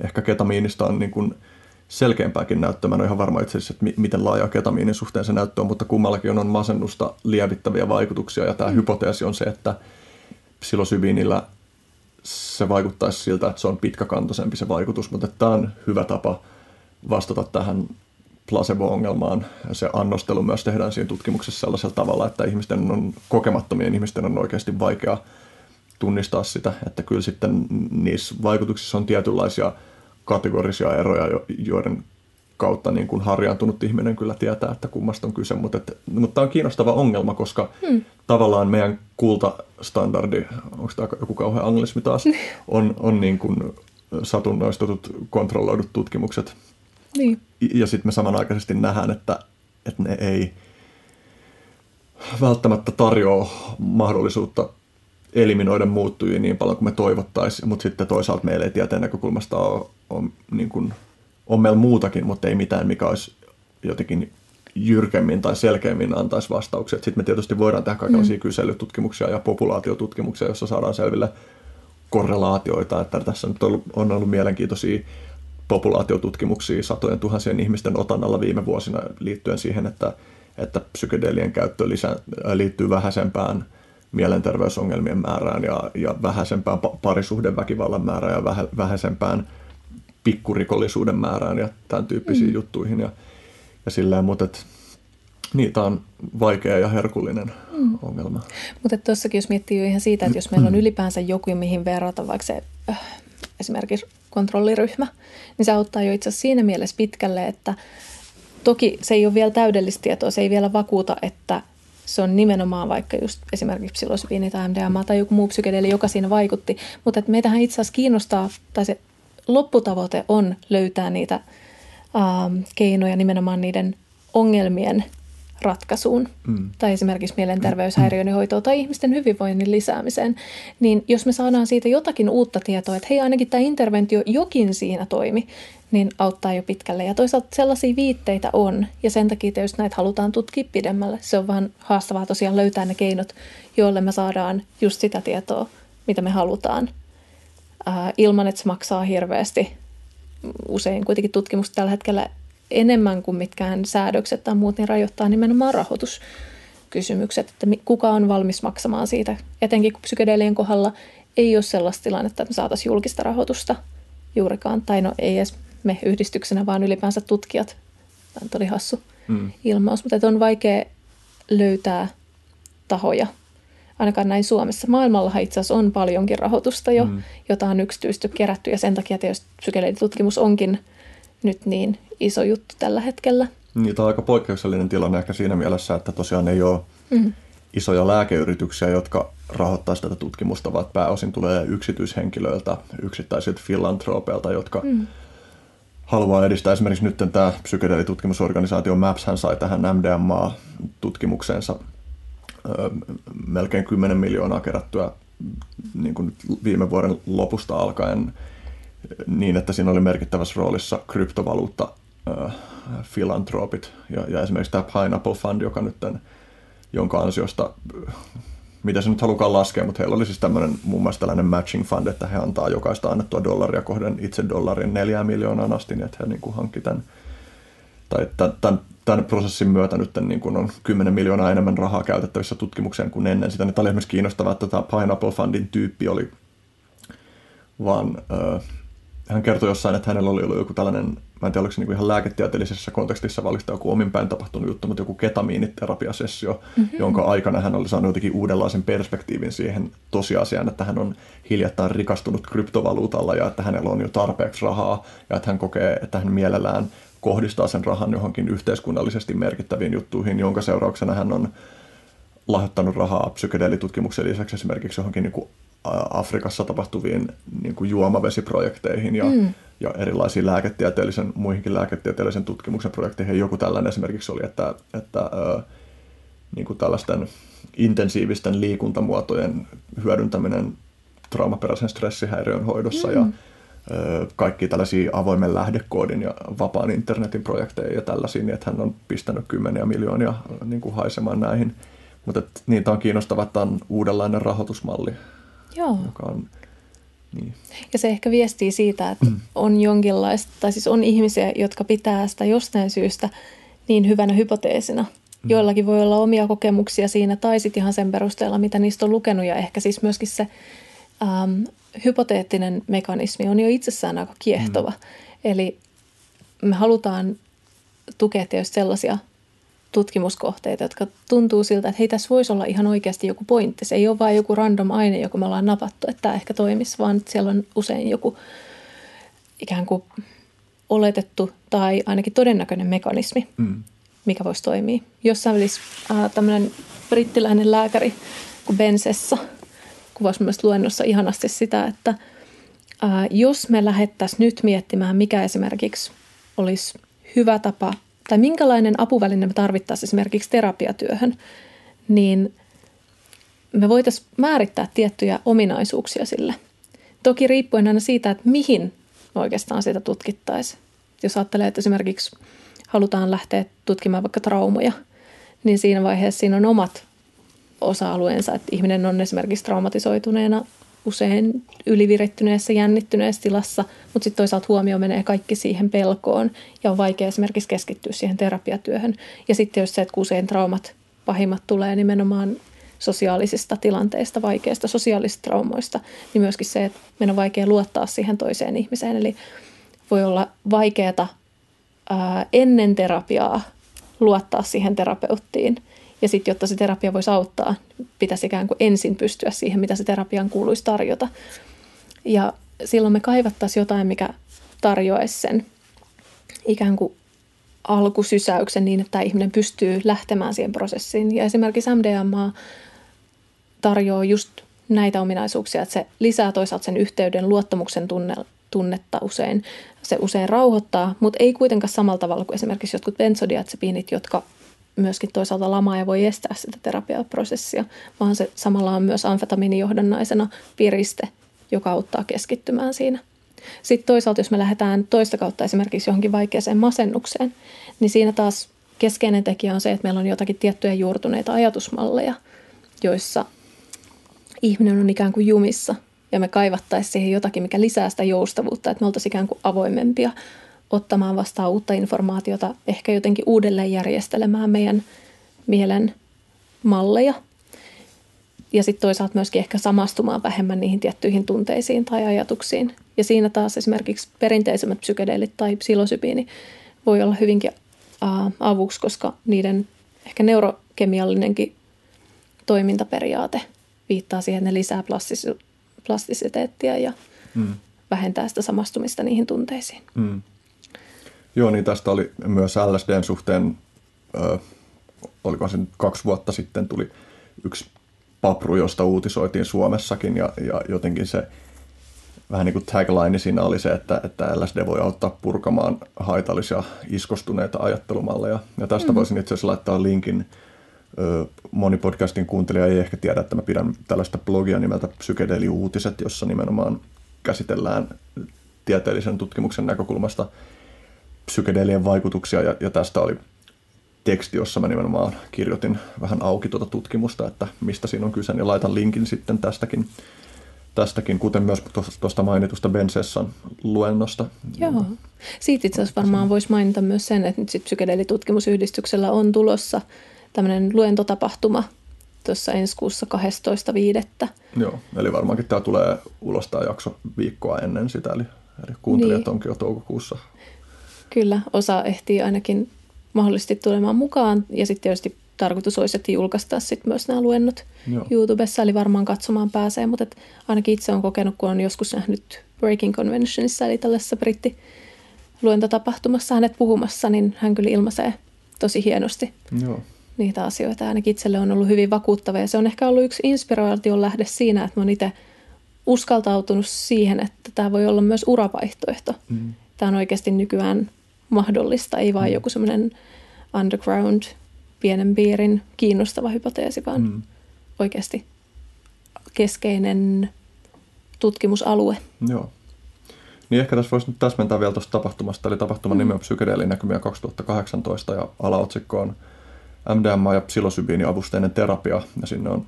Ehkä ketamiinista on niin kuin selkeämpääkin näyttöä. Mä en ole ihan varma itse asiassa, että miten laaja ketamiinin suhteen se näyttö on, mutta kummallakin on masennusta lievittäviä vaikutuksia. Ja tämä mm. hypoteesi on se, että psilosybiinillä se vaikuttaisi siltä, että se on pitkäkantoisempi se vaikutus, mutta tämä on hyvä tapa vastata tähän placebo-ongelmaan. Se annostelu myös tehdään siinä tutkimuksessa sellaisella tavalla, että ihmisten on, kokemattomien ihmisten on oikeasti vaikea tunnistaa sitä, että kyllä sitten niissä vaikutuksissa on tietynlaisia kategorisia eroja, joiden kautta niin kuin harjaantunut ihminen kyllä tietää, että kummasta on kyse. Mutta, että, mutta tämä on kiinnostava ongelma, koska hmm. tavallaan meidän kultastandardi, onko tämä joku kauhean anglismi taas, on, on niin kuin satunnoistetut, kontrolloidut tutkimukset. Niin. Ja sitten me samanaikaisesti nähdään, että, että ne ei välttämättä tarjoa mahdollisuutta eliminoida muuttujia niin paljon kuin me toivottaisiin, mutta sitten toisaalta meillä ei tieteen näkökulmasta ole, ole niin kuin, on meillä muutakin, mutta ei mitään, mikä olisi jotenkin jyrkemmin tai selkeämmin antaisi vastauksia. Sitten me tietysti voidaan tehdä kaikenlaisia mm. kyselytutkimuksia ja populaatiotutkimuksia, joissa saadaan selville korrelaatioita, että tässä nyt on ollut, on ollut mielenkiintoisia populaatiotutkimuksia satojen tuhansien ihmisten otannalla viime vuosina liittyen siihen, että, että psykedelien käyttö lisää, liittyy vähäisempään mielenterveysongelmien määrään ja, ja vähäisempään parisuhdeväkivallan määrään ja vähä, vähäisempään pikkurikollisuuden määrään ja tämän tyyppisiin mm. juttuihin. Ja, ja silleen, mutta et, niitä on vaikea ja herkullinen mm. ongelma. Mutta tuossakin jos miettii jo ihan siitä, että jos meillä on ylipäänsä joku, mihin verrata vaikka se äh, esimerkiksi kontrolliryhmä, niin se auttaa jo itse asiassa siinä mielessä pitkälle, että toki se ei ole vielä täydellistä tietoa, se ei vielä vakuuta, että se on nimenomaan vaikka just esimerkiksi psilosybiini tai MDMA tai joku muu psykedeli, joka siinä vaikutti. Mutta että meitähän itse asiassa kiinnostaa, tai se lopputavoite on löytää niitä ähm, keinoja nimenomaan niiden ongelmien ratkaisuun mm. tai esimerkiksi mielenterveyshäiriöiden hoitoon tai ihmisten hyvinvoinnin lisäämiseen, niin jos me saadaan siitä jotakin uutta tietoa, että hei ainakin tämä interventio jokin siinä toimi, niin auttaa jo pitkälle. Ja toisaalta sellaisia viitteitä on, ja sen takia tietysti näitä halutaan tutkia pidemmälle. Se on vähän haastavaa tosiaan löytää ne keinot, joille me saadaan just sitä tietoa, mitä me halutaan, ää, ilman että se maksaa hirveästi. Usein kuitenkin tutkimusta tällä hetkellä enemmän kuin mitkään säädökset tai muut, niin rajoittaa nimenomaan rahoituskysymykset, että kuka on valmis maksamaan siitä. Etenkin kun psykedelien kohdalla ei ole sellaista tilannetta, että me saataisiin julkista rahoitusta juurikaan, tai no ei edes me yhdistyksenä, vaan ylipäänsä tutkijat. Tämä oli hassu mm. ilmaus, mutta on vaikea löytää tahoja, ainakaan näin Suomessa. Maailmallahan itse asiassa on paljonkin rahoitusta jo, mm. jota on yksityistä kerätty, ja sen takia tietysti psykedeelitutkimus onkin nyt niin iso juttu tällä hetkellä. Niin, tämä on aika poikkeuksellinen tilanne ehkä siinä mielessä, että tosiaan ei ole mm. isoja lääkeyrityksiä, jotka rahoittaa tätä tutkimusta, vaan pääosin tulee yksityishenkilöiltä, yksittäisiltä filantropeilta, jotka mm. haluaa edistää. Esimerkiksi nyt tämä psykedeelitutkimusorganisaatio MAPS hän sai tähän MDMA-tutkimukseensa melkein 10 miljoonaa kerättyä niin kuin viime vuoden lopusta alkaen niin, että siinä oli merkittävässä roolissa kryptovaluutta äh, filantropit ja, ja esimerkiksi tämä Pineapple Fund, joka nyt tämän, jonka ansiosta, mitä se nyt halukaan laskea, mutta heillä oli siis tämmöinen muun muassa tällainen matching fund, että he antaa jokaista annettua dollaria kohden itse dollarin neljään miljoonaan asti, niin että he niin kuin hankki tämän, tai tämän, tämän prosessin myötä nyt niin kuin on 10 miljoonaa enemmän rahaa käytettävissä tutkimukseen kuin ennen sitä. Tämä oli esimerkiksi kiinnostavaa, että tämä Pineapple Fundin tyyppi oli vaan äh, hän kertoi jossain, että hänellä oli ollut joku tällainen, mä en tiedä oliko se niin ihan lääketieteellisessä kontekstissa valista joku ominpäin tapahtunut juttu, mutta joku ketamiiniterapiasessio, mm-hmm. jonka aikana hän oli saanut jotenkin uudenlaisen perspektiivin siihen tosiasiaan, että hän on hiljattain rikastunut kryptovaluutalla ja että hänellä on jo tarpeeksi rahaa ja että hän kokee, että hän mielellään kohdistaa sen rahan johonkin yhteiskunnallisesti merkittäviin juttuihin, jonka seurauksena hän on lahjoittanut rahaa psykedeelitutkimuksen lisäksi esimerkiksi johonkin niin kuin Afrikassa tapahtuviin niin kuin juomavesiprojekteihin ja, mm. ja erilaisiin lääketieteellisen, muihinkin lääketieteellisen tutkimuksen projekteihin. Joku tällainen esimerkiksi oli, että, että ää, niin kuin tällaisten intensiivisten liikuntamuotojen hyödyntäminen traumaperäisen stressihäiriön hoidossa mm. ja kaikki tällaisia avoimen lähdekoodin ja vapaan internetin projekteja ja tällaisia, niin että hän on pistänyt kymmeniä miljoonia niin kuin haisemaan näihin. Mutta niitä on kiinnostavaa, että on uudenlainen rahoitusmalli Joo. joka on niin. Ja se ehkä viestii siitä, että on jonkinlaista, tai siis on ihmisiä, jotka pitää sitä jostain syystä niin hyvänä hypoteesina. Mm. Joillakin voi olla omia kokemuksia siinä, tai sitten ihan sen perusteella, mitä niistä on lukenut, ja ehkä siis myöskin se ähm, hypoteettinen mekanismi on jo itsessään aika kiehtova. Mm. Eli me halutaan tukea tietysti sellaisia tutkimuskohteita, jotka tuntuu siltä, että hei, tässä voisi olla ihan oikeasti joku pointti. Se ei ole vain joku random aine, joka me ollaan napattu, että tämä ehkä toimisi, vaan siellä on usein joku, ikään kuin oletettu tai ainakin todennäköinen mekanismi, mm. mikä voisi toimia. Jossain välissä äh, tämmöinen brittiläinen lääkäri kuin Bensessa kuvasi myös luennossa ihanasti sitä, että äh, jos me lähettäisiin nyt miettimään, mikä esimerkiksi olisi hyvä tapa tai minkälainen apuväline me tarvittaisiin esimerkiksi terapiatyöhön, niin me voitaisiin määrittää tiettyjä ominaisuuksia sille. Toki riippuen aina siitä, että mihin oikeastaan sitä tutkittaisiin. Jos ajattelee, että esimerkiksi halutaan lähteä tutkimaan vaikka traumoja, niin siinä vaiheessa siinä on omat osa-alueensa, että ihminen on esimerkiksi traumatisoituneena usein ylivirittyneessä, jännittyneessä tilassa, mutta sitten toisaalta huomio menee kaikki siihen pelkoon ja on vaikea esimerkiksi keskittyä siihen terapiatyöhön. Ja sitten jos se, että usein traumat pahimmat tulee nimenomaan sosiaalisista tilanteista, vaikeista sosiaalisista traumoista, niin myöskin se, että meidän on vaikea luottaa siihen toiseen ihmiseen. Eli voi olla vaikeaa ennen terapiaa luottaa siihen terapeuttiin. Ja sitten, jotta se terapia voisi auttaa, pitäisi ikään kuin ensin pystyä siihen, mitä se terapian kuuluisi tarjota. Ja silloin me kaivattaisiin jotain, mikä tarjoaisi sen ikään kuin alkusysäyksen niin, että ihminen pystyy lähtemään siihen prosessiin. Ja esimerkiksi MDMA tarjoaa just näitä ominaisuuksia, että se lisää toisaalta sen yhteyden luottamuksen tunne, tunnetta usein. Se usein rauhoittaa, mutta ei kuitenkaan samalla tavalla kuin esimerkiksi jotkut benzodiazepiinit, jotka myöskin toisaalta lamaa ja voi estää sitä terapiaprosessia, vaan se samalla on myös amfetamiinijohdannaisena piriste, joka auttaa keskittymään siinä. Sitten toisaalta, jos me lähdetään toista kautta esimerkiksi johonkin vaikeaseen masennukseen, niin siinä taas keskeinen tekijä on se, että meillä on jotakin tiettyjä juurtuneita ajatusmalleja, joissa ihminen on ikään kuin jumissa ja me kaivattaisiin siihen jotakin, mikä lisää sitä joustavuutta, että me oltaisiin ikään kuin avoimempia ottamaan vastaan uutta informaatiota, ehkä jotenkin uudelleen järjestelemään meidän mielen malleja. Ja sitten toisaalta myöskin ehkä samastumaan vähemmän niihin tiettyihin tunteisiin tai ajatuksiin. Ja siinä taas esimerkiksi perinteisemmät psykedeelit tai psilosybiini voi olla hyvinkin avuksi, koska niiden ehkä neurokemiallinenkin toimintaperiaate viittaa siihen, että ne lisää plastis- plastisiteettia ja mm. vähentää sitä samastumista niihin tunteisiin. Mm. Joo, niin tästä oli myös LSDn suhteen, ö, oliko se kaksi vuotta sitten tuli yksi papru, josta uutisoitiin Suomessakin ja, ja jotenkin se vähän niin kuin tagline siinä oli se, että, että LSD voi auttaa purkamaan haitallisia iskostuneita ajattelumalleja. Ja tästä mm. voisin itse asiassa laittaa linkin. Moni podcastin kuuntelija ei ehkä tiedä, että mä pidän tällaista blogia nimeltä Psykedeli-uutiset, jossa nimenomaan käsitellään tieteellisen tutkimuksen näkökulmasta – psykedelien vaikutuksia ja, ja tästä oli teksti, jossa mä nimenomaan kirjoitin vähän auki tuota tutkimusta, että mistä siinä on kyse, ja laitan linkin sitten tästäkin, tästäkin kuten myös tuosta mainitusta Bensessan luennosta. Joo. Siitä itse asiassa varmaan voisi mainita myös sen, että nyt sitten psykedelitutkimusyhdistyksellä on tulossa tämmöinen luentotapahtuma tuossa ensi kuussa 12.5. Joo, eli varmaankin tämä tulee ulos tämä jakso viikkoa ennen sitä, eli, eli kuuntelijat niin. onkin jo toukokuussa Kyllä, osa ehtii ainakin mahdollisesti tulemaan mukaan ja sitten tietysti tarkoitus olisi, että julkaistaan sitten myös nämä luennot Joo. YouTubessa, eli varmaan katsomaan pääsee, mutta et ainakin itse olen kokenut, kun on joskus nähnyt Breaking Conventionissa, eli tällaisessa britti luentotapahtumassa hänet puhumassa, niin hän kyllä ilmaisee tosi hienosti Joo. niitä asioita. Ainakin itselle on ollut hyvin vakuuttava ja se on ehkä ollut yksi inspiraation lähde siinä, että mä itse uskaltautunut siihen, että tämä voi olla myös uravaihtoehto. Mm. Tämä on oikeasti nykyään mahdollista, ei vain mm. joku semmoinen underground, pienen piirin kiinnostava hypoteesi, vaan mm. oikeasti keskeinen tutkimusalue. Joo. Niin ehkä tässä voisi nyt täsmentää vielä tuosta tapahtumasta, eli tapahtuman mm. nimi on Psykedeelin näkymiä 2018 ja alaotsikko on MDMA ja psilosybiini avusteinen terapia, ja sinne on,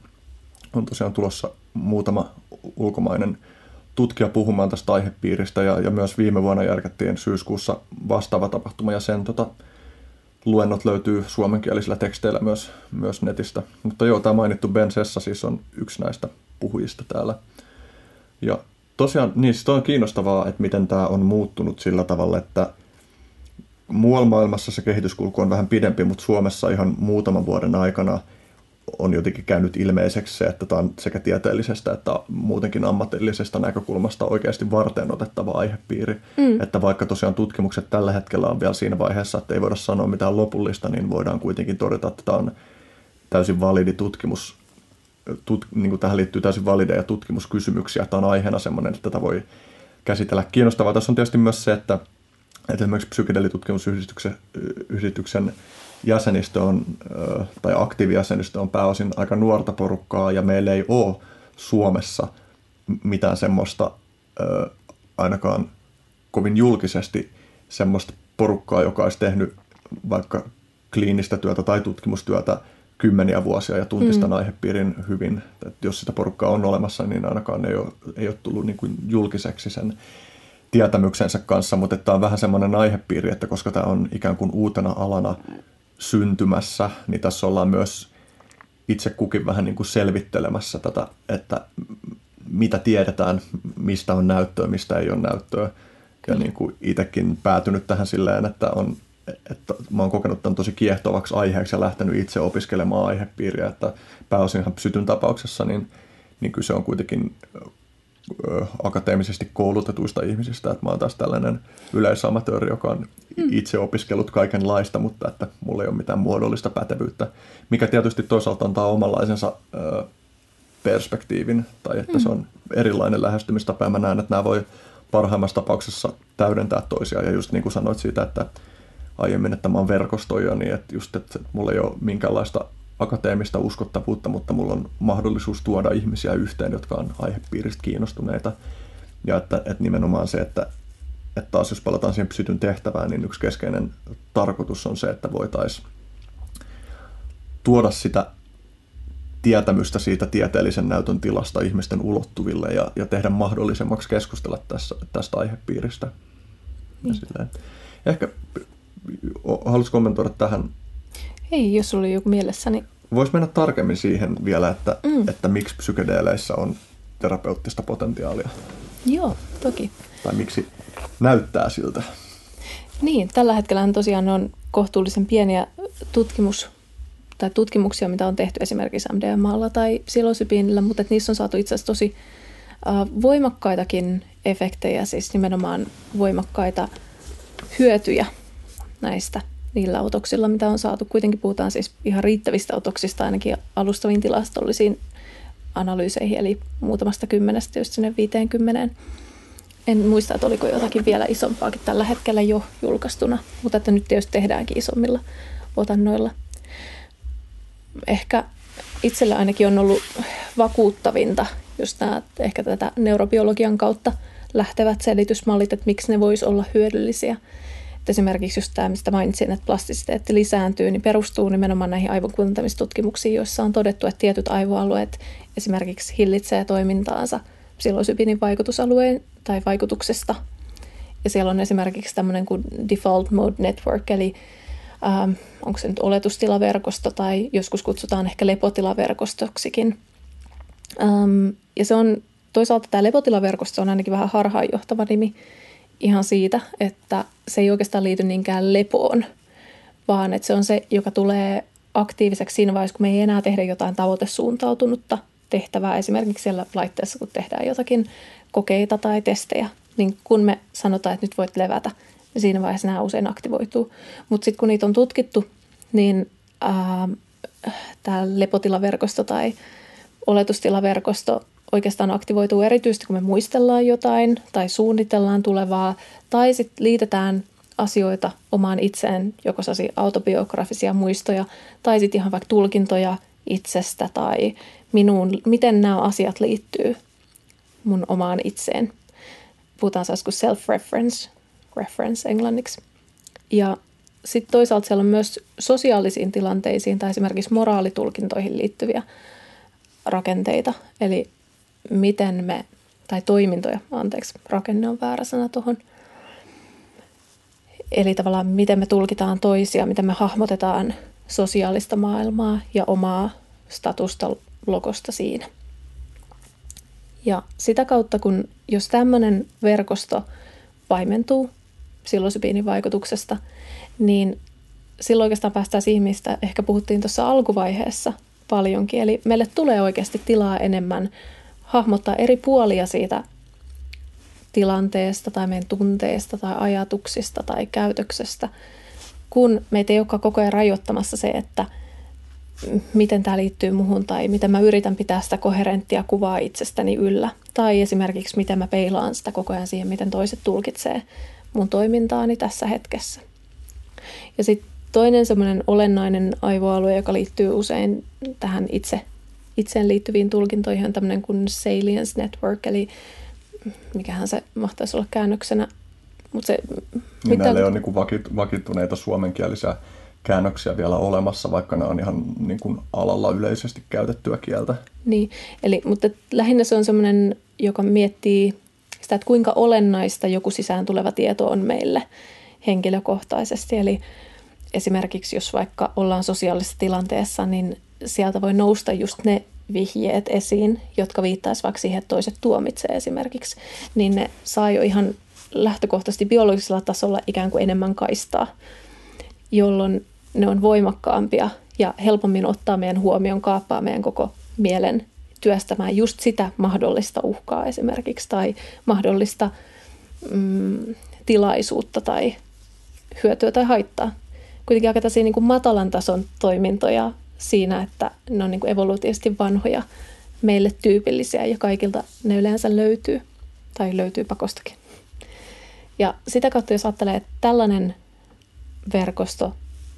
on tosiaan tulossa muutama ulkomainen tutkija puhumaan tästä aihepiiristä ja, ja myös viime vuonna järkättiin syyskuussa vastaava tapahtuma ja sen tota, luennot löytyy suomenkielisillä teksteillä myös, myös netistä. Mutta joo, tämä mainittu Ben Sessa siis on yksi näistä puhujista täällä. Ja tosiaan, niin siis on kiinnostavaa, että miten tämä on muuttunut sillä tavalla, että muualla maailmassa se kehityskulku on vähän pidempi, mutta Suomessa ihan muutaman vuoden aikana on jotenkin käynyt ilmeiseksi se, että tämä on sekä tieteellisestä että muutenkin ammatillisesta näkökulmasta oikeasti varten otettava aihepiiri. Mm. Että vaikka tosiaan tutkimukset tällä hetkellä on vielä siinä vaiheessa, että ei voida sanoa mitään lopullista, niin voidaan kuitenkin todeta, että tämä on täysin validi tutkimus. Tut, niin kuin tähän liittyy täysin valideja tutkimuskysymyksiä. Tämä on aiheena sellainen, että tätä voi käsitellä. Kiinnostavaa tässä on tietysti myös se, että, että esimerkiksi psykedelitutkimusyhdistyksen jäsenistö on, tai aktiivijäsenistö on pääosin aika nuorta porukkaa ja meillä ei ole Suomessa mitään semmoista ainakaan kovin julkisesti semmoista porukkaa, joka olisi tehnyt vaikka kliinistä työtä tai tutkimustyötä kymmeniä vuosia ja tuntisi mm. aihepiirin hyvin. Että jos sitä porukkaa on olemassa, niin ainakaan ei ole, ei ole tullut niin kuin julkiseksi sen tietämyksensä kanssa, mutta tämä on vähän semmoinen aihepiiri, että koska tämä on ikään kuin uutena alana syntymässä, niin tässä ollaan myös itse kukin vähän niin kuin selvittelemässä tätä, että mitä tiedetään, mistä on näyttöä, mistä ei ole näyttöä. Ja niin kuin itsekin päätynyt tähän silleen, että, on, että mä oon kokenut tämän tosi kiehtovaksi aiheeksi ja lähtenyt itse opiskelemaan aihepiiriä, että pääosinhan psytyn tapauksessa, niin, niin kyse on kuitenkin akateemisesti koulutetuista ihmisistä, että mä oon taas tällainen yleisamatööri, joka on mm. itse opiskellut kaikenlaista, mutta että mulla ei ole mitään muodollista pätevyyttä, mikä tietysti toisaalta antaa omanlaisensa perspektiivin, tai että mm. se on erilainen lähestymistapa, ja mä näen, että nämä voi parhaimmassa tapauksessa täydentää toisiaan, ja just niin kuin sanoit siitä, että aiemmin, että mä oon verkostoija, niin että just, että mulla ei ole minkäänlaista akateemista uskottavuutta, mutta mulla on mahdollisuus tuoda ihmisiä yhteen, jotka on aihepiiristä kiinnostuneita. Ja että, että nimenomaan se, että, että taas jos palataan siihen psytyn tehtävään, niin yksi keskeinen tarkoitus on se, että voitaisiin tuoda sitä tietämystä siitä tieteellisen näytön tilasta ihmisten ulottuville ja, ja tehdä mahdollisemmaksi keskustella tässä, tästä aihepiiristä. Ja Ehkä haluaisin kommentoida tähän ei, jos oli joku mielessä, niin... Voisi mennä tarkemmin siihen vielä, että, mm. että miksi psykedeeleissä on terapeuttista potentiaalia. Joo, toki. Tai miksi näyttää siltä. Niin, tällä hetkellä tosiaan on kohtuullisen pieniä tutkimus, tai tutkimuksia, mitä on tehty esimerkiksi MDMAlla tai psilosybiinillä, mutta että niissä on saatu itse asiassa tosi voimakkaitakin efektejä, siis nimenomaan voimakkaita hyötyjä näistä niillä otoksilla, mitä on saatu. Kuitenkin puhutaan siis ihan riittävistä otoksista ainakin alustaviin tilastollisiin analyyseihin, eli muutamasta kymmenestä just sinne 50. En muista, että oliko jotakin vielä isompaakin tällä hetkellä jo julkaistuna, mutta että nyt tietysti tehdäänkin isommilla otannoilla. Ehkä itsellä ainakin on ollut vakuuttavinta just nämä ehkä tätä neurobiologian kautta lähtevät selitysmallit, että miksi ne voisi olla hyödyllisiä – esimerkiksi just tämä, mistä mainitsin, että plastisiteetti lisääntyy, niin perustuu nimenomaan näihin aivonkuntamistutkimuksiin, joissa on todettu, että tietyt aivoalueet esimerkiksi hillitsee toimintaansa psilosybinin vaikutusalueen tai vaikutuksesta. Ja siellä on esimerkiksi tämmöinen kuin Default Mode Network, eli ähm, onko se nyt oletustilaverkosto tai joskus kutsutaan ehkä lepotilaverkostoksikin. Ähm, ja se on toisaalta tämä lepotilaverkosto on ainakin vähän harhaanjohtava nimi, ihan siitä, että se ei oikeastaan liity niinkään lepoon, vaan että se on se, joka tulee aktiiviseksi siinä vaiheessa, kun me ei enää tehdä jotain tavoitesuuntautunutta tehtävää, esimerkiksi siellä laitteessa, kun tehdään jotakin kokeita tai testejä, niin kun me sanotaan, että nyt voit levätä, niin siinä vaiheessa nämä usein aktivoituu. Mutta sitten kun niitä on tutkittu, niin tämä lepotilaverkosto tai oletustilaverkosto oikeastaan aktivoituu erityisesti, kun me muistellaan jotain tai suunnitellaan tulevaa tai sitten liitetään asioita omaan itseen, joko autobiografisia muistoja tai sitten ihan vaikka tulkintoja itsestä tai minuun, miten nämä asiat liittyy mun omaan itseen. Puhutaan saas kuin self-reference, reference englanniksi. Ja sitten toisaalta siellä on myös sosiaalisiin tilanteisiin tai esimerkiksi moraalitulkintoihin liittyviä rakenteita. Eli miten me, tai toimintoja, anteeksi, rakenne on väärä sana tuohon. Eli tavallaan miten me tulkitaan toisia, miten me hahmotetaan sosiaalista maailmaa ja omaa statusta logosta siinä. Ja sitä kautta, kun jos tämmöinen verkosto vaimentuu psilosybiinin vaikutuksesta, niin silloin oikeastaan päästään siihen, mistä ehkä puhuttiin tuossa alkuvaiheessa, paljonkin. Eli meille tulee oikeasti tilaa enemmän hahmottaa eri puolia siitä tilanteesta tai meidän tunteesta tai ajatuksista tai käytöksestä, kun meitä ei olekaan koko ajan rajoittamassa se, että miten tämä liittyy muhun tai miten mä yritän pitää sitä koherenttia kuvaa itsestäni yllä. Tai esimerkiksi miten mä peilaan sitä koko ajan siihen, miten toiset tulkitsee mun toimintaani tässä hetkessä. Ja sitten toinen semmoinen olennainen aivoalue, joka liittyy usein tähän itse, itseen liittyviin tulkintoihin, on tämmöinen kuin Salience Network, eli mikähän se mahtaisi olla käännöksenä. Mut se, niin mitä... ei ole niin vakittuneita suomenkielisiä käännöksiä vielä olemassa, vaikka ne on ihan niin kuin alalla yleisesti käytettyä kieltä. Niin, eli, mutta lähinnä se on semmoinen, joka miettii sitä, että kuinka olennaista joku sisään tuleva tieto on meille henkilökohtaisesti. Eli esimerkiksi jos vaikka ollaan sosiaalisessa tilanteessa, niin sieltä voi nousta just ne vihjeet esiin, jotka viittaisivat vaikka siihen, että toiset tuomitsee esimerkiksi, niin ne saa jo ihan lähtökohtaisesti biologisella tasolla ikään kuin enemmän kaistaa, jolloin ne on voimakkaampia ja helpommin ottaa meidän huomion, kaappaa meidän koko mielen työstämään just sitä mahdollista uhkaa esimerkiksi tai mahdollista mm, tilaisuutta tai hyötyä tai haittaa. Kuitenkin aika niin kuin matalan tason toimintoja siinä, että ne on niin kuin evolutiivisesti vanhoja, meille tyypillisiä ja kaikilta ne yleensä löytyy tai löytyy pakostakin. Ja sitä kautta, jos ajattelee, että tällainen verkosto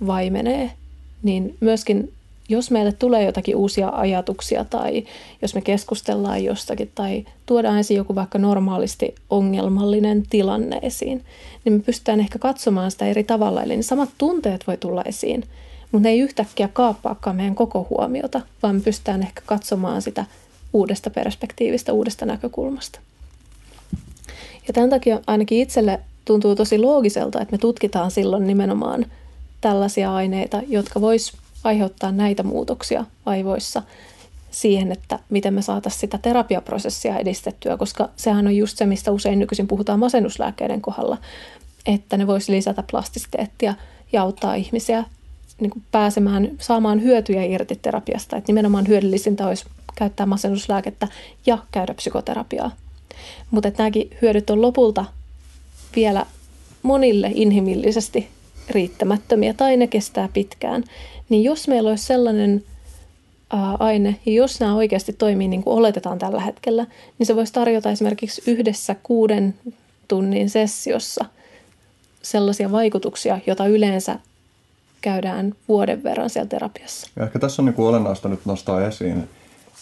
vaimenee, niin myöskin jos meille tulee jotakin uusia ajatuksia tai jos me keskustellaan jostakin tai tuodaan esiin joku vaikka normaalisti ongelmallinen tilanne esiin, niin me pystytään ehkä katsomaan sitä eri tavalla. Eli samat tunteet voi tulla esiin, mutta ne ei yhtäkkiä kaappaakaan meidän koko huomiota, vaan me pystytään ehkä katsomaan sitä uudesta perspektiivistä, uudesta näkökulmasta. Ja tämän takia ainakin itselle tuntuu tosi loogiselta, että me tutkitaan silloin nimenomaan tällaisia aineita, jotka vois aiheuttaa näitä muutoksia aivoissa siihen, että miten me saataisiin sitä terapiaprosessia edistettyä, koska sehän on just se, mistä usein nykyisin puhutaan masennuslääkkeiden kohdalla, että ne voisi lisätä plastiteettia ja auttaa ihmisiä niin kuin pääsemään, saamaan hyötyjä irti terapiasta. Että nimenomaan hyödyllisintä olisi käyttää masennuslääkettä ja käydä psykoterapiaa. Mutta nämäkin hyödyt on lopulta vielä monille inhimillisesti riittämättömiä tai ne kestää pitkään. Niin jos meillä olisi sellainen ää, aine, ja jos nämä oikeasti toimii niin kuin oletetaan tällä hetkellä, niin se voisi tarjota esimerkiksi yhdessä kuuden tunnin sessiossa sellaisia vaikutuksia, joita yleensä käydään vuoden verran siellä terapiassa. Ja ehkä tässä on niin kuin olennaista nyt nostaa esiin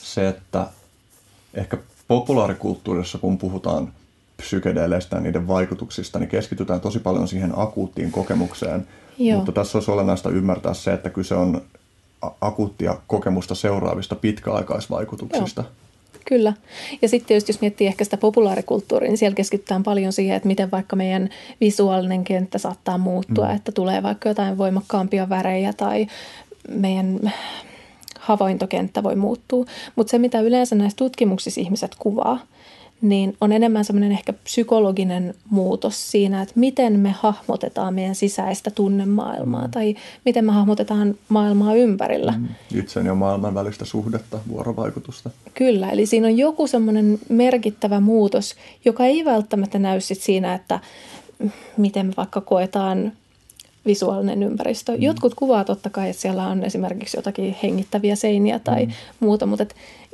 se, että ehkä populaarikulttuurissa, kun puhutaan psykedeleistä ja niiden vaikutuksista, niin keskitytään tosi paljon siihen akuuttiin kokemukseen. Joo. Mutta tässä olisi olennaista ymmärtää se, että kyse on akuuttia kokemusta seuraavista pitkäaikaisvaikutuksista. Joo. Kyllä. Ja sitten tietysti jos miettii ehkä sitä populaarikulttuuria, niin siellä keskitytään paljon siihen, että miten vaikka meidän visuaalinen kenttä saattaa muuttua, mm. että tulee vaikka jotain voimakkaampia värejä tai meidän havaintokenttä voi muuttua. Mutta se, mitä yleensä näissä tutkimuksissa ihmiset kuvaa, niin on enemmän semmoinen ehkä psykologinen muutos siinä, että miten me hahmotetaan meidän sisäistä tunnemaailmaa mm. tai miten me hahmotetaan maailmaa ympärillä. Mm. Itsen ja maailman välistä suhdetta, vuorovaikutusta. Kyllä, eli siinä on joku semmoinen merkittävä muutos, joka ei välttämättä näy sit siinä, että miten me vaikka koetaan visuaalinen ympäristö. Mm. Jotkut kuvaa totta kai, että siellä on esimerkiksi jotakin hengittäviä seiniä tai mm. muuta, mutta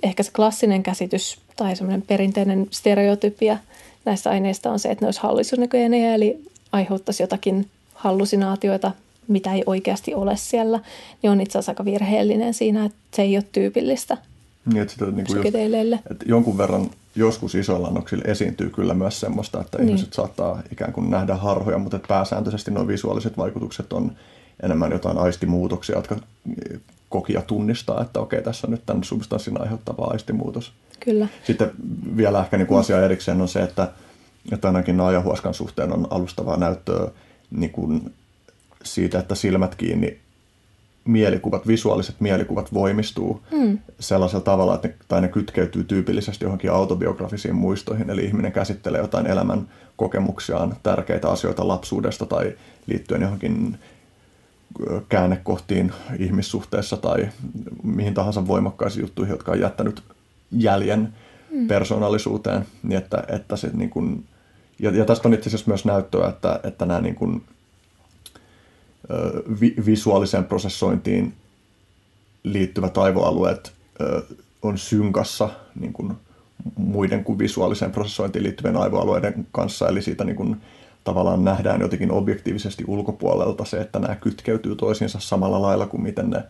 ehkä se klassinen käsitys tai semmoinen perinteinen stereotypia näistä aineista on se, että ne olisi hallusinogeeneja, eli aiheuttaisi jotakin hallusinaatioita, mitä ei oikeasti ole siellä, niin on itse asiassa aika virheellinen siinä, että se ei ole tyypillistä niin, että sitä, niin kuin just, että jonkun verran joskus isoilla annoksilla esiintyy kyllä myös semmoista, että niin. ihmiset saattaa ikään kuin nähdä harhoja, mutta että pääsääntöisesti nuo visuaaliset vaikutukset on enemmän jotain aistimuutoksia, jotka koki ja tunnistaa, että okei, tässä on nyt tämän substanssin aiheuttava aistimuutos. Kyllä. Sitten vielä ehkä niin kuin asia erikseen on se, että, että ainakin ajahuoskan suhteen on alustavaa näyttöä niin kuin siitä, että silmät kiinni mielikuvat, visuaaliset mielikuvat voimistuu mm. sellaisella tavalla, että ne, tai ne kytkeytyy tyypillisesti johonkin autobiografisiin muistoihin, eli ihminen käsittelee jotain elämän kokemuksiaan, tärkeitä asioita lapsuudesta tai liittyen johonkin käännekohtiin ihmissuhteessa tai mihin tahansa voimakkaisiin juttuihin, jotka on jättänyt jäljen mm. persoonallisuuteen. Niin että, että se niin kuin, ja, ja tästä on itse asiassa myös näyttöä, että, että nämä niin kuin, vi, visuaaliseen prosessointiin liittyvät aivoalueet on synkassa niin kuin muiden kuin visuaaliseen prosessointiin liittyvien aivoalueiden kanssa, eli siitä niin kuin tavallaan nähdään jotenkin objektiivisesti ulkopuolelta se, että nämä kytkeytyy toisiinsa samalla lailla kuin miten ne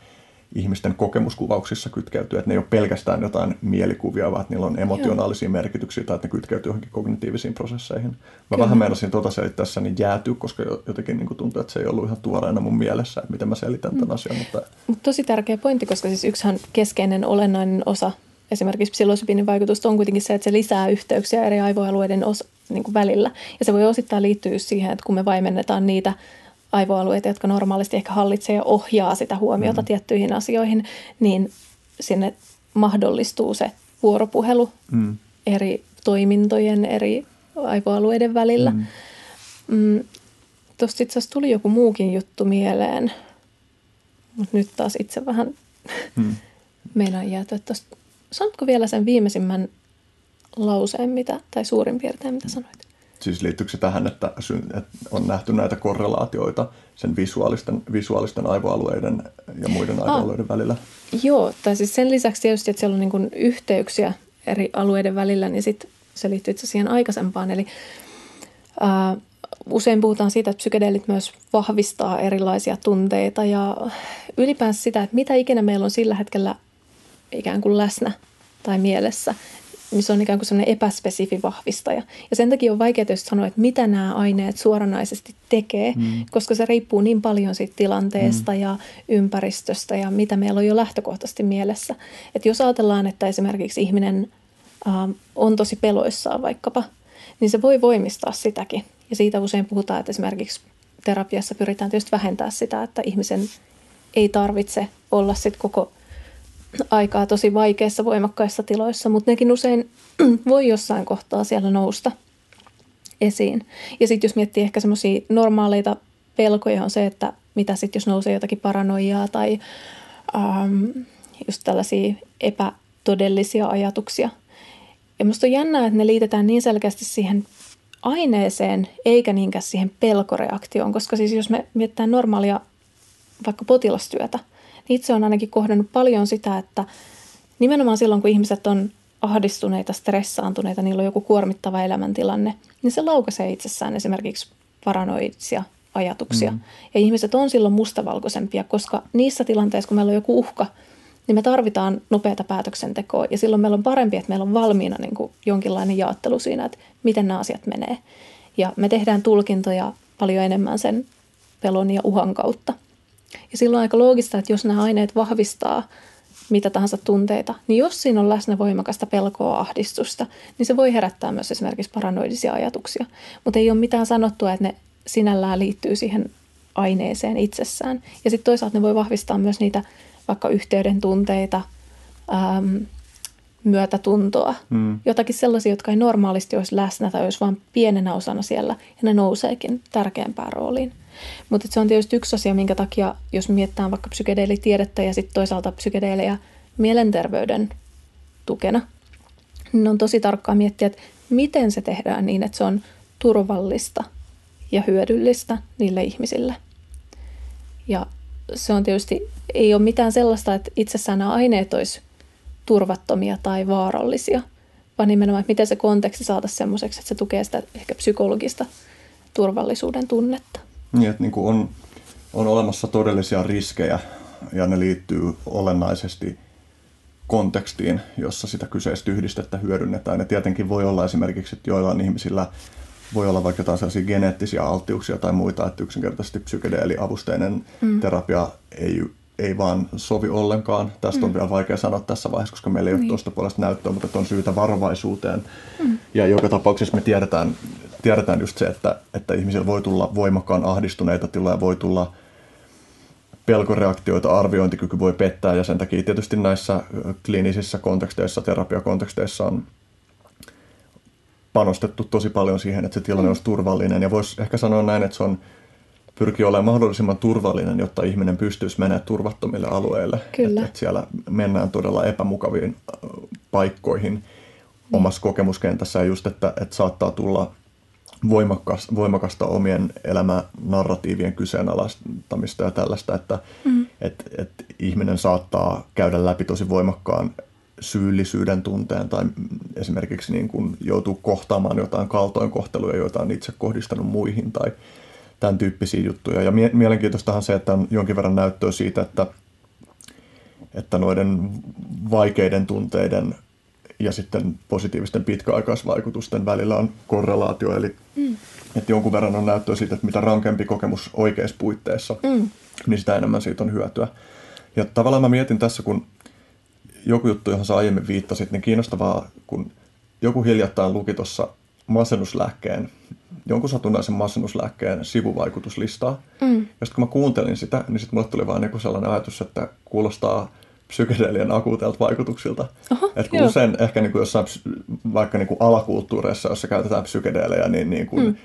ihmisten kokemuskuvauksissa kytkeytyy, että ne ei ole pelkästään jotain mielikuvia, vaan että niillä on emotionaalisia Joo. merkityksiä tai että ne kytkeytyy johonkin kognitiivisiin prosesseihin. Mä Kyllä. vähän meinasin tuota selittäessä niin jäätyy, koska jotenkin niin tuntuu, että se ei ollut ihan tuoreena mun mielessä, että miten mä selitän tämän mm. asian. Mutta... Mut tosi tärkeä pointti, koska siis yksihän keskeinen olennainen osa esimerkiksi psilosybiinin vaikutusta on kuitenkin se, että se lisää yhteyksiä eri aivoalueiden osa, niin kuin välillä. Ja se voi osittain liittyä siihen, että kun me vaimennetaan niitä aivoalueita, jotka normaalisti ehkä hallitsee ja ohjaa sitä huomiota mm. tiettyihin asioihin, niin sinne mahdollistuu se vuoropuhelu mm. eri toimintojen, eri aivoalueiden välillä. Mm. Mm, Tuosta itse asiassa tuli joku muukin juttu mieleen, mutta nyt taas itse vähän mm. meinaan jäätyä tuosta. Sanotko vielä sen viimeisimmän lauseen, mitä, tai suurin piirtein, mitä sanoit? Siis liittyykö se tähän, että on nähty näitä korrelaatioita sen visuaalisten, visuaalisten aivoalueiden ja muiden aivoalueiden ah, välillä? Joo, tai siis sen lisäksi tietysti, että siellä on niin yhteyksiä eri alueiden välillä, niin sit se liittyy itse siihen aikaisempaan. Eli ää, usein puhutaan siitä, että psykedeelit myös vahvistaa erilaisia tunteita ja ylipäänsä sitä, että mitä ikinä meillä on sillä hetkellä ikään kuin läsnä tai mielessä, niin se on ikään kuin sellainen epäspesifi vahvistaja. Ja sen takia on vaikea tietysti sanoa, että mitä nämä aineet suoranaisesti tekee, mm. koska se riippuu niin paljon siitä tilanteesta mm. ja ympäristöstä ja mitä meillä on jo lähtökohtaisesti mielessä. Että jos ajatellaan, että esimerkiksi ihminen äh, on tosi peloissaan vaikkapa, niin se voi voimistaa sitäkin. Ja siitä usein puhutaan, että esimerkiksi terapiassa pyritään tietysti vähentää sitä, että ihmisen ei tarvitse olla sit koko aikaa tosi vaikeissa, voimakkaissa tiloissa, mutta nekin usein voi jossain kohtaa siellä nousta esiin. Ja sitten jos miettii ehkä semmoisia normaaleita pelkoja on se, että mitä sitten jos nousee jotakin paranoiaa tai ähm, just tällaisia epätodellisia ajatuksia. Ja musta on jännää, että ne liitetään niin selkeästi siihen aineeseen eikä niinkään siihen pelkoreaktioon, koska siis jos me mietitään normaalia vaikka potilastyötä – itse on ainakin kohdannut paljon sitä, että nimenomaan silloin, kun ihmiset on ahdistuneita, stressaantuneita, niillä on joku kuormittava elämäntilanne, niin se laukaisee itsessään esimerkiksi paranoidisia ajatuksia. Mm. Ja ihmiset on silloin mustavalkoisempia, koska niissä tilanteissa, kun meillä on joku uhka, niin me tarvitaan nopeata päätöksentekoa. Ja silloin meillä on parempi, että meillä on valmiina niin kuin jonkinlainen jaottelu siinä, että miten nämä asiat menee. Ja me tehdään tulkintoja paljon enemmän sen pelon ja uhan kautta. Ja silloin on aika loogista, että jos nämä aineet vahvistaa mitä tahansa tunteita, niin jos siinä on läsnä voimakasta pelkoa, ahdistusta, niin se voi herättää myös esimerkiksi paranoidisia ajatuksia. Mutta ei ole mitään sanottua, että ne sinällään liittyy siihen aineeseen itsessään. Ja sitten toisaalta ne voi vahvistaa myös niitä vaikka yhteyden tunteita, äm, myötätuntoa, mm. jotakin sellaisia, jotka ei normaalisti olisi läsnä tai olisi vain pienenä osana siellä, ja ne nouseekin tärkeämpään rooliin. Mutta se on tietysti yksi asia, minkä takia, jos mietitään vaikka psykedeelitiedettä ja sitten toisaalta psykedeelejä mielenterveyden tukena, niin on tosi tarkkaa miettiä, että miten se tehdään niin, että se on turvallista ja hyödyllistä niille ihmisille. Ja se on tietysti, ei ole mitään sellaista, että itsessään nämä aineet olisi turvattomia tai vaarallisia, vaan nimenomaan, että miten se konteksti saataisiin semmoiseksi, että se tukee sitä ehkä psykologista turvallisuuden tunnetta. Niin, että niin kuin on, on olemassa todellisia riskejä ja ne liittyy olennaisesti kontekstiin, jossa sitä kyseistä yhdistettä hyödynnetään. Ja tietenkin voi olla esimerkiksi, että joillain ihmisillä voi olla vaikka jotain sellaisia geneettisiä alttiuksia tai muita, että yksinkertaisesti psykedeeliavusteinen mm. terapia ei, ei vaan sovi ollenkaan. Tästä mm. on vielä vaikea sanoa tässä vaiheessa, koska meillä ei niin. ole tuosta puolesta näyttöä, mutta on syytä varovaisuuteen. Mm. Ja joka tapauksessa me tiedetään tiedetään just se, että, että ihmisillä voi tulla voimakkaan ahdistuneita tiloja, voi tulla pelkoreaktioita, arviointikyky voi pettää ja sen takia tietysti näissä kliinisissä konteksteissa, terapiakonteksteissa on panostettu tosi paljon siihen, että se tilanne olisi turvallinen. Ja voisi ehkä sanoa näin, että se on pyrkii olemaan mahdollisimman turvallinen, jotta ihminen pystyisi menemään turvattomille alueille. Kyllä. Että et siellä mennään todella epämukaviin paikkoihin omassa kokemuskentässä ja just, että, että saattaa tulla voimakas, voimakasta omien elämänarratiivien kyseenalaistamista ja tällaista, että mm. et, et ihminen saattaa käydä läpi tosi voimakkaan syyllisyyden tunteen tai esimerkiksi niin kuin joutuu kohtaamaan jotain kaltoinkohteluja, joita on itse kohdistanut muihin tai tämän tyyppisiä juttuja. Ja mie- mielenkiintoistahan se, että on jonkin verran näyttöä siitä, että, että noiden vaikeiden tunteiden ja sitten positiivisten pitkäaikaisvaikutusten välillä on korrelaatio, eli mm. että jonkun verran on näyttöä siitä, että mitä rankempi kokemus oikeissa puitteissa, mm. niin sitä enemmän siitä on hyötyä. Ja tavallaan mä mietin tässä, kun joku juttu, johon sä aiemmin viittasit, niin kiinnostavaa, kun joku hiljattain luki tuossa masennuslääkkeen, jonkun satunnaisen masennuslääkkeen sivuvaikutuslistaa. Mm. Ja sitten kun mä kuuntelin sitä, niin sitten mulle tuli vaan joku sellainen ajatus, että kuulostaa psykedeelien akuuteilta vaikutuksilta. Oho, että kun usein ehkä niin kuin jossain vaikka niin kuin alakulttuureissa, jossa käytetään psykedeelejä, niin, niin kuin mm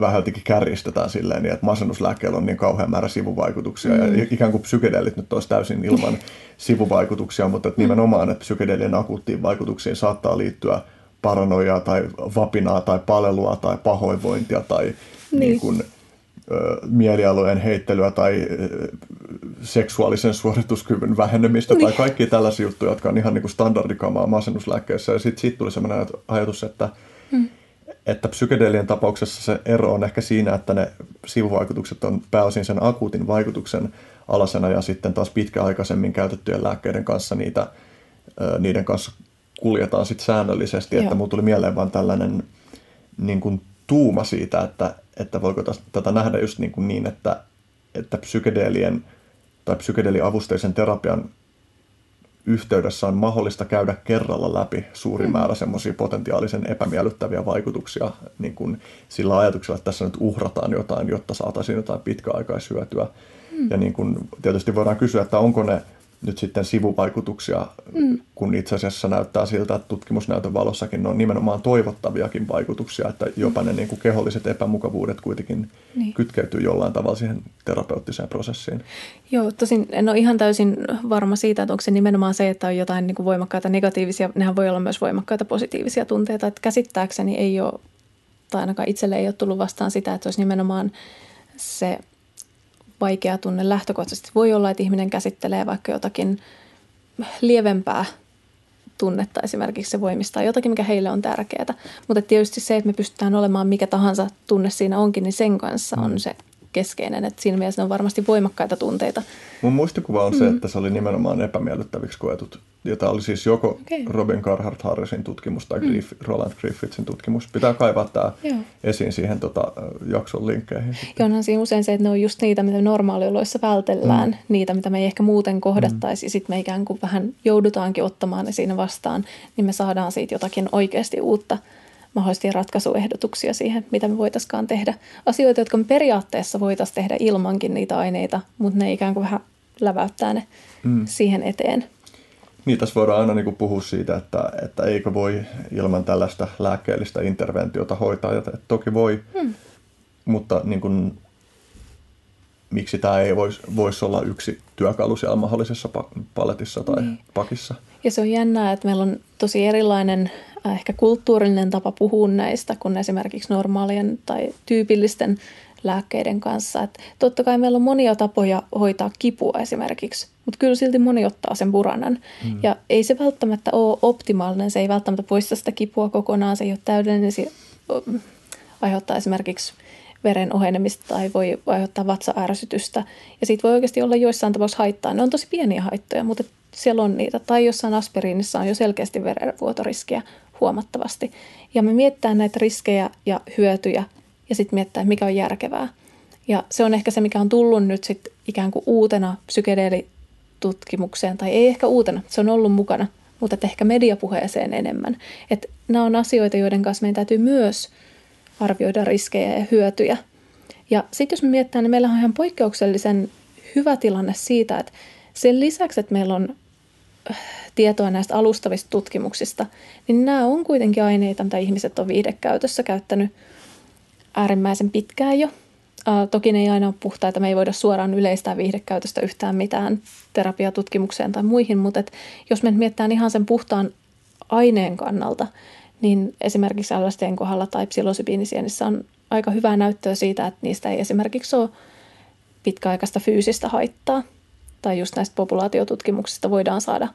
vähän jotenkin kärjistetään silleen, niin että masennuslääkkeellä on niin kauhean määrä sivuvaikutuksia mm. ja ikään kuin psykedeelit nyt olisi täysin ilman sivuvaikutuksia, mutta että nimenomaan, että psykedeelien akuuttiin vaikutuksiin saattaa liittyä paranoiaa tai vapinaa tai palelua tai pahoinvointia tai niin. Niin kuin, mielialojen heittelyä tai seksuaalisen suorituskyvyn vähenemistä niin. tai kaikki tällaisia juttuja, jotka on ihan niin kuin standardikamaa masennuslääkkeessä. Ja sitten siitä tuli sellainen ajatus, että mm että psykedeelien tapauksessa se ero on ehkä siinä, että ne sivuvaikutukset on pääosin sen akuutin vaikutuksen alasena ja sitten taas pitkäaikaisemmin käytettyjen lääkkeiden kanssa niitä, niiden kanssa kuljetaan sitten säännöllisesti. Joo. Että mulla tuli mieleen vain tällainen niin kuin tuuma siitä, että, että voiko tätä nähdä just niin, kuin niin että, että psykedeelien tai psykedeeliavusteisen terapian yhteydessä on mahdollista käydä kerralla läpi suuri mm. määrä semmoisia potentiaalisen epämiellyttäviä vaikutuksia niin kuin sillä ajatuksella, että tässä nyt uhrataan jotain, jotta saataisiin jotain pitkäaikaishyötyä. Mm. Ja niin kuin, tietysti voidaan kysyä, että onko ne nyt sitten sivuvaikutuksia, mm. kun itse asiassa näyttää siltä, että tutkimusnäytön valossakin on nimenomaan toivottaviakin vaikutuksia, että jopa ne niin kuin keholliset epämukavuudet kuitenkin niin. kytkeytyy jollain tavalla siihen terapeuttiseen prosessiin. Joo, tosin en ole ihan täysin varma siitä, että onko se nimenomaan se, että on jotain niin kuin voimakkaita negatiivisia, nehän voi olla myös voimakkaita positiivisia tunteita, että käsittääkseni ei ole, tai ainakaan itselle ei ole tullut vastaan sitä, että olisi nimenomaan se vaikea tunne lähtökohtaisesti. Voi olla, että ihminen käsittelee vaikka jotakin lievempää tunnetta esimerkiksi se voimistaa jotakin, mikä heille on tärkeää. Mutta tietysti se, että me pystytään olemaan mikä tahansa tunne siinä onkin, niin sen kanssa on mm. se keskeinen. Että siinä mielessä ne on varmasti voimakkaita tunteita. Mun muistikuva on mm. se, että se oli nimenomaan epämiellyttäviksi koetut jota oli siis joko okay. Robin Carhart Harrisin tutkimus tai mm. Griff, Roland Griffithsin tutkimus. Pitää kaivaa tämä Joo. esiin siihen tota, jakson linkkeihin. Onhan siinä usein se, että ne on just niitä, mitä normaalioloissa vältellään, mm. niitä, mitä me ei ehkä muuten kohdattaisi, mm. ja sitten me ikään kuin vähän joudutaankin ottamaan ne siinä vastaan, niin me saadaan siitä jotakin oikeasti uutta mahdollisesti ratkaisuehdotuksia siihen, mitä me voitaisiin tehdä. Asioita, jotka me periaatteessa voitaisiin tehdä ilmankin niitä aineita, mutta ne ikään kuin vähän läväyttää ne mm. siihen eteen. Niin, tässä voidaan aina niin puhua siitä, että, että eikö voi ilman tällaista lääkkeellistä interventiota hoitaa. Ja toki voi, hmm. mutta niin kuin, miksi tämä ei voisi vois olla yksi työkalu siellä mahdollisessa paletissa tai niin. pakissa. Ja se on jännää, että meillä on tosi erilainen äh, ehkä kulttuurillinen tapa puhua näistä kuin esimerkiksi normaalien tai tyypillisten lääkkeiden kanssa. Et totta kai meillä on monia tapoja hoitaa kipua esimerkiksi, mutta kyllä silti moni ottaa sen buranan. Mm. Ja ei se välttämättä ole optimaalinen, se ei välttämättä poista sitä kipua kokonaan, se ei ole täydellinen, se aiheuttaa esimerkiksi veren ohenemista tai voi aiheuttaa vatsaärsytystä. Ja siitä voi oikeasti olla joissain tapauksissa haittaa. Ne on tosi pieniä haittoja, mutta siellä on niitä. Tai jossain aspiriinissa on jo selkeästi verenvuotoriskiä huomattavasti. Ja me mietitään näitä riskejä ja hyötyjä ja sitten miettiä, mikä on järkevää. Ja se on ehkä se, mikä on tullut nyt sitten ikään kuin uutena psykedeelitutkimukseen, tai ei ehkä uutena, se on ollut mukana, mutta ehkä mediapuheeseen enemmän. Että nämä on asioita, joiden kanssa meidän täytyy myös arvioida riskejä ja hyötyjä. Ja sitten jos me mietitään, niin meillä on ihan poikkeuksellisen hyvä tilanne siitä, että sen lisäksi, että meillä on äh, tietoa näistä alustavista tutkimuksista, niin nämä on kuitenkin aineita, mitä ihmiset on viidekäytössä käyttänyt äärimmäisen pitkään jo. Toki ne ei aina ole puhtaita, me ei voida suoraan yleistää viihdekäytöstä yhtään mitään terapiatutkimukseen tai muihin, mutta et jos me mietitään ihan sen puhtaan aineen kannalta, niin esimerkiksi LSDn kohdalla tai psilosybiinisienissä on aika hyvää näyttöä siitä, että niistä ei esimerkiksi ole pitkäaikaista fyysistä haittaa. Tai just näistä populaatiotutkimuksista voidaan saada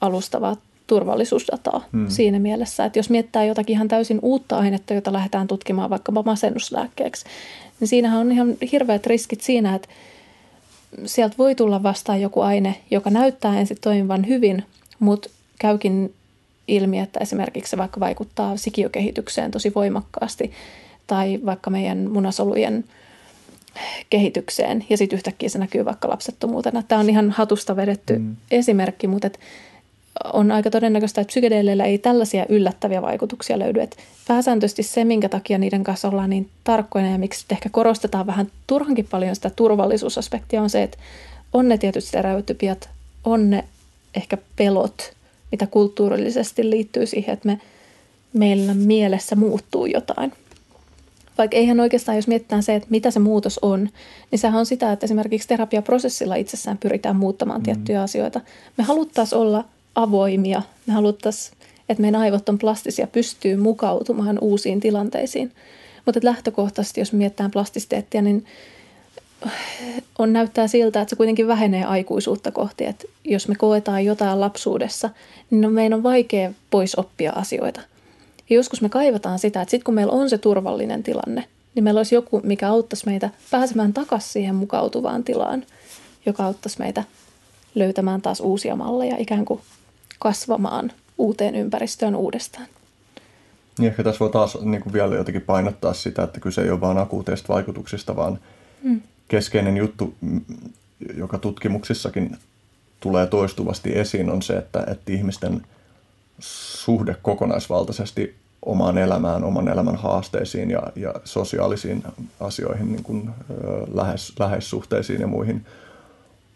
alustavaa turvallisuusdataa hmm. siinä mielessä, että jos miettää jotakin ihan täysin uutta ainetta, jota lähdetään tutkimaan vaikkapa masennuslääkkeeksi, niin siinähän on ihan hirveät riskit siinä, että sieltä voi tulla vastaan joku aine, joka näyttää ensin toimivan hyvin, mutta käykin ilmi, että esimerkiksi se vaikka vaikuttaa sikiokehitykseen tosi voimakkaasti tai vaikka meidän munasolujen kehitykseen ja sitten yhtäkkiä se näkyy vaikka lapsettomuutena. Tämä on ihan hatusta vedetty mm. esimerkki, mutta et on aika todennäköistä, että psykedeeleillä ei tällaisia yllättäviä vaikutuksia löydy. Et pääsääntöisesti se, minkä takia niiden kanssa ollaan niin tarkkoina ja miksi ehkä korostetaan vähän turhankin paljon sitä turvallisuusaspektia, on se, että on ne tietyt stereotypiat, on ne ehkä pelot, mitä kulttuurillisesti liittyy siihen, että me, meillä mielessä muuttuu jotain. Vaikka eihän oikeastaan, jos mietitään se, että mitä se muutos on, niin sehän on sitä, että esimerkiksi terapiaprosessilla itsessään pyritään muuttamaan mm. tiettyjä asioita. Me haluttaisiin olla avoimia, me haluttaisiin, että meidän aivot on plastisia, pystyy mukautumaan uusiin tilanteisiin. Mutta lähtökohtaisesti, jos mietitään plastisteettia, niin on näyttää siltä, että se kuitenkin vähenee aikuisuutta kohti. Että jos me koetaan jotain lapsuudessa, niin on, meidän on vaikea pois oppia asioita. Ja joskus me kaivataan sitä, että sitten kun meillä on se turvallinen tilanne, niin meillä olisi joku, mikä auttaisi meitä pääsemään takaisin siihen mukautuvaan tilaan, joka auttaisi meitä löytämään taas uusia malleja, ikään kuin kasvamaan uuteen ympäristöön uudestaan. Niin ehkä tässä voi taas niin kuin vielä jotenkin painottaa sitä, että kyse ei ole vain akuuteista vaikutuksista, vaan mm. keskeinen juttu, joka tutkimuksissakin tulee toistuvasti esiin, on se, että, että ihmisten suhde kokonaisvaltaisesti omaan elämään, oman elämän haasteisiin ja, ja sosiaalisiin asioihin, niin kuin, lähes, läheissuhteisiin ja muihin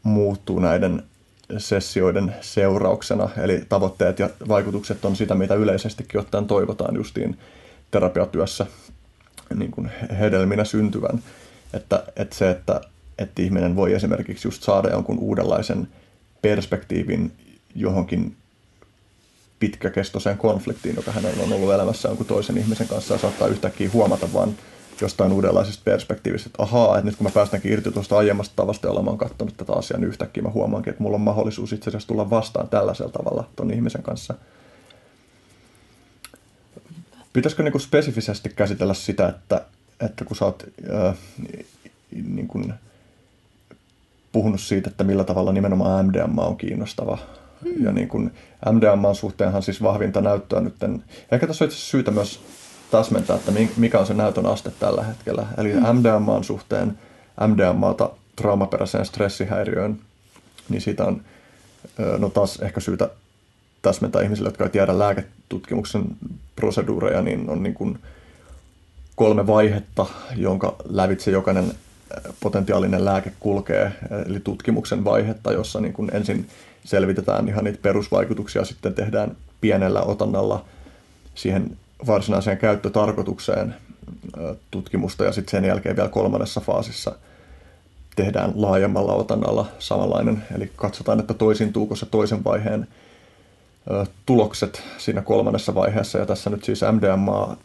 muuttuu näiden sessioiden seurauksena. Eli tavoitteet ja vaikutukset on sitä, mitä yleisestikin ottaen toivotaan justiin terapiatyössä niin kuin hedelminä syntyvän. Että, että se, että, että ihminen voi esimerkiksi just saada jonkun uudenlaisen perspektiivin johonkin pitkäkestoiseen konfliktiin, joka hänellä on ollut elämässä jonkun toisen ihmisen kanssa ja saattaa yhtäkkiä huomata vaan jostain uudenlaisesta perspektiivistä, että ahaa, että nyt kun mä päästänkin irti tuosta aiemmasta tavasta, jolla mä oon katsonut tätä asiaa, niin yhtäkkiä mä huomaankin, että mulla on mahdollisuus itse asiassa tulla vastaan tällaisella tavalla ton ihmisen kanssa. Pitäisikö niin kuin spesifisesti käsitellä sitä, että, että kun sä oot äh, niin kuin puhunut siitä, että millä tavalla nimenomaan MDMA on kiinnostava, hmm. ja niin kuin MDMAn suhteenhan siis vahvinta näyttöä nyt. Ehkä tässä on itse syytä myös täsmentää, että mikä on se näytön aste tällä hetkellä. Eli mm. MDMAn suhteen MDMAta traumaperäiseen stressihäiriöön, niin siitä on no taas ehkä syytä täsmentää ihmisille, jotka ei tiedä lääketutkimuksen proseduureja, niin on niin kuin kolme vaihetta, jonka lävitse jokainen potentiaalinen lääke kulkee, eli tutkimuksen vaihetta, jossa niin kuin ensin selvitetään ihan niitä perusvaikutuksia, sitten tehdään pienellä otannalla siihen varsinaiseen käyttötarkoitukseen tutkimusta ja sitten sen jälkeen vielä kolmannessa faasissa tehdään laajemmalla otannalla samanlainen, eli katsotaan, että toisintuuko se toisen vaiheen tulokset siinä kolmannessa vaiheessa. Ja tässä nyt siis MDMA,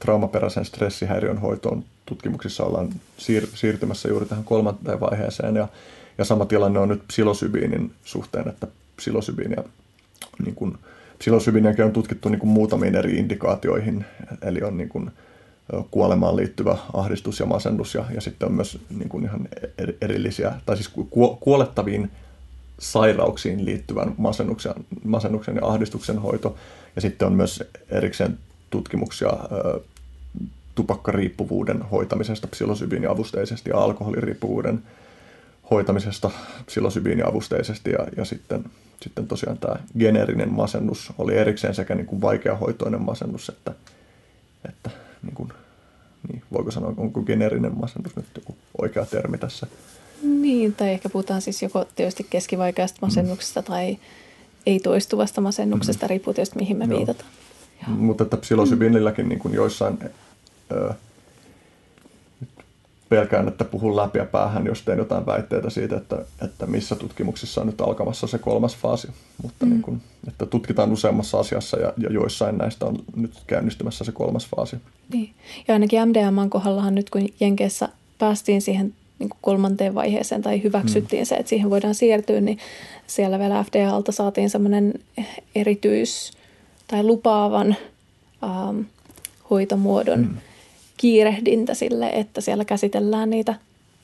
traumaperäisen stressihäiriön hoitoon tutkimuksissa ollaan siir- siirtymässä juuri tähän kolmanteen vaiheeseen. Ja, ja sama tilanne on nyt psilosybiinin suhteen, että psilosybiinia niin kuin, psilosybiiniäkin on tutkittu niin kuin muutamiin eri indikaatioihin, eli on niin kuin kuolemaan liittyvä ahdistus ja masennus, ja, ja sitten on myös niin kuin ihan erillisiä, tai siis kuolettaviin sairauksiin liittyvän masennuksen, masennuksen ja ahdistuksen hoito, ja sitten on myös erikseen tutkimuksia ö, tupakkariippuvuuden hoitamisesta psilosybiiniavusteisesti ja alkoholiriippuvuuden hoitamisesta psilosybiiniavusteisesti ja, ja sitten, sitten tosiaan tämä geneerinen masennus oli erikseen sekä niin kuin vaikeahoitoinen masennus että, että niin kuin, niin, voiko sanoa, onko geneerinen masennus nyt joku oikea termi tässä? Niin, tai ehkä puhutaan siis joko tietysti keskivaikeasta masennuksesta mm. tai ei toistuvasta masennuksesta, mm. riippuu tietysti mihin me Joo. viitataan. Mutta että psilosybiinilläkin niin kuin joissain ö, pelkään, että puhun läpi ja päähän, jos teen jotain väitteitä siitä, että, että missä tutkimuksissa on nyt alkamassa se kolmas faasi. Mutta mm. niin kuin, että tutkitaan useammassa asiassa ja, ja joissain näistä on nyt käynnistymässä se kolmas faasi. Niin. Ja ainakin MDMAn kohdallahan nyt, kun Jenkeissä päästiin siihen niin kuin kolmanteen vaiheeseen tai hyväksyttiin mm. se, että siihen voidaan siirtyä, niin siellä vielä FDAlta saatiin semmoinen erityis- tai lupaavan ähm, hoitomuodon mm. Kiirehdintä sille, että siellä käsitellään niitä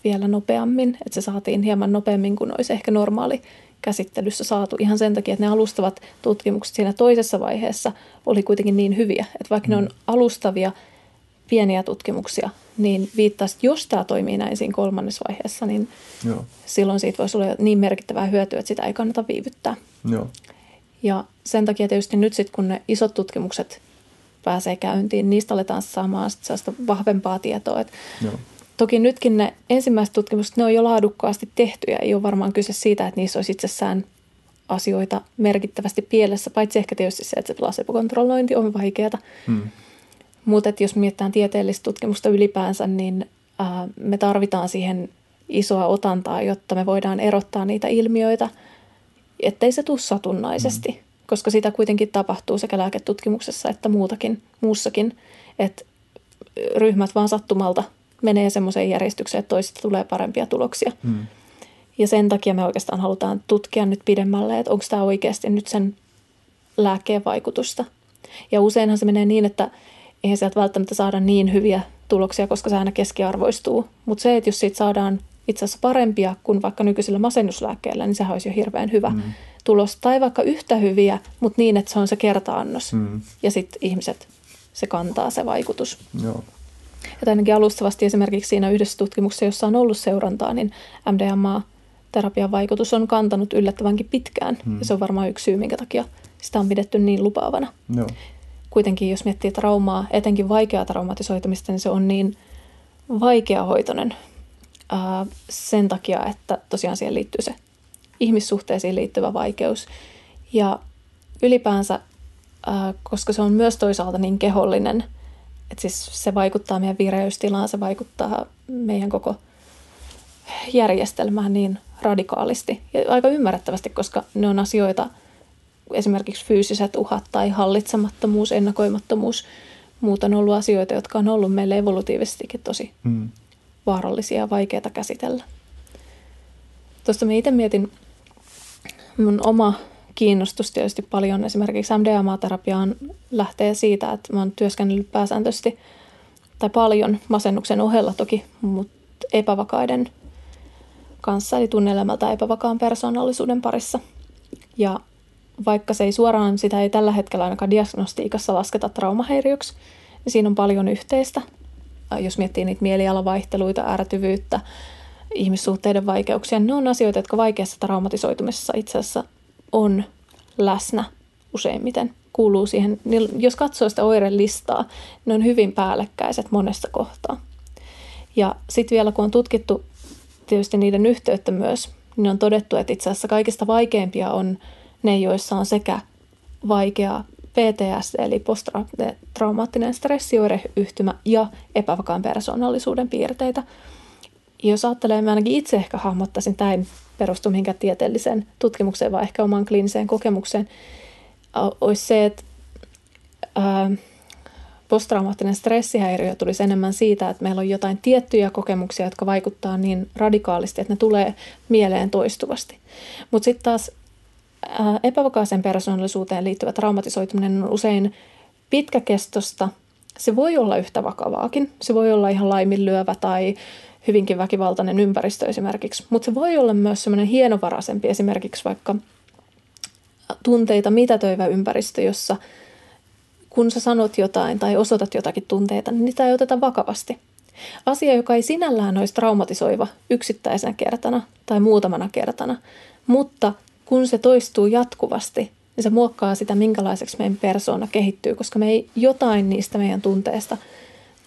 vielä nopeammin. Että se saatiin hieman nopeammin kuin olisi ehkä normaali käsittelyssä saatu ihan sen takia, että ne alustavat tutkimukset siinä toisessa vaiheessa oli kuitenkin niin hyviä. Että vaikka mm. ne on alustavia pieniä tutkimuksia, niin viittaisi, että jos tämä toimii näin siinä kolmannessa vaiheessa, niin Joo. silloin siitä voisi olla niin merkittävää hyötyä, että sitä ei kannata viivyttää. Joo. Ja sen takia tietysti nyt sitten, kun ne isot tutkimukset pääsee käyntiin, niistä aletaan saamaan sellaista vahvempaa tietoa. Et Joo. Toki nytkin ne ensimmäiset tutkimukset, ne on jo laadukkaasti tehty ja ei ole varmaan kyse siitä, että niissä olisi itsessään asioita merkittävästi pielessä, paitsi ehkä tietysti se, että se placebo-kontrollointi on vaikeaa. Hmm. Mutta jos mietitään tieteellistä tutkimusta ylipäänsä, niin äh, me tarvitaan siihen isoa otantaa, jotta me voidaan erottaa niitä ilmiöitä, ettei se tule satunnaisesti, mm. Koska sitä kuitenkin tapahtuu sekä lääketutkimuksessa että muutakin, muussakin, että ryhmät vaan sattumalta menee semmoiseen järjestykseen, että toisista tulee parempia tuloksia. Mm. Ja sen takia me oikeastaan halutaan tutkia nyt pidemmälle, että onko tämä oikeasti nyt sen lääkkeen vaikutusta. Ja useinhan se menee niin, että eihän sieltä välttämättä saada niin hyviä tuloksia, koska se aina keskiarvoistuu. Mutta se, että jos siitä saadaan itse asiassa parempia kuin vaikka nykyisillä masennuslääkkeillä, niin sehän olisi jo hirveän hyvä mm. tulos. Tai vaikka yhtä hyviä, mutta niin, että se on se kertaannos. Mm. Ja sitten ihmiset, se kantaa se vaikutus. Joo. Ja ainakin alustavasti esimerkiksi siinä yhdessä tutkimuksessa, jossa on ollut seurantaa, niin MDMA-terapian vaikutus on kantanut yllättävänkin pitkään. Mm. Ja se on varmaan yksi syy, minkä takia sitä on pidetty niin lupaavana. Joo kuitenkin, jos miettii traumaa, etenkin vaikeaa traumatisoitumista, niin se on niin vaikeahoitoinen ää, sen takia, että tosiaan siihen liittyy se ihmissuhteisiin liittyvä vaikeus. Ja ylipäänsä, ää, koska se on myös toisaalta niin kehollinen, että siis se vaikuttaa meidän vireystilaan, se vaikuttaa meidän koko järjestelmään niin radikaalisti ja aika ymmärrettävästi, koska ne on asioita – esimerkiksi fyysiset uhat tai hallitsemattomuus, ennakoimattomuus, muut on ollut asioita, jotka on ollut meille evolutiivisestikin tosi mm. Vaarallisia ja vaikeita käsitellä. Tuosta mä itse mietin, mun oma kiinnostus tietysti paljon esimerkiksi MDMA-terapiaan lähtee siitä, että mä oon työskennellyt pääsääntöisesti tai paljon masennuksen ohella toki, mutta epävakaiden kanssa, eli tunnelemalta epävakaan persoonallisuuden parissa. Ja vaikka se ei suoraan, sitä ei tällä hetkellä ainakaan diagnostiikassa lasketa traumahäiriöksi, niin siinä on paljon yhteistä. Jos miettii niitä mielialavaihteluita, ärtyvyyttä, ihmissuhteiden vaikeuksia, ne on asioita, jotka vaikeassa traumatisoitumisessa itse asiassa on läsnä useimmiten. Kuuluu siihen, jos katsoo sitä oirelistaa, ne on hyvin päällekkäiset monessa kohtaa. Ja sitten vielä kun on tutkittu tietysti niiden yhteyttä myös, niin on todettu, että itse asiassa kaikista vaikeimpia on ne, joissa on sekä vaikea PTS eli posttraumaattinen stressioireyhtymä ja epävakaan persoonallisuuden piirteitä. Jos ajattelee, mä ainakin itse ehkä hahmottaisin, tämä ei perustu mihinkään tieteelliseen tutkimukseen, vaan ehkä omaan kliiniseen kokemukseen, olisi se, että posttraumaattinen stressihäiriö tulisi enemmän siitä, että meillä on jotain tiettyjä kokemuksia, jotka vaikuttaa niin radikaalisti, että ne tulee mieleen toistuvasti. Mutta sitten taas epävakaaseen persoonallisuuteen liittyvä traumatisoituminen on usein pitkäkestosta. Se voi olla yhtä vakavaakin. Se voi olla ihan laiminlyövä tai hyvinkin väkivaltainen ympäristö esimerkiksi. Mutta se voi olla myös semmoinen hienovaraisempi esimerkiksi vaikka tunteita mitätöivä ympäristö, jossa kun sä sanot jotain tai osoitat jotakin tunteita, niin niitä ei oteta vakavasti. Asia, joka ei sinällään olisi traumatisoiva yksittäisenä kertana tai muutamana kertana, mutta kun se toistuu jatkuvasti, niin se muokkaa sitä, minkälaiseksi meidän persoona kehittyy, koska me ei jotain niistä meidän tunteista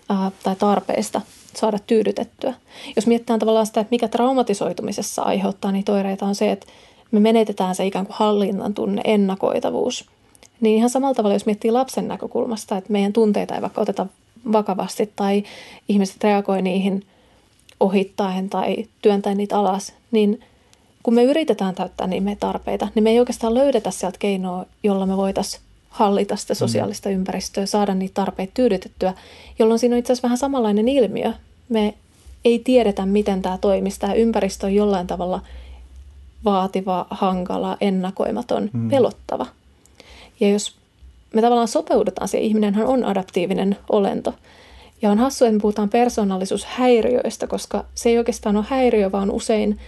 ää, tai tarpeista saada tyydytettyä. Jos mietitään tavallaan sitä, että mikä traumatisoitumisessa aiheuttaa niitä oireita, on se, että me menetetään se ikään kuin hallinnan tunne, ennakoitavuus. Niin ihan samalla tavalla, jos miettii lapsen näkökulmasta, että meidän tunteita ei vaikka oteta vakavasti tai ihmiset reagoi niihin ohittaen tai työntäen niitä alas, niin kun me yritetään täyttää niin meidän tarpeita, niin me ei oikeastaan löydetä sieltä keinoa, jolla me voitaisiin hallita sitä mm. sosiaalista ympäristöä, saada niitä tarpeita tyydytettyä, jolloin siinä on itse asiassa vähän samanlainen ilmiö. Me ei tiedetä, miten tämä toimisi. Tämä ympäristö on jollain tavalla vaativa, hankala, ennakoimaton, mm. pelottava. Ja jos me tavallaan sopeudutaan siihen, ihminenhän on adaptiivinen olento. Ja on hassu, että me puhutaan persoonallisuushäiriöistä, koska se ei oikeastaan ole häiriö, vaan usein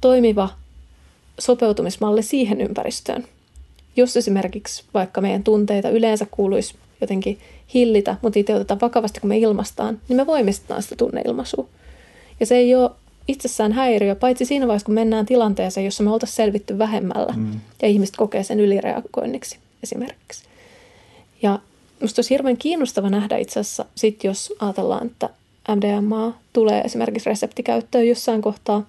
toimiva sopeutumismalli siihen ympäristöön. Jos esimerkiksi vaikka meidän tunteita yleensä kuuluisi jotenkin hillitä, mutta itse otetaan vakavasti, kun me ilmastaan, niin me voimistetaan sitä tunneilmaisua. Ja se ei ole itsessään häiriö, paitsi siinä vaiheessa, kun mennään tilanteeseen, jossa me oltaisiin selvitty vähemmällä mm. ja ihmiset kokee sen ylireagoinniksi esimerkiksi. Ja minusta olisi hirveän kiinnostava nähdä itse asiassa, sit jos ajatellaan, että MDMA tulee esimerkiksi reseptikäyttöön jossain kohtaa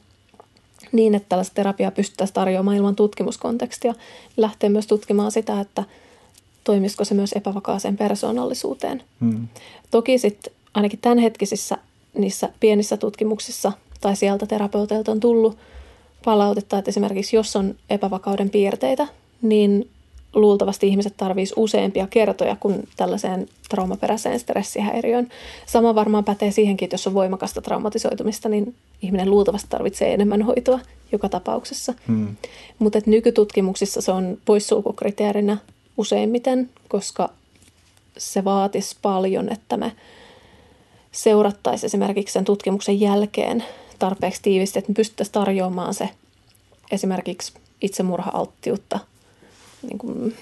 niin, että tällaista terapiaa pystyttäisiin tarjoamaan ilman tutkimuskontekstia, lähtee myös tutkimaan sitä, että toimisiko se myös epävakaaseen persoonallisuuteen. Hmm. Toki sitten ainakin tämänhetkisissä niissä pienissä tutkimuksissa tai sieltä terapeuteilta on tullut palautetta, että esimerkiksi jos on epävakauden piirteitä, niin luultavasti ihmiset tarvitsisivat useampia kertoja kuin tällaiseen traumaperäiseen stressihäiriöön. Sama varmaan pätee siihenkin, että jos on voimakasta traumatisoitumista, niin ihminen luultavasti tarvitsee enemmän hoitoa joka tapauksessa. Hmm. Mutta nykytutkimuksissa se on poissulkukriteerinä useimmiten, koska se vaatisi paljon, että me seurattaisiin esimerkiksi sen tutkimuksen jälkeen tarpeeksi tiivisti, että me pystyttäisiin tarjoamaan se esimerkiksi itsemurha-alttiutta niin kuin,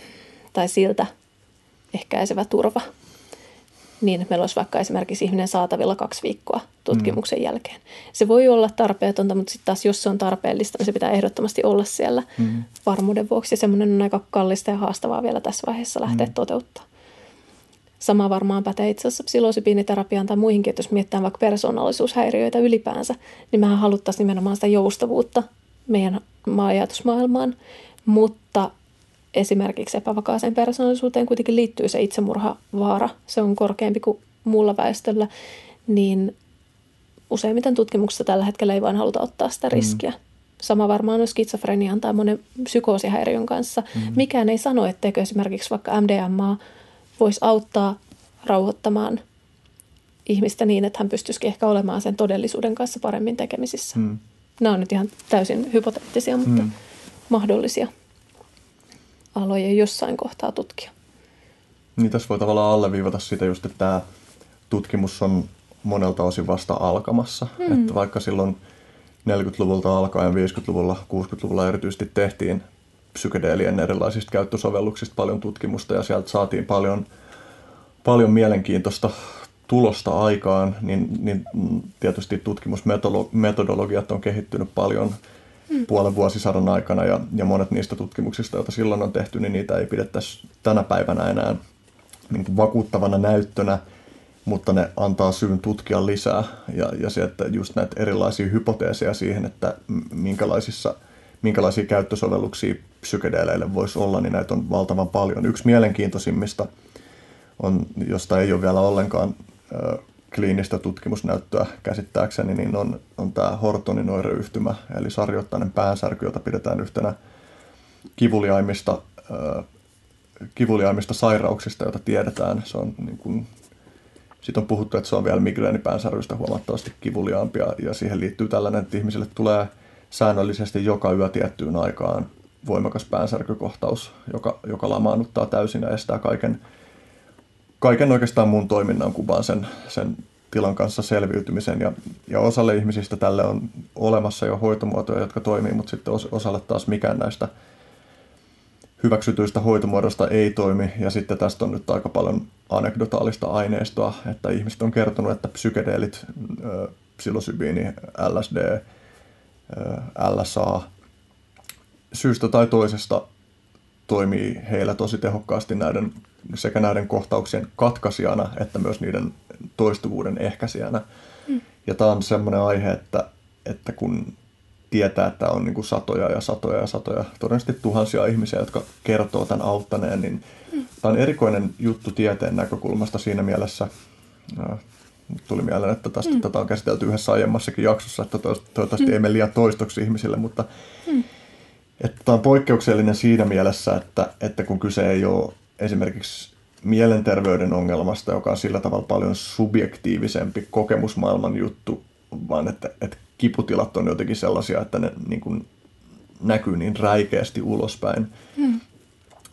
tai siltä ehkäisevä turva. Niin, että meillä olisi vaikka esimerkiksi ihminen saatavilla kaksi viikkoa tutkimuksen mm. jälkeen. Se voi olla tarpeetonta, mutta sitten taas jos se on tarpeellista, niin se pitää ehdottomasti olla siellä mm. varmuuden vuoksi. Ja semmoinen on aika kallista ja haastavaa vielä tässä vaiheessa lähteä mm. toteuttaa. Sama varmaan pätee itse asiassa psilosybiiniterapiaan tai muihinkin, että jos mietitään vaikka persoonallisuushäiriöitä ylipäänsä, niin mehän haluttaisiin nimenomaan sitä joustavuutta meidän ajatusmaailmaan, mutta esimerkiksi epävakaaseen persoonallisuuteen kuitenkin liittyy se itsemurhavaara. Se on korkeampi kuin muulla väestöllä, niin useimmiten tutkimuksessa tällä hetkellä ei vain haluta ottaa sitä mm. riskiä. Mm. Sama varmaan on skitsofrenian tai monen psykoosihäiriön kanssa. Mm. Mikään ei sano, etteikö esimerkiksi vaikka MDMA voisi auttaa rauhoittamaan ihmistä niin, että hän pystyisikin ehkä olemaan sen todellisuuden kanssa paremmin tekemisissä. Mm. Nämä on nyt ihan täysin hypoteettisia, mutta mm. mahdollisia aloja jossain kohtaa tutkia. Niin tässä voi tavallaan alleviivata sitä just, että tämä tutkimus on monelta osin vasta alkamassa. Mm. Että vaikka silloin 40-luvulta alkaen, 50-luvulla, 60-luvulla erityisesti tehtiin psykedeelien erilaisista käyttösovelluksista paljon tutkimusta ja sieltä saatiin paljon, paljon mielenkiintoista tulosta aikaan, niin, niin tietysti tutkimusmetodologiat on kehittynyt paljon mm. Puolen vuosisadan aikana ja, ja monet niistä tutkimuksista, joita silloin on tehty, niin niitä ei pidettäisi tänä päivänä enää niin kuin vakuuttavana näyttönä, mutta ne antaa syyn tutkia lisää ja, ja se, että just näitä erilaisia hypoteeseja siihen, että minkälaisissa – minkälaisia käyttösovelluksia psykedeeleille voisi olla, niin näitä on valtavan paljon. Yksi mielenkiintoisimmista, on, josta ei ole vielä ollenkaan kliinistä tutkimusnäyttöä käsittääkseni, niin on, on tämä Hortonin oireyhtymä, eli sarjoittainen päänsärky, jota pidetään yhtenä kivuliaimmista, ö, kivuliaimmista sairauksista, joita tiedetään. Se on niin kuin, siitä on puhuttu, että se on vielä migreenipäänsärkyistä huomattavasti kivuliaampia, ja siihen liittyy tällainen, että ihmisille tulee – säännöllisesti joka yö tiettyyn aikaan voimakas päänsärkykohtaus, joka, joka lamaannuttaa täysin ja estää kaiken, kaiken oikeastaan muun toiminnan kuin vaan sen, sen tilan kanssa selviytymisen. Ja, ja osalle ihmisistä tälle on olemassa jo hoitomuotoja, jotka toimii, mutta sitten osalle taas mikään näistä hyväksytyistä hoitomuodosta ei toimi. Ja sitten tästä on nyt aika paljon anekdotaalista aineistoa, että ihmiset on kertonut, että psykedeelit, psilosybiini, LSD, LSA syystä tai toisesta toimii heillä tosi tehokkaasti näiden, sekä näiden kohtauksien katkaisijana että myös niiden toistuvuuden ehkäisijänä. Mm. Ja tämä on semmoinen aihe, että, että kun tietää, että on niin kuin satoja ja satoja ja satoja, todennäköisesti tuhansia ihmisiä, jotka kertoo tämän auttaneen, niin mm. tämä on erikoinen juttu tieteen näkökulmasta siinä mielessä. tuli mieleen, että tästä mm. tätä on käsitelty yhdessä aiemmassakin jaksossa, että toivottavasti mm. ei mene liian toistoksi ihmisille, mutta mm. että tämä on poikkeuksellinen siinä mielessä, että, että kun kyse ei ole esimerkiksi mielenterveyden ongelmasta, joka on sillä tavalla paljon subjektiivisempi kokemusmaailman juttu, vaan että, että kiputilat on jotenkin sellaisia, että ne niin kuin näkyy niin räikeästi ulospäin. Mm.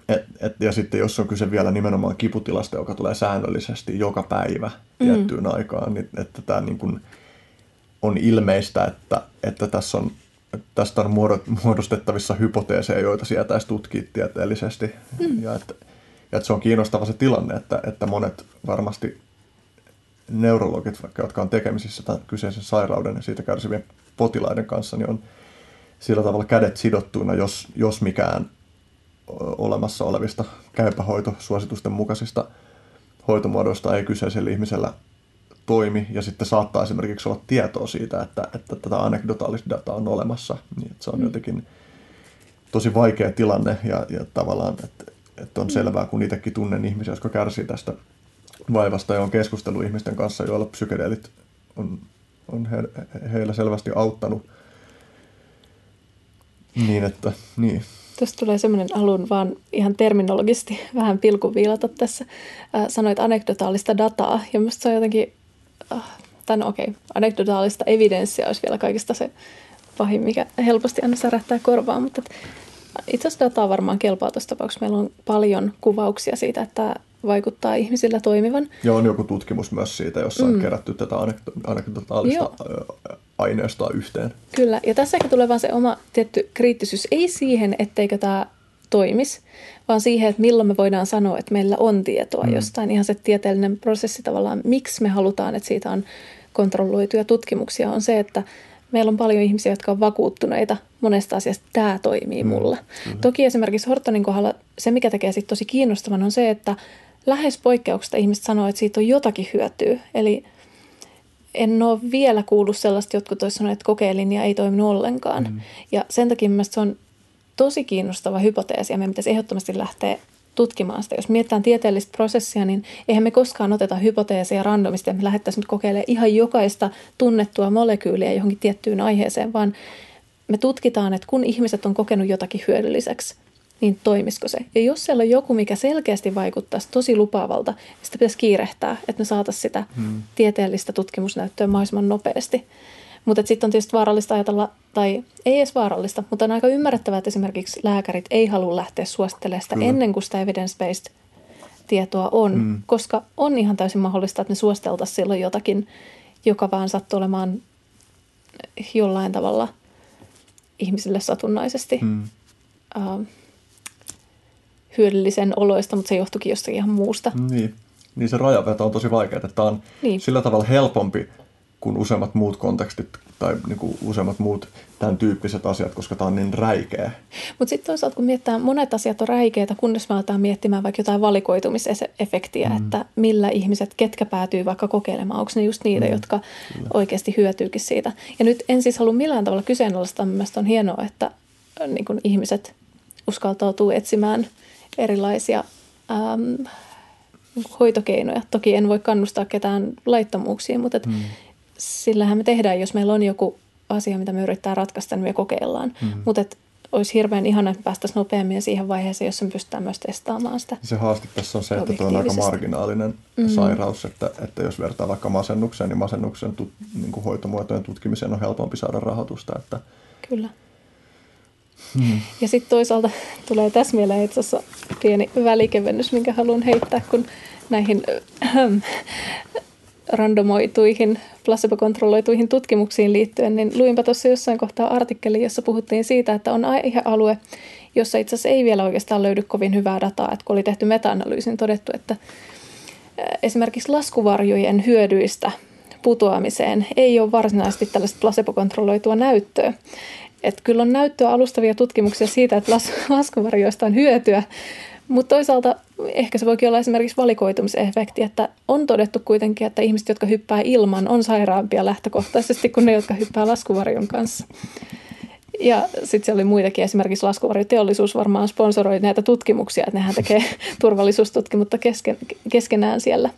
Et, et, ja sitten jos on kyse vielä nimenomaan kiputilasta, joka tulee säännöllisesti joka päivä mm. tiettyyn aikaan, niin että tämä niin kuin on ilmeistä, että, että tässä on, tästä on muodostettavissa hypoteeseja, joita sietäisi tutkia tieteellisesti. Mm. Ja, että, että se on kiinnostava se tilanne, että, että monet varmasti neurologit, vaikka jotka on tekemisissä tämän kyseisen sairauden ja siitä kärsivien potilaiden kanssa, niin on sillä tavalla kädet sidottuina, jos, jos mikään olemassa olevista käypähoitosuositusten mukaisista hoitomuodoista ei kyseisellä ihmisellä toimi, ja sitten saattaa esimerkiksi olla tietoa siitä, että, että tätä anekdotaalista dataa on olemassa, niin että se on mm. jotenkin tosi vaikea tilanne, ja, ja tavallaan, että, että on selvää, kun itsekin tunnen ihmisiä, jotka kärsii tästä vaivasta, ja on keskustellut ihmisten kanssa, joilla psykedeelit on, on he, heillä selvästi auttanut, niin että, niin. Tuosta tulee semmoinen alun vaan ihan terminologisesti vähän pilkuviilata tässä. Äh, sanoit anekdotaalista dataa ja minusta se on jotenkin, äh, tai no okei, okay, anekdotaalista evidenssiä olisi vielä kaikista se pahin, mikä helposti aina särähtää korvaan, mutta itse asiassa dataa varmaan kelpaa tuossa tapauksessa. Meillä on paljon kuvauksia siitä, että vaikuttaa ihmisillä toimivan. Ja on joku tutkimus myös siitä, jossa on mm. kerätty tätä anekdotaalista aineistoa yhteen. Kyllä, ja tässä ehkä tulee vaan se oma tietty kriittisyys, ei siihen, etteikö tämä toimisi, vaan siihen, että milloin me voidaan sanoa, että meillä on tietoa mm. jostain. Ihan se tieteellinen prosessi tavallaan, miksi me halutaan, että siitä on kontrolloituja tutkimuksia, on se, että meillä on paljon ihmisiä, jotka on vakuuttuneita monesta asiasta, tämä toimii mm. mulle. Mm. Toki esimerkiksi Hortonin kohdalla se, mikä tekee sitten tosi kiinnostavan, on se, että lähes poikkeuksesta ihmiset sanoo, että siitä on jotakin hyötyä. Eli en ole vielä kuullut sellaista, jotkut olisivat sanoneet, että kokeilin ja ei toiminut ollenkaan. Mm. Ja sen takia mielestäni se on tosi kiinnostava hypoteesi ja meidän pitäisi ehdottomasti lähteä tutkimaan sitä. Jos mietitään tieteellistä prosessia, niin eihän me koskaan oteta hypoteeseja randomisti, että me lähdettäisiin nyt kokeilemaan ihan jokaista tunnettua molekyyliä johonkin tiettyyn aiheeseen, vaan me tutkitaan, että kun ihmiset on kokenut jotakin hyödylliseksi, niin toimisiko se? Ja jos siellä on joku, mikä selkeästi vaikuttaisi tosi lupaavalta, niin sitä pitäisi kiirehtää, että me saataisiin sitä hmm. tieteellistä tutkimusnäyttöä mahdollisimman nopeasti. Mutta sitten on tietysti vaarallista ajatella, tai ei edes vaarallista, mutta on aika ymmärrettävää, että esimerkiksi lääkärit ei halua lähteä suosittelemaan sitä Kyllä. ennen kuin sitä evidence-based tietoa on, hmm. koska on ihan täysin mahdollista, että me suositeltaisiin silloin jotakin, joka vaan sattuu olemaan jollain tavalla ihmisille satunnaisesti. Hmm. Uh, hyödyllisen oloista, mutta se johtuikin jostakin ihan muusta. Niin, niin se rajaveto on tosi vaikea, että tämä on niin. sillä tavalla helpompi kuin useimmat muut kontekstit tai niin kuin useimmat muut tämän tyyppiset asiat, koska tämä on niin räikeä. Mutta sitten toisaalta kun mietitään, monet asiat on räikeitä, kunnes me aletaan miettimään vaikka jotain valikoitumisefektiä, mm. että millä ihmiset, ketkä päätyy vaikka kokeilemaan, onko ne just niitä, mm. jotka Kyllä. oikeasti hyötyykin siitä. Ja nyt en siis halua millään tavalla kyseenalaistaa, mielestäni on hienoa, että äh, niin kun ihmiset uskaltautuu etsimään – erilaisia äm, hoitokeinoja. Toki en voi kannustaa ketään laittomuuksiin, mutta et mm. Sillähän me tehdään, jos meillä on joku asia, mitä me yrittää ratkaista, niin me kokeillaan. Mm. Mutta olisi hirveän ihana, että päästäisiin nopeammin siihen vaiheeseen, jossa me pystytään myös testaamaan sitä. Se haaste tässä on se, että tuo on aika marginaalinen mm. sairaus, että, että jos vertaa vaikka masennukseen, niin masennuksen tut, niin kuin hoitomuotojen tutkimiseen on helpompi saada rahoitusta. Että Kyllä. Hmm. Ja sitten toisaalta tulee tässä mieleen itse asiassa pieni välikevennys, minkä haluan heittää, kun näihin äh, randomoituihin, placebo-kontrolloituihin tutkimuksiin liittyen, niin luinpa tuossa jossain kohtaa artikkeli, jossa puhuttiin siitä, että on aihealue, jossa itse asiassa ei vielä oikeastaan löydy kovin hyvää dataa, että kun oli tehty meta-analyysin todettu, että esimerkiksi laskuvarjojen hyödyistä putoamiseen ei ole varsinaisesti tällaista placebo-kontrolloitua näyttöä. Että kyllä on näyttöä alustavia tutkimuksia siitä, että las- laskuvarjoista on hyötyä, mutta toisaalta ehkä se voikin olla esimerkiksi valikoitumisefekti, että on todettu kuitenkin, että ihmiset, jotka hyppää ilman, on sairaampia lähtökohtaisesti kuin ne, jotka hyppää laskuvarjon kanssa. Ja sitten siellä oli muitakin, esimerkiksi laskuvarjoteollisuus varmaan sponsoroi näitä tutkimuksia, että nehän tekee turvallisuustutkimutta kesken, keskenään siellä.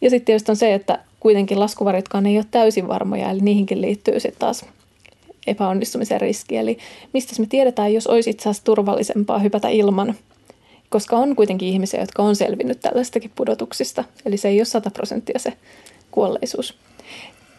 Ja sitten tietysti on se, että kuitenkin laskuvarjotkaan ei ole täysin varmoja, eli niihinkin liittyy sitten taas epäonnistumisen riski. Eli mistä me tiedetään, jos olisi itse asiassa turvallisempaa hypätä ilman, koska on kuitenkin ihmisiä, jotka on selvinnyt tällaistakin pudotuksista. Eli se ei ole 100 prosenttia se kuolleisuus.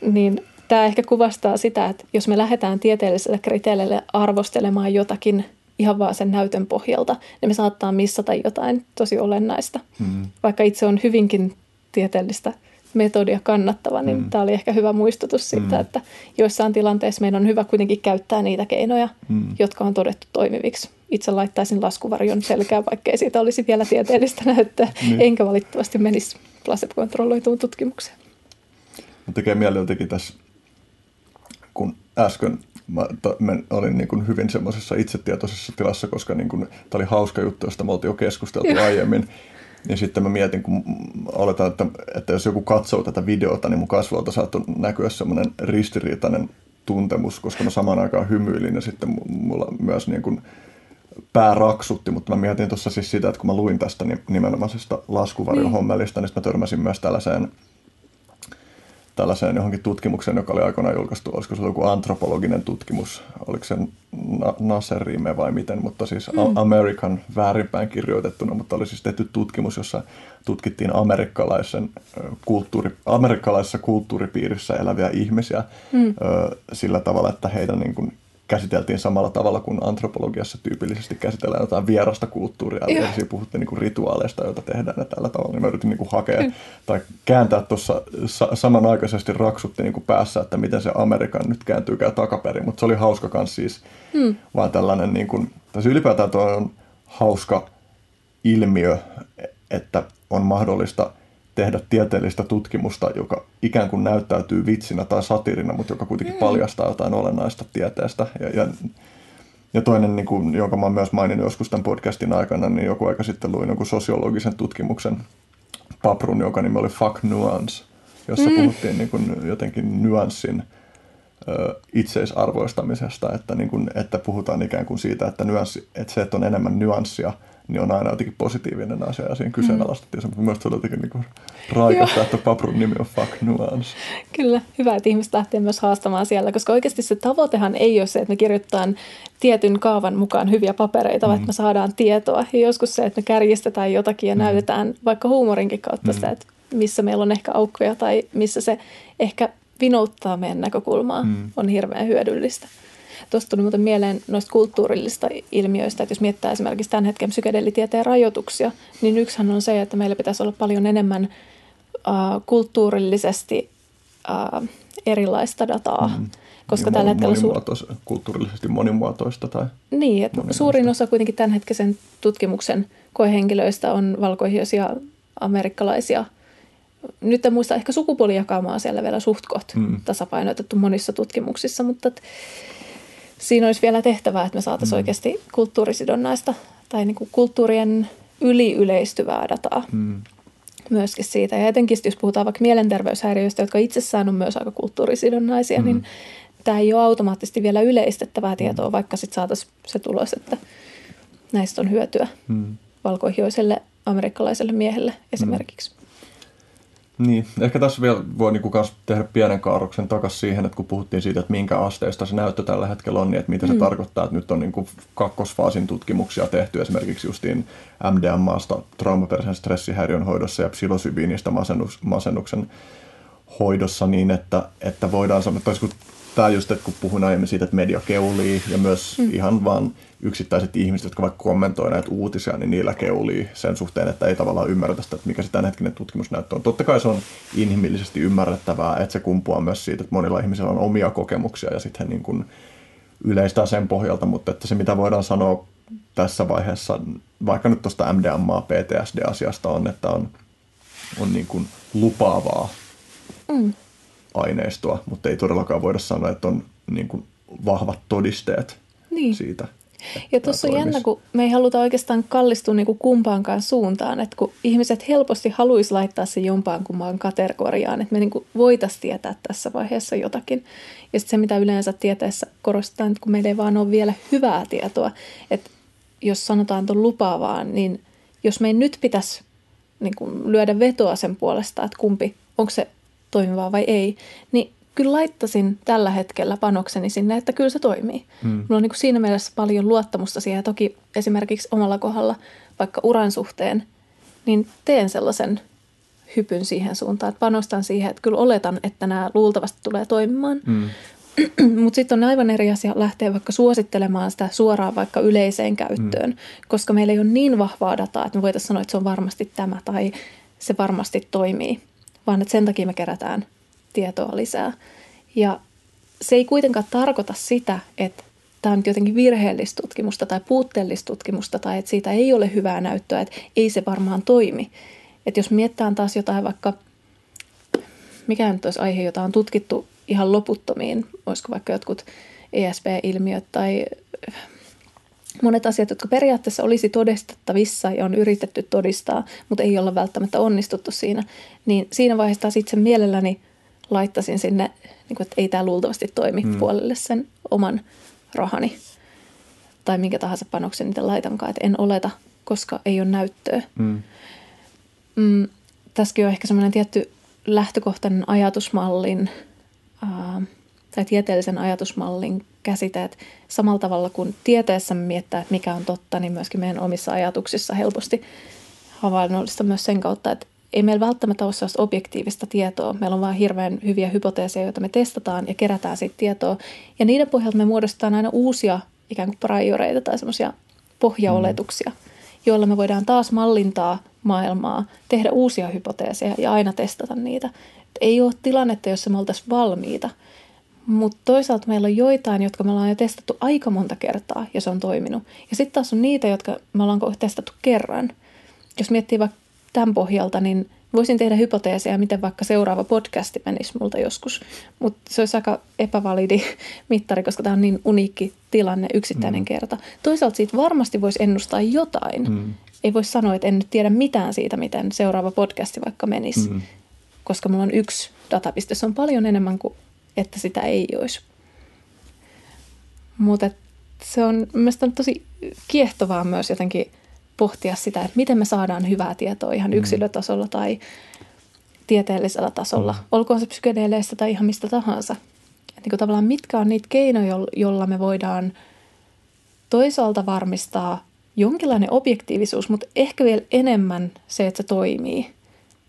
Niin tämä ehkä kuvastaa sitä, että jos me lähdetään tieteelliselle kriteerille arvostelemaan jotakin ihan vaan sen näytön pohjalta, niin me saattaa missata jotain tosi olennaista. Mm. Vaikka itse on hyvinkin tieteellistä metodia kannattava, niin mm. tämä oli ehkä hyvä muistutus siitä, mm. että joissain tilanteissa meidän on hyvä kuitenkin käyttää niitä keinoja, mm. jotka on todettu toimiviksi. Itse laittaisin laskuvarjon selkään, vaikkei siitä olisi vielä tieteellistä näyttöä, mm. enkä valitettavasti menisi placebo-kontrolloituun tutkimukseen. tekee mieli jotenkin tässä, kun äsken mä, to, mä olin niin kuin hyvin semmoisessa itsetietoisessa tilassa, koska niin kuin, tämä oli hauska juttu, josta me oltiin jo keskusteltu Joo. aiemmin. Ja sitten mä mietin, kun oletan, että, että jos joku katsoo tätä videota, niin mun kasvoilta saattoi näkyä semmoinen ristiriitainen tuntemus, koska mä samaan aikaan hymyilin ja sitten mulla myös niin kuin pää raksutti, mutta mä mietin tuossa siis sitä, että kun mä luin tästä nimenomaisesta laskuvarjohommelista, niin. niin mä törmäsin myös tällaiseen tällaiseen johonkin tutkimukseen, joka oli aikoinaan julkaistu, olisiko se joku antropologinen tutkimus, oliko se Nasserime vai miten, mutta siis mm. American väärinpäin kirjoitettuna, mutta oli siis tehty tutkimus, jossa tutkittiin amerikkalaisen kulttuuri, amerikkalaisessa kulttuuripiirissä eläviä ihmisiä mm. ö, sillä tavalla, että heidän niin kuin, käsiteltiin samalla tavalla kuin antropologiassa tyypillisesti käsitellään jotain vierasta kulttuuria. Eli siinä puhuttiin niin kuin rituaaleista, joita tehdään ja tällä tavalla. Niin mä yritin niin kuin hakea mm. tai kääntää tuossa sa- samanaikaisesti raksutti niin kuin päässä, että miten se Amerikan nyt kääntyykään takaperin. Mutta se oli hauska kans siis, mm. vaan tällainen, niin kuin, tässä ylipäätään tuo on hauska ilmiö, että on mahdollista – tehdä tieteellistä tutkimusta, joka ikään kuin näyttäytyy vitsinä tai satirina, mutta joka kuitenkin mm. paljastaa jotain olennaista tieteestä. Ja, ja, ja toinen, niin kuin, jonka mä myös maininnut joskus tämän podcastin aikana, niin joku aika sitten luin joku sosiologisen tutkimuksen paprun, joka nimi oli Fuck Nuance, jossa mm. puhuttiin niin kuin jotenkin nyanssin ö, itseisarvoistamisesta, että, niin kuin, että puhutaan ikään kuin siitä, että, nyanssi, että se, että on enemmän nyanssia – niin on aina jotenkin positiivinen asia ja siinä kyseenalaistettiin. Mm. Mielestäni se oli jotenkin niin raikasta, että Paprun nimi on Fuck Nuance. Kyllä, hyvä, että ihmiset lähtee myös haastamaan siellä, koska oikeasti se tavoitehan ei ole se, että me kirjoitetaan tietyn kaavan mukaan hyviä papereita, mm. vaan että me saadaan tietoa. Ja joskus se, että me kärjistetään jotakin ja mm. näytetään vaikka huumorinkin kautta mm. sitä, että missä meillä on ehkä aukkoja tai missä se ehkä vinouttaa meidän näkökulmaa, mm. on hirveän hyödyllistä. Tuosta tuli muuten mieleen noista kulttuurillisista ilmiöistä, että jos mietitään esimerkiksi tämän hetken psykedelitieteen rajoituksia, niin yksihän on se, että meillä pitäisi olla paljon enemmän äh, kulttuurillisesti äh, erilaista dataa. Mm. Koska niin tällä hetkellä suur... kulttuurillisesti monimuotoista. Tai niin, että suurin osa kuitenkin tämänhetkisen tutkimuksen koehenkilöistä on valkoihoisia amerikkalaisia. Nyt en muista, ehkä sukupuolijakaumaa siellä vielä suht mm. tasapainotettu monissa tutkimuksissa, mutta siinä olisi vielä tehtävää, että me saataisiin mm. oikeasti kulttuurisidonnaista tai niin kuin kulttuurien yliyleistyvää dataa mm. myöskin siitä. Ja etenkin jos puhutaan vaikka mielenterveyshäiriöistä, jotka itsessään on myös aika kulttuurisidonnaisia, mm. niin tämä ei ole automaattisesti vielä yleistettävää tietoa, mm. vaikka sitten saataisiin se tulos, että näistä on hyötyä mm. valkoihoiselle amerikkalaiselle miehelle esimerkiksi. Mm. Niin, ehkä tässä vielä voi niinku kans tehdä pienen kaaroksen takaisin siihen, että kun puhuttiin siitä, että minkä asteista se näyttö tällä hetkellä on, niin että mitä mm. se tarkoittaa, että nyt on niinku kakkosfaasin tutkimuksia tehty esimerkiksi justiin MDMAsta, traumaperäisen stressihäiriön hoidossa ja psilosybiinistä masennus, masennuksen hoidossa niin, että, että voidaan sanoa, että tämä just, että kun puhun aiemmin siitä, että media keulii ja myös mm. ihan vaan yksittäiset ihmiset, jotka vaikka kommentoi näitä uutisia, niin niillä keulii sen suhteen, että ei tavallaan ymmärretä sitä, että mikä se tämänhetkinen tutkimusnäyttö on. Totta kai se on inhimillisesti ymmärrettävää, että se kumpuaa myös siitä, että monilla ihmisillä on omia kokemuksia ja sitten niin kuin yleistää sen pohjalta, mutta että se mitä voidaan sanoa tässä vaiheessa, vaikka nyt tuosta MDMA, PTSD-asiasta on, että on, on niin kuin lupaavaa mm. Aineistoa, mutta ei todellakaan voida sanoa, että on niin kuin vahvat todisteet niin. siitä. Ja tuossa on jännä, kun me ei haluta oikeastaan kallistua niin kuin kumpaankaan suuntaan, että kun ihmiset helposti haluaisi laittaa se jompaan kumpaan kategoriaan, että me niin kuin voitaisiin tietää tässä vaiheessa jotakin. Ja sitten se, mitä yleensä tieteessä korostetaan, että kun meillä ei vaan ole vielä hyvää tietoa, että jos sanotaan tuon lupaavaa, niin jos me nyt pitäisi niin kuin lyödä vetoa sen puolesta, että kumpi, onko se toimivaa vai ei, niin kyllä laittaisin tällä hetkellä panokseni sinne, että kyllä se toimii. Mm. Mulla on niin kuin siinä mielessä paljon luottamusta siihen. Ja toki esimerkiksi omalla kohdalla, vaikka uran suhteen, niin teen sellaisen hypyn siihen suuntaan, että panostan siihen, että kyllä oletan, että nämä luultavasti tulee toimimaan. Mm. Mutta sitten on aivan eri asia lähteä vaikka suosittelemaan sitä suoraan vaikka yleiseen käyttöön, mm. koska meillä ei ole niin vahvaa dataa, että me voitaisiin sanoa, että se on varmasti tämä tai se varmasti toimii, vaan että sen takia me kerätään tietoa lisää. Ja se ei kuitenkaan tarkoita sitä, että tämä on nyt jotenkin virheellistä tutkimusta tai puutteellista tutkimusta tai että siitä ei ole hyvää näyttöä, että ei se varmaan toimi. Että jos miettään taas jotain vaikka, mikä nyt olisi aihe, jota on tutkittu ihan loputtomiin, olisiko vaikka jotkut ESP-ilmiöt tai monet asiat, jotka periaatteessa olisi todistettavissa ja on yritetty todistaa, mutta ei olla välttämättä onnistuttu siinä, niin siinä vaiheessa taas itse mielelläni laittaisin sinne, niin kuin, että ei tämä luultavasti toimi hmm. puolelle sen oman rahani tai minkä tahansa panoksen niitä laitankaan, että en oleta, koska ei ole näyttöä. Hmm. Mm, tässäkin on ehkä semmoinen tietty lähtökohtainen ajatusmallin ää, tai tieteellisen ajatusmallin käsite, että samalla tavalla kuin tieteessä me miettää, että mikä on totta, niin myöskin meidän omissa ajatuksissa helposti havainnollista myös sen kautta, että ei meillä välttämättä ole sellaista objektiivista tietoa. Meillä on vain hirveän hyviä hypoteeseja, joita me testataan ja kerätään siitä tietoa. Ja niiden pohjalta me muodostetaan aina uusia ikään kuin prioreita tai semmoisia pohjaoletuksia, mm. joilla me voidaan taas mallintaa maailmaa, tehdä uusia hypoteeseja ja aina testata niitä. Et ei ole tilannetta, jossa me oltaisiin valmiita. Mutta toisaalta meillä on joitain, jotka me ollaan jo testattu aika monta kertaa ja se on toiminut. Ja sitten taas on niitä, jotka me ollaan testattu kerran. Jos miettii vaikka tämän pohjalta, niin voisin tehdä hypoteeseja, miten vaikka seuraava podcasti menisi multa joskus. Mutta se olisi aika epävalidi mittari, koska tämä on niin uniikki tilanne, yksittäinen mm. kerta. Toisaalta siitä varmasti voisi ennustaa jotain. Mm. Ei voi sanoa, että en nyt tiedä mitään siitä, miten seuraava podcasti vaikka menisi. Mm. Koska mulla on yksi datapiste. Se on paljon enemmän kuin, että sitä ei olisi. Mutta se on mielestäni tosi kiehtovaa myös jotenkin – pohtia sitä, että miten me saadaan hyvää tietoa ihan mm. yksilötasolla tai tieteellisellä tasolla, mm. olkoon se psykedeeleistä tai ihan mistä tahansa. Niin kuin tavallaan mitkä on niitä keinoja, joilla me voidaan toisaalta varmistaa jonkinlainen objektiivisuus, mutta ehkä vielä enemmän se, että se toimii,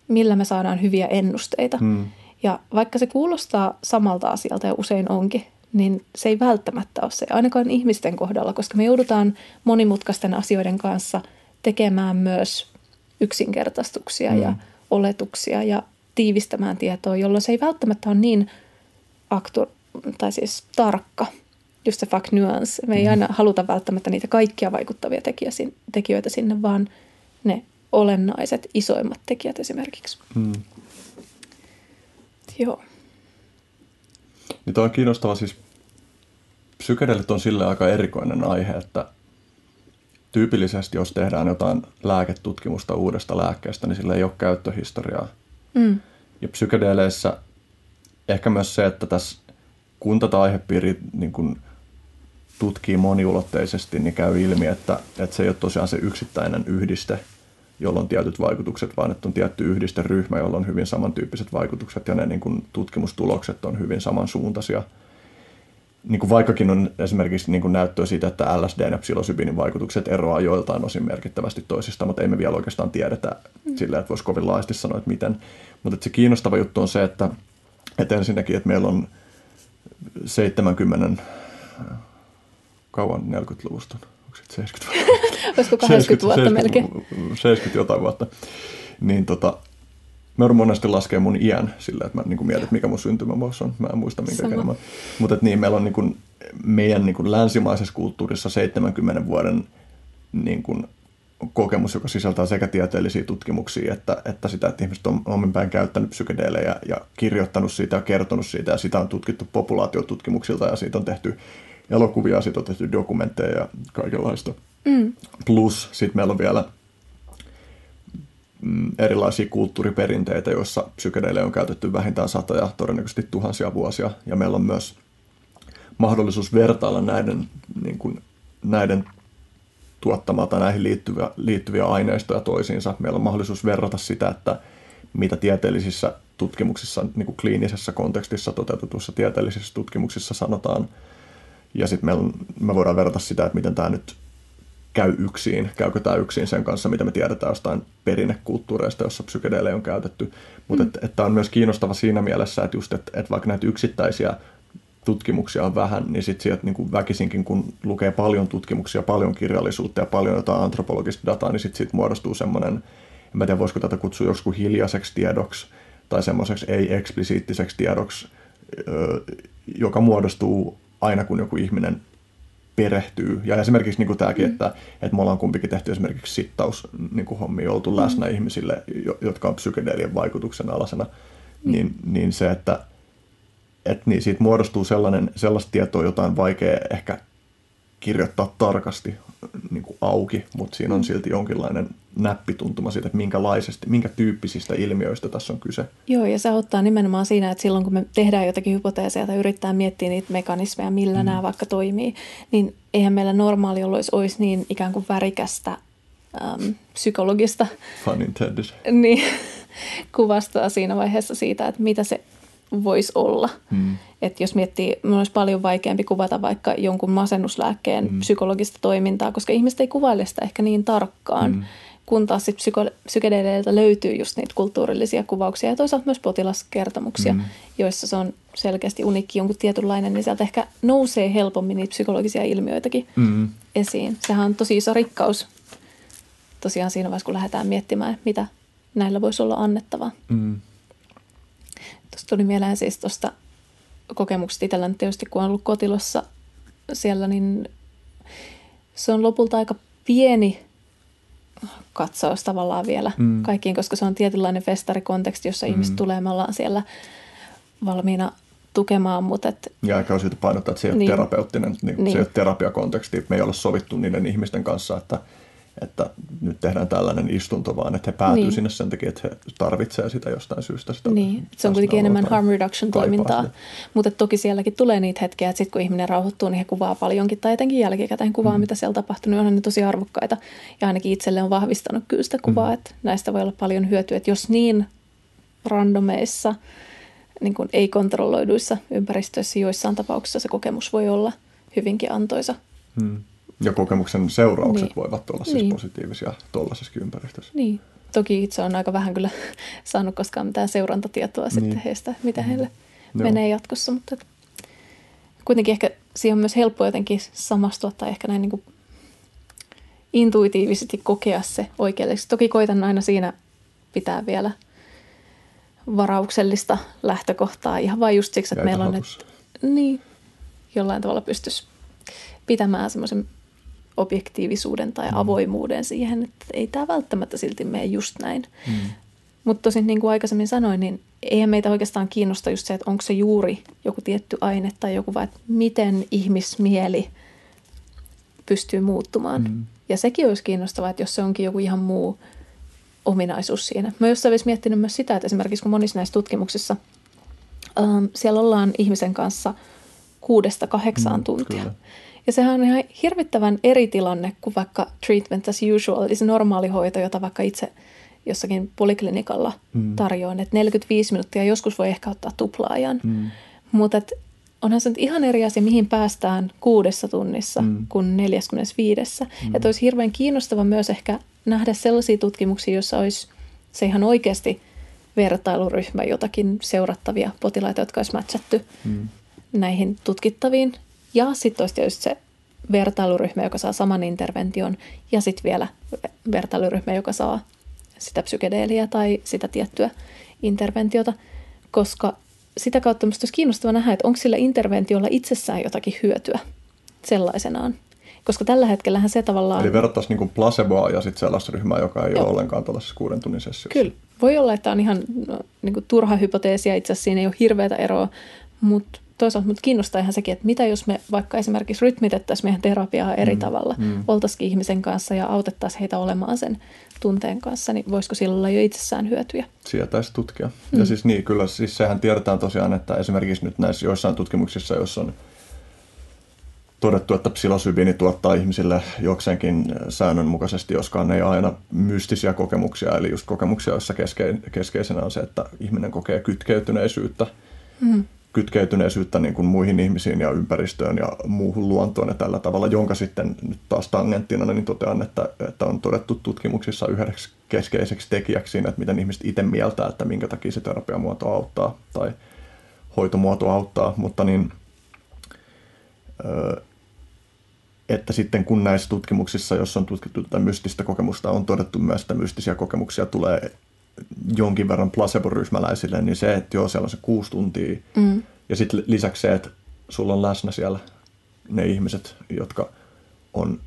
millä me saadaan hyviä ennusteita. Mm. Ja vaikka se kuulostaa samalta asialta ja usein onkin, niin se ei välttämättä ole se, ainakaan ihmisten kohdalla, koska me joudutaan monimutkaisten asioiden kanssa tekemään myös yksinkertaistuksia mm. ja oletuksia ja tiivistämään tietoa, jolloin se ei välttämättä ole niin aktu, tai siis tarkka, just se fact nuance. Me ei mm. aina haluta välttämättä niitä kaikkia vaikuttavia tekijöitä sinne, vaan ne olennaiset, isoimmat tekijät esimerkiksi. Mm. Joo. Niin on kiinnostava siis psykedelit on sille aika erikoinen aihe, että tyypillisesti jos tehdään jotain lääketutkimusta uudesta lääkkeestä, niin sillä ei ole käyttöhistoriaa. Mm. Ja psykedeleissä ehkä myös se, että tässä kun tätä aihepiiri niin kun tutkii moniulotteisesti, niin käy ilmi, että, että se ei ole tosiaan se yksittäinen yhdiste, jolla on tietyt vaikutukset, vaan että on tietty yhdisteryhmä, jolla on hyvin samantyyppiset vaikutukset ja ne niin kun, tutkimustulokset on hyvin samansuuntaisia – niin kuin vaikkakin on esimerkiksi niin kuin näyttöä siitä, että LSD ja psilosybinin vaikutukset eroaa joiltain osin merkittävästi toisista, mutta ei me vielä oikeastaan tiedetä mm. sillä, että voisi kovin laajasti sanoa, että miten. Mutta se kiinnostava juttu on se, että, että ensinnäkin, että meillä on 70, kauan 40-luvusta, onko se 70 vuotta? Olisiko 80 vuotta 70, melkein? 70 jotain vuotta. Niin tota, Mä monesti laskea mun iän sillä, että mä niin mietin, että mikä mun syntymävuosi on. Mä en muista minkä Sama. mä. Mutta niin, meillä on niin kuin, meidän niin kuin länsimaisessa kulttuurissa 70 vuoden niin kuin, kokemus, joka sisältää sekä tieteellisiä tutkimuksia että, että sitä, että ihmiset on omin päin käyttänyt psykedeelejä ja kirjoittanut siitä ja kertonut siitä ja sitä on tutkittu populaatiotutkimuksilta ja siitä on tehty elokuvia, siitä on tehty dokumentteja ja kaikenlaista. Mm. Plus sitten meillä on vielä Mm, erilaisia kulttuuriperinteitä, joissa psykedeille on käytetty vähintään satoja, todennäköisesti tuhansia vuosia. Ja meillä on myös mahdollisuus vertailla näiden, niin kuin, näiden tuottamaa tai näihin liittyviä, liittyviä aineistoja toisiinsa. Meillä on mahdollisuus verrata sitä, että mitä tieteellisissä tutkimuksissa, niin kuin kliinisessä kontekstissa toteutetuissa tieteellisissä tutkimuksissa sanotaan. Ja sitten me, voidaan verrata sitä, että miten tämä nyt käy yksin, käykö tämä yksin sen kanssa, mitä me tiedetään jostain perinnekulttuureista, jossa psykedeelejä on käytetty. Mutta mm. että et, on myös kiinnostava siinä mielessä, että just, että et vaikka näitä yksittäisiä tutkimuksia on vähän, niin sitten sieltä niin kuin väkisinkin, kun lukee paljon tutkimuksia, paljon kirjallisuutta ja paljon jotain antropologista dataa, niin sitten siitä muodostuu semmoinen, en tiedä voisiko tätä kutsua joskus hiljaiseksi tiedoksi tai semmoiseksi ei-eksplisiittiseksi tiedoksi, joka muodostuu aina kun joku ihminen perehtyy. Ja esimerkiksi niin kuin tämäkin, mm. että, että me ollaan kumpikin tehty esimerkiksi sittaus niin kuin hommia, oltu mm. läsnä ihmisille, jotka on psykedeelien vaikutuksen alasena, mm. niin, niin se, että et niin siitä muodostuu sellainen, sellaista tietoa, jota on vaikea ehkä kirjoittaa tarkasti niin kuin auki, mutta siinä on mm. silti jonkinlainen näppituntuma siitä, että minkälaisesti, minkä tyyppisistä ilmiöistä tässä on kyse. Joo, ja se auttaa nimenomaan siinä, että silloin kun me tehdään jotakin hypoteeseja tai yrittää miettiä niitä mekanismeja, millä mm. nämä vaikka toimii, niin eihän meillä normaalioloissa olisi niin ikään kuin värikästä äm, psykologista Fun intended. Niin, kuvastoa siinä vaiheessa siitä, että mitä se voisi olla. Mm. Että jos miettii, minun olisi paljon vaikeampi kuvata vaikka jonkun masennuslääkkeen mm. psykologista toimintaa, koska ihmiset ei kuvaile sitä ehkä niin tarkkaan. Mm. Kun taas sit psyko- psykedeleiltä löytyy just niitä kulttuurillisia kuvauksia ja toisaalta myös potilaskertomuksia, mm. joissa se on selkeästi unikki jonkun tietynlainen, niin sieltä ehkä nousee helpommin niitä psykologisia ilmiöitäkin mm. esiin. Sehän on tosi iso rikkaus tosiaan siinä vaiheessa, kun lähdetään miettimään, mitä näillä voisi olla annettavaa. Mm. Tuosta tuli mieleen siis tuosta kokemuksesta itsellä tietysti, kun on ollut kotilossa siellä, niin se on lopulta aika pieni katsaus tavallaan vielä mm. kaikkiin, koska se on tietynlainen festarikonteksti, jossa mm. ihmiset tulee, me ollaan siellä valmiina tukemaan. Mutta et, ja aika on syytä painottaa, että se ei ole niin, terapeuttinen, niin, niin. se ei ole terapiakonteksti. Me ei ole sovittu niiden ihmisten kanssa, että että nyt tehdään tällainen istunto, vaan että he päätyy niin. sinne sen takia, että he tarvitsevat sitä jostain syystä. Sitä niin, se on kuitenkin enemmän harm reduction toimintaa, mutta toki sielläkin tulee niitä hetkiä, että sitten kun ihminen rauhoittuu, niin he kuvaa paljonkin tai etenkin jälkikäteen kuvaa, mm. mitä siellä tapahtuu, niin onhan ne tosi arvokkaita ja ainakin itselle on vahvistanut kyllä sitä kuvaa, mm. että näistä voi olla paljon hyötyä, että jos niin randomeissa, niin kuin ei-kontrolloiduissa ympäristöissä joissain tapauksissa se kokemus voi olla hyvinkin antoisa. Mm. Ja kokemuksen seuraukset niin. voivat olla siis niin. positiivisia tuollaisessa ympäristössä. Niin. Toki itse on aika vähän kyllä saanut koskaan mitään seurantatietoa niin. sitten heistä, mitä mm. heille Joo. menee jatkossa, mutta kuitenkin ehkä siihen on myös helppo jotenkin samastua tai ehkä näin niin kuin intuitiivisesti kokea se oikeaksi. Toki koitan aina siinä pitää vielä varauksellista lähtökohtaa ihan vain just siksi, että meillä on, että niin, jollain tavalla pystyisi pitämään semmoisen objektiivisuuden tai mm. avoimuuden siihen, että ei tämä välttämättä silti mene just näin. Mm. Mutta tosin niin kuin aikaisemmin sanoin, niin eihän meitä oikeastaan kiinnosta just se, että onko se juuri joku tietty aine tai joku, vaan että miten ihmismieli pystyy muuttumaan. Mm. Ja sekin olisi kiinnostavaa, että jos se onkin joku ihan muu ominaisuus siinä. Mä jossain vaiheessa miettinyt myös sitä, että esimerkiksi kun monissa näissä tutkimuksissa ähm, siellä ollaan ihmisen kanssa kuudesta kahdeksaan mm, tuntia. Kyllä. Ja sehän on ihan hirvittävän eri tilanne kuin vaikka treatment as usual, eli se normaali hoito, jota vaikka itse jossakin poliklinikalla mm. tarjoan. Että 45 minuuttia joskus voi ehkä ottaa tuplaajan. Mm. Mutta onhan se nyt ihan eri asia, mihin päästään kuudessa tunnissa mm. kuin 45. Mm. Että olisi hirveän kiinnostava myös ehkä nähdä sellaisia tutkimuksia, joissa olisi se ihan oikeasti vertailuryhmä, jotakin seurattavia potilaita, jotka olisi matchattu mm. näihin tutkittaviin ja sitten olisi tietysti se vertailuryhmä, joka saa saman intervention, ja sitten vielä vertailuryhmä, joka saa sitä psykedeeliä tai sitä tiettyä interventiota, koska sitä kautta minusta olisi kiinnostavaa nähdä, että onko sillä interventiolla itsessään jotakin hyötyä sellaisenaan. Koska tällä hetkellähän se tavallaan... Eli verrattaisiin niin placeboa ja sitten sellaista ryhmää, joka ei Joo. ole ollenkaan tällaisessa kuuden tunnin sessiossa. Kyllä. Voi olla, että on ihan no, niin kuin turha hypoteesi ja itse asiassa siinä ei ole hirveätä eroa, mutta toisaalta mut kiinnostaa ihan sekin, että mitä jos me vaikka esimerkiksi rytmitettäisiin meidän terapiaa eri mm, tavalla, mm. oltaisiin ihmisen kanssa ja autettaisiin heitä olemaan sen tunteen kanssa, niin voisiko sillä olla jo itsessään hyötyjä? Sieltäisi tutkia. Mm. Ja siis niin, kyllä siis sehän tiedetään tosiaan, että esimerkiksi nyt näissä joissain tutkimuksissa, joissa on todettu, että psilosybiini tuottaa ihmisille jokseenkin säännönmukaisesti, joskaan ei aina mystisiä kokemuksia, eli just kokemuksia, joissa keske, keskeisenä on se, että ihminen kokee kytkeytyneisyyttä, mm. Kytkeytyneisyyttä niin kuin muihin ihmisiin ja ympäristöön ja muuhun luontoon ja tällä tavalla, jonka sitten nyt taas tangenttina niin totean, että, että on todettu tutkimuksissa yhdeksi keskeiseksi tekijäksi siinä, että miten ihmiset itse mieltää, että minkä takia se terapiamuoto auttaa tai hoitomuoto auttaa, mutta niin että sitten kun näissä tutkimuksissa, jos on tutkittu tätä mystistä kokemusta, on todettu myös, että mystisiä kokemuksia tulee jonkin verran placebo-ryhmäläisille, niin se, että joo, siellä on se kuusi tuntia, mm. ja sitten lisäksi se, että sulla on läsnä siellä ne ihmiset, jotka on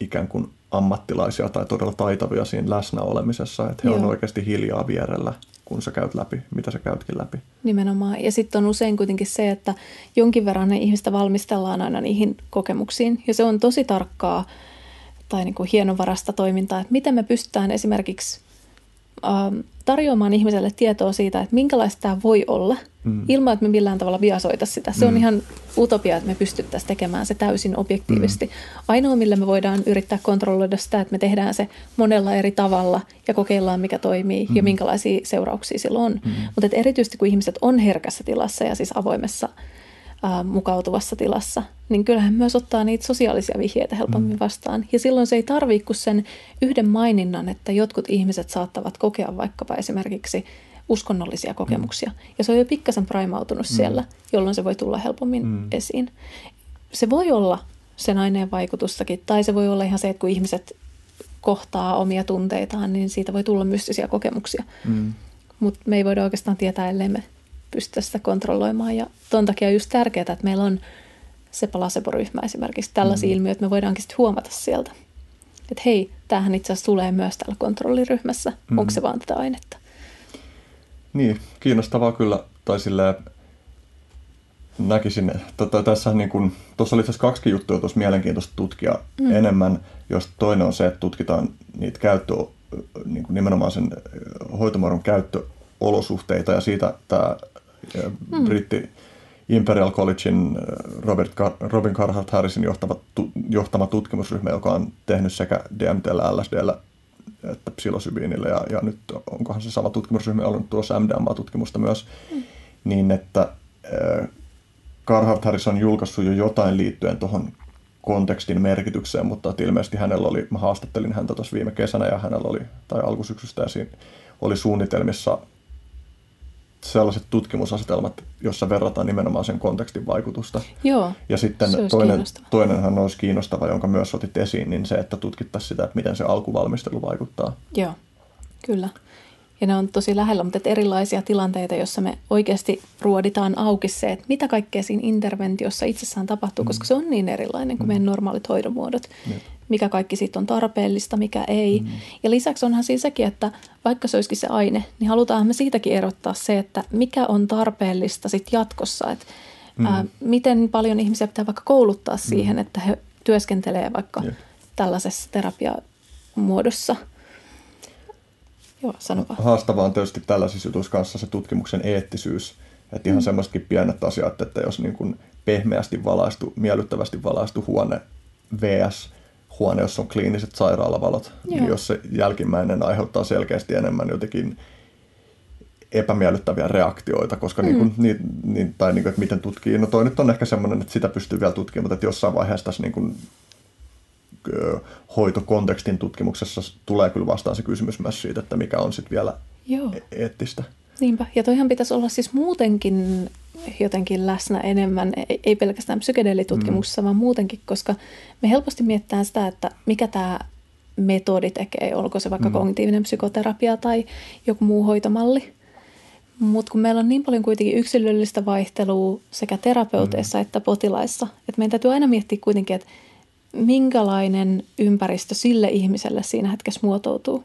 ikään kuin ammattilaisia tai todella taitavia siinä läsnä olemisessa, että he joo. on oikeasti hiljaa vierellä – kun sä käyt läpi, mitä sä käytkin läpi. Nimenomaan. Ja sitten on usein kuitenkin se, että jonkin verran ne ihmistä valmistellaan aina niihin kokemuksiin. Ja se on tosi tarkkaa tai niin kuin hienovarasta toimintaa, että miten me pystytään esimerkiksi ähm, tarjoamaan ihmiselle tietoa siitä, että minkälaista tämä voi olla, mm. ilman että me millään tavalla viasoita sitä. Se mm. on ihan utopia, että me pystyttäisiin tekemään se täysin objektiivisesti. Mm. Ainoa, millä me voidaan yrittää kontrolloida sitä, että me tehdään se monella eri tavalla ja kokeillaan, mikä toimii mm. ja minkälaisia seurauksia sillä on. Mm. Mutta erityisesti kun ihmiset on herkässä tilassa ja siis avoimessa ää, mukautuvassa tilassa, niin kyllähän myös ottaa niitä sosiaalisia vihjeitä helpommin mm. vastaan. Ja silloin se ei tarvitse kuin sen yhden maininnan, että jotkut ihmiset saattavat kokea vaikkapa esimerkiksi uskonnollisia kokemuksia. Mm. Ja se on jo pikkasen primautunut mm. siellä, jolloin se voi tulla helpommin mm. esiin. Se voi olla sen aineen vaikutustakin, tai se voi olla ihan se, että kun ihmiset kohtaa omia tunteitaan, niin siitä voi tulla mystisiä kokemuksia. Mm. Mutta me ei voida oikeastaan tietää, ellei me pystytä sitä kontrolloimaan. Ja ton takia on just tärkeää, että meillä on se placebo-ryhmä esimerkiksi tällaisia mm. ilmiöitä, me voidaankin sitten huomata sieltä. Että hei, tämähän itse asiassa tulee myös täällä kontrolliryhmässä. Mm. Onko se vaan tätä ainetta? Niin, kiinnostavaa kyllä. Tai silleen, näkisin, että tässä niin kun, tuossa oli tässä kaksi juttua tuossa mielenkiintoista tutkia mm. enemmän, jos toinen on se, että tutkitaan niitä käyttö, niin kuin nimenomaan sen hoitomuodon käyttöolosuhteita ja siitä tämä mm. britti Imperial Collegein Robert Car- Robin Carhart Harrisin johtama, tu, johtama tutkimusryhmä, joka on tehnyt sekä DMTllä, LSDllä että psilosybiinillä ja, ja nyt onkohan se sama tutkimusryhmä ollut tuossa MDMA-tutkimusta myös, mm. niin että äh, Carhart Harris on julkaissut jo jotain liittyen tuohon kontekstin merkitykseen, mutta ilmeisesti hänellä oli, mä haastattelin häntä tuossa viime kesänä ja hänellä oli, tai alkusyksystä ja siinä oli suunnitelmissa sellaiset tutkimusasetelmat, jossa verrataan nimenomaan sen kontekstin vaikutusta. Joo, ja sitten toinen, toinenhan olisi kiinnostava, jonka myös otit esiin, niin se, että tutkittaisiin sitä, että miten se alkuvalmistelu vaikuttaa. Joo, kyllä. Ja ne on tosi lähellä, mutta erilaisia tilanteita, joissa me oikeasti ruoditaan auki se, että mitä kaikkea siinä interventiossa itsessään tapahtuu, mm. koska se on niin erilainen kuin mm. meidän normaalit hoidonmuodot. Jep. Mikä kaikki siitä on tarpeellista, mikä ei. Mm. Ja lisäksi onhan siis sekin, että vaikka se olisikin se aine, niin halutaan me siitäkin erottaa se, että mikä on tarpeellista sitten jatkossa. Että mm. ää, miten paljon ihmisiä pitää vaikka kouluttaa mm. siihen, mm. että he työskentelee vaikka Jep. tällaisessa terapiamuodossa – Joo. Haastavaa on tietysti tällaisissa jutuissa kanssa se tutkimuksen eettisyys. Että ihan mm. semmoisetkin pienet asiat, että jos niin kuin pehmeästi valaistu, miellyttävästi valaistu huone vs. huone, jossa on kliiniset sairaalavalot, niin Joo. niin jos se jälkimmäinen aiheuttaa selkeästi enemmän jotenkin epämiellyttäviä reaktioita, koska mm. niin kuin, niin, niin, tai niin kuin, että miten tutkii. No toi nyt on ehkä semmoinen, että sitä pystyy vielä tutkimaan, mutta että jossain vaiheessa tässä niin kuin hoitokontekstin tutkimuksessa tulee kyllä vastaan se kysymys myös siitä, että mikä on sitten vielä Joo. E- eettistä. Niinpä. Ja toihan pitäisi olla siis muutenkin jotenkin läsnä enemmän, ei pelkästään psykedeelitutkimuksessa, mm. vaan muutenkin, koska me helposti mietitään sitä, että mikä tämä metodi tekee, olko se vaikka mm. kognitiivinen psykoterapia tai joku muu hoitomalli. Mutta kun meillä on niin paljon kuitenkin yksilöllistä vaihtelua sekä terapeuteissa mm. että potilaissa, että meidän täytyy aina miettiä kuitenkin, että minkälainen ympäristö sille ihmiselle siinä hetkessä muotoutuu.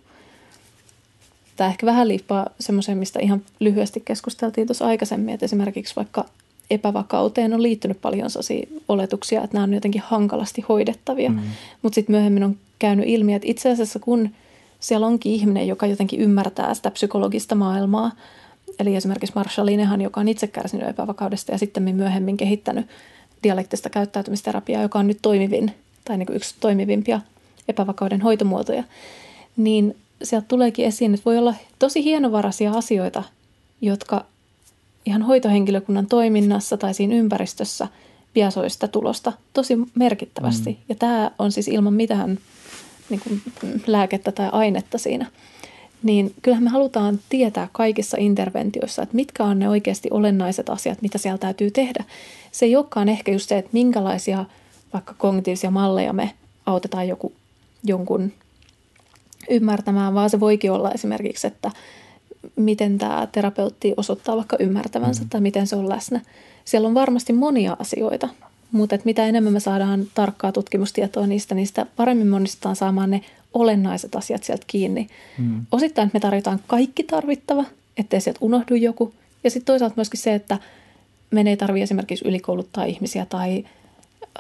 Tämä ehkä vähän liippaa semmoiseen, mistä ihan lyhyesti keskusteltiin tuossa aikaisemmin, että esimerkiksi vaikka epävakauteen on liittynyt paljon sellaisia oletuksia, että nämä on jotenkin hankalasti hoidettavia. Mm. Mutta sitten myöhemmin on käynyt ilmi, että itse asiassa kun siellä onkin ihminen, joka jotenkin ymmärtää sitä psykologista maailmaa, eli esimerkiksi Marshallinehan, joka on itse kärsinyt epävakaudesta ja sitten myöhemmin kehittänyt dialektista käyttäytymisterapiaa, joka on nyt toimivin tai niin kuin yksi toimivimpia epävakauden hoitomuotoja, niin sieltä tuleekin esiin, että voi olla tosi hienovaraisia asioita, jotka ihan hoitohenkilökunnan toiminnassa tai siinä ympäristössä piasoista tulosta tosi merkittävästi. Mm. Ja tämä on siis ilman mitään niin kuin, lääkettä tai ainetta siinä. Niin kyllähän me halutaan tietää kaikissa interventioissa, että mitkä on ne oikeasti olennaiset asiat, mitä siellä täytyy tehdä. Se ei olekaan ehkä just se, että minkälaisia vaikka kognitiivisia malleja me autetaan joku, jonkun ymmärtämään, vaan se voikin olla esimerkiksi, että miten tämä terapeutti osoittaa vaikka ymmärtävänsä mm. tai miten se on läsnä. Siellä on varmasti monia asioita, mutta että mitä enemmän me saadaan tarkkaa tutkimustietoa niistä, niin sitä paremmin me onnistutaan saamaan ne olennaiset asiat sieltä kiinni. Mm. Osittain, että me tarvitaan kaikki tarvittava, ettei sieltä unohdu joku. Ja sitten toisaalta myöskin se, että me ei tarvitse esimerkiksi ylikouluttaa ihmisiä tai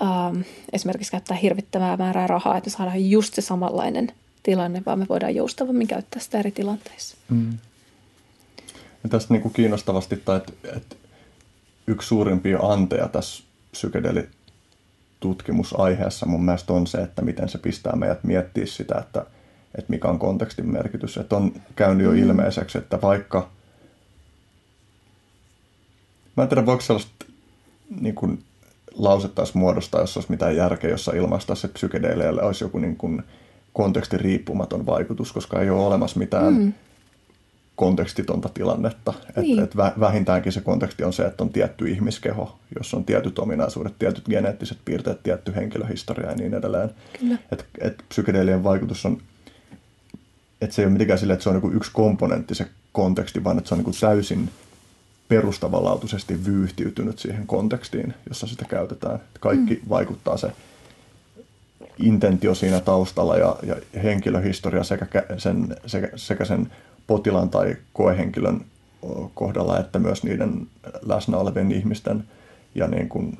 ähm, esimerkiksi käyttää hirvittävää määrää rahaa, että me saadaan just se samanlainen tilanne, vaan me voidaan joustavammin käyttää sitä eri tilanteissa. Mm. Ja tästä niin kuin kiinnostavasti, että, että yksi suurimpia anteja tässä psykedelitutkimusaiheessa mun mielestä on se, että miten se pistää meidät miettiä sitä, että, että mikä on kontekstin merkitys. Että on käynyt jo mm. ilmeiseksi, että vaikka... Mä en tiedä, voiko sellaista niin kuin, lausettaisiin muodostaa, jos olisi mitään järkeä, jossa ilmaistaisiin, että psykedeleille olisi joku niin kuin, kontekstin riippumaton vaikutus, koska ei ole olemassa mitään mm kontekstitonta tilannetta. Niin. Et, et vähintäänkin se konteksti on se, että on tietty ihmiskeho, jossa on tietyt ominaisuudet, tietyt geneettiset piirteet, tietty henkilöhistoria ja niin edelleen. Et, et psykedeelien vaikutus on, että se ei ole mitenkään sille, että se on niin yksi komponentti se konteksti, vaan että se on niin täysin perustavanlaatuisesti vyyhtiytynyt siihen kontekstiin, jossa sitä käytetään. Kaikki mm. vaikuttaa se intentio siinä taustalla ja, ja henkilöhistoria sekä sen, sekä, sekä sen potilaan tai koehenkilön kohdalla, että myös niiden läsnä olevien ihmisten ja niin kuin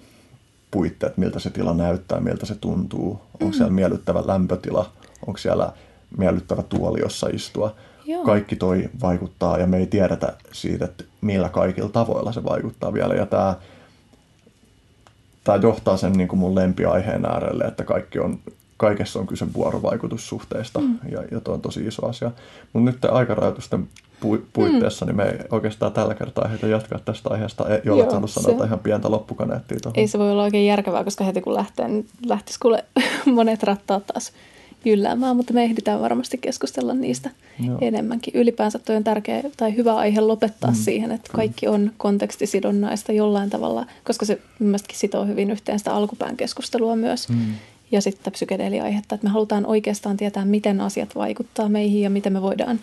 puitteet, miltä se tila näyttää, miltä se tuntuu, onko mm. siellä miellyttävä lämpötila, onko siellä miellyttävä tuoli, jossa istua. Joo. Kaikki toi vaikuttaa ja me ei tiedetä siitä, että millä kaikilla tavoilla se vaikuttaa vielä. Ja tämä, tämä johtaa sen niin kuin mun lempiaiheen äärelle, että kaikki on kaikessa on kyse vuorovaikutussuhteista mm. ja, ja tuo on tosi iso asia. Mutta nyt aikarajoitusten pu, puitteissa, mm. niin me ei oikeastaan tällä kertaa heitä jatkaa tästä aiheesta. Ei ole saanut sanoa ihan pientä loppukaneettia tuohon. Ei se voi olla oikein järkevää, koska heti kun lähtee, niin lähtisi kuule monet rattaat taas jylläämään, mutta me ehditään varmasti keskustella niistä Joo. enemmänkin. Ylipäänsä toi on tärkeä tai hyvä aihe lopettaa mm. siihen, että kaikki on kontekstisidonnaista jollain tavalla, koska se mielestäni sitoo hyvin yhteen sitä alkupään keskustelua myös. Mm ja sitten psykedeliaihetta, että me halutaan oikeastaan tietää, miten asiat vaikuttaa meihin ja miten me voidaan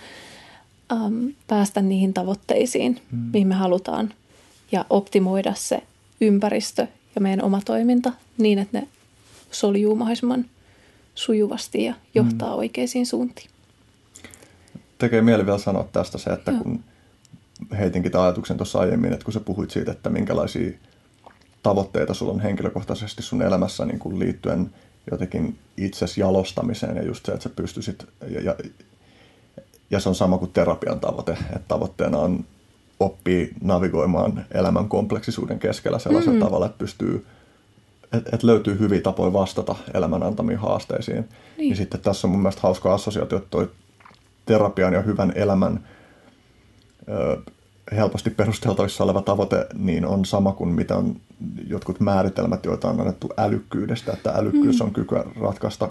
äm, päästä niihin tavoitteisiin, mm. mihin me halutaan ja optimoida se ympäristö ja meidän oma toiminta niin, että ne soljuu mahdollisimman sujuvasti ja johtaa mm. oikeisiin suuntiin. Tekee mieli vielä sanoa tästä se, että Joo. kun heitinkin tämän ajatuksen tuossa aiemmin, että kun sä puhuit siitä, että minkälaisia tavoitteita sulla on henkilökohtaisesti sun elämässä niin kuin liittyen jotenkin itsesi jalostamiseen ja just se, että sä pystyisit, ja, ja, ja se on sama kuin terapian tavoite, että tavoitteena on oppii navigoimaan elämän kompleksisuuden keskellä sellaisella mm. tavalla, että pystyy että et löytyy hyviä tapoja vastata elämän antamiin haasteisiin. Niin. Ja sitten tässä on mun mielestä hauska assosiaatio, että toi terapian ja hyvän elämän ö, helposti perusteltavissa oleva tavoite niin on sama kuin mitä on jotkut määritelmät, joita on annettu älykkyydestä, että älykkyys mm. on kykyä ratkaista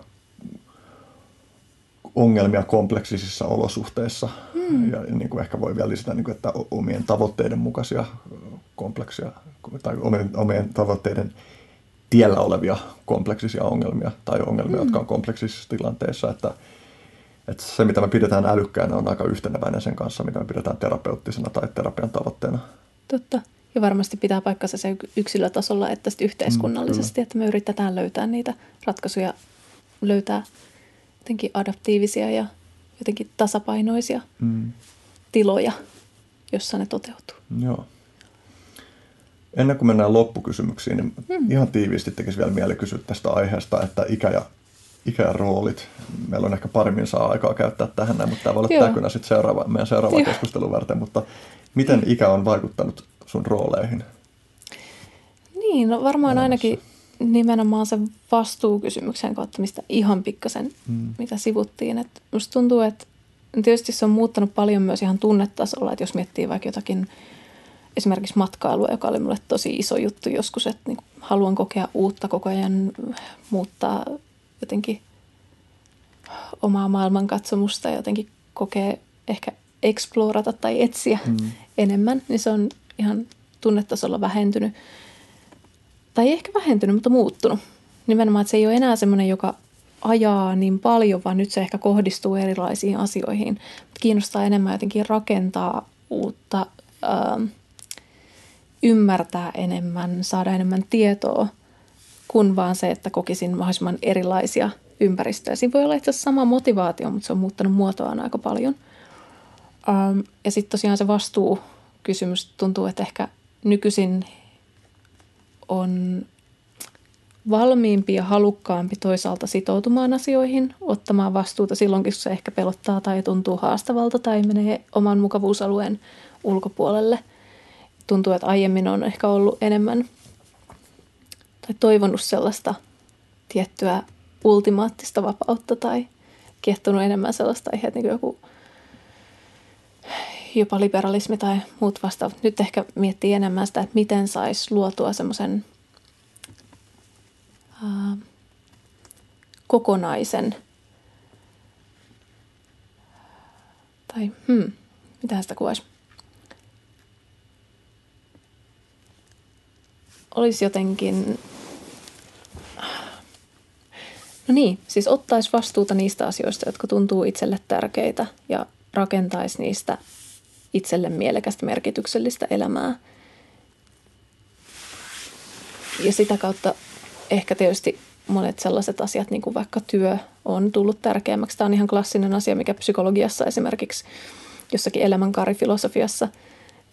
ongelmia kompleksisissa olosuhteissa. Mm. Ja niin kuin ehkä voi vielä lisätä, niin kuin, että omien tavoitteiden mukaisia kompleksia tai omien, omien tavoitteiden tiellä olevia kompleksisia ongelmia tai ongelmia, mm. jotka on kompleksisissa tilanteissa. Että, että se, mitä me pidetään älykkäänä, on aika yhteneväinen sen kanssa, mitä me pidetään terapeuttisena tai terapian tavoitteena. Totta. Ja varmasti pitää paikkansa se yksilötasolla että sitten yhteiskunnallisesti, mm, että me yritetään löytää niitä ratkaisuja, löytää jotenkin adaptiivisia ja jotenkin tasapainoisia mm. tiloja, jossa ne toteutuu. Joo. Ennen kuin mennään loppukysymyksiin, niin mm. ihan tiiviisti tekisi vielä mieli kysyä tästä aiheesta, että ikä ja, ikä ja roolit. Meillä on ehkä paremmin saa aikaa käyttää tähän näin, mutta tämä voi olla täkynä sitten seuraava, meidän seuraava keskustelun varten. Mutta miten ikä on vaikuttanut sun rooleihin? Niin, no varmaan elämässä. ainakin nimenomaan sen vastuukysymyksen kautta, mistä ihan pikkasen, Mm. mitä sivuttiin. Et musta tuntuu, että tietysti se on muuttanut paljon myös ihan tunnetasolla, että jos miettii vaikka jotakin esimerkiksi matkailua, joka oli mulle tosi iso juttu joskus, että niin haluan kokea uutta koko ajan, muuttaa jotenkin omaa maailmankatsomusta ja jotenkin kokee ehkä eksplorata tai etsiä Mm. enemmän, niin se on ihan tunnetasolla vähentynyt. Tai ei ehkä vähentynyt, mutta muuttunut. Nimenomaan, että se ei ole enää semmoinen, joka ajaa niin paljon, vaan nyt se ehkä kohdistuu erilaisiin asioihin. Kiinnostaa enemmän jotenkin rakentaa uutta, ähm, ymmärtää enemmän, saada enemmän tietoa, kuin vaan se, että kokisin mahdollisimman erilaisia ympäristöjä. Siinä voi olla itse asiassa sama motivaatio, mutta se on muuttanut muotoaan aika paljon. Ähm, ja sitten tosiaan se vastuukysymys tuntuu, että ehkä nykyisin on valmiimpi ja halukkaampi toisaalta sitoutumaan asioihin, ottamaan vastuuta silloinkin, kun se ehkä pelottaa tai tuntuu haastavalta tai menee oman mukavuusalueen ulkopuolelle. Tuntuu, että aiemmin on ehkä ollut enemmän tai toivonut sellaista tiettyä ultimaattista vapautta tai kiehtonut enemmän sellaista aiheet niin kuin joku jopa liberalismi tai muut vastaavat. Nyt ehkä miettii enemmän sitä, että miten saisi luotua semmoisen ää, kokonaisen tai hmm, mitä sitä kuvaisi? Olisi jotenkin No niin, siis ottaisi vastuuta niistä asioista, jotka tuntuu itselle tärkeitä ja rakentaisi niistä itselle mielekästä, merkityksellistä elämää. Ja sitä kautta ehkä tietysti monet sellaiset asiat, niin kuin vaikka työ, on tullut tärkeämmäksi. Tämä on ihan klassinen asia, mikä psykologiassa esimerkiksi jossakin elämänkaarifilosofiassa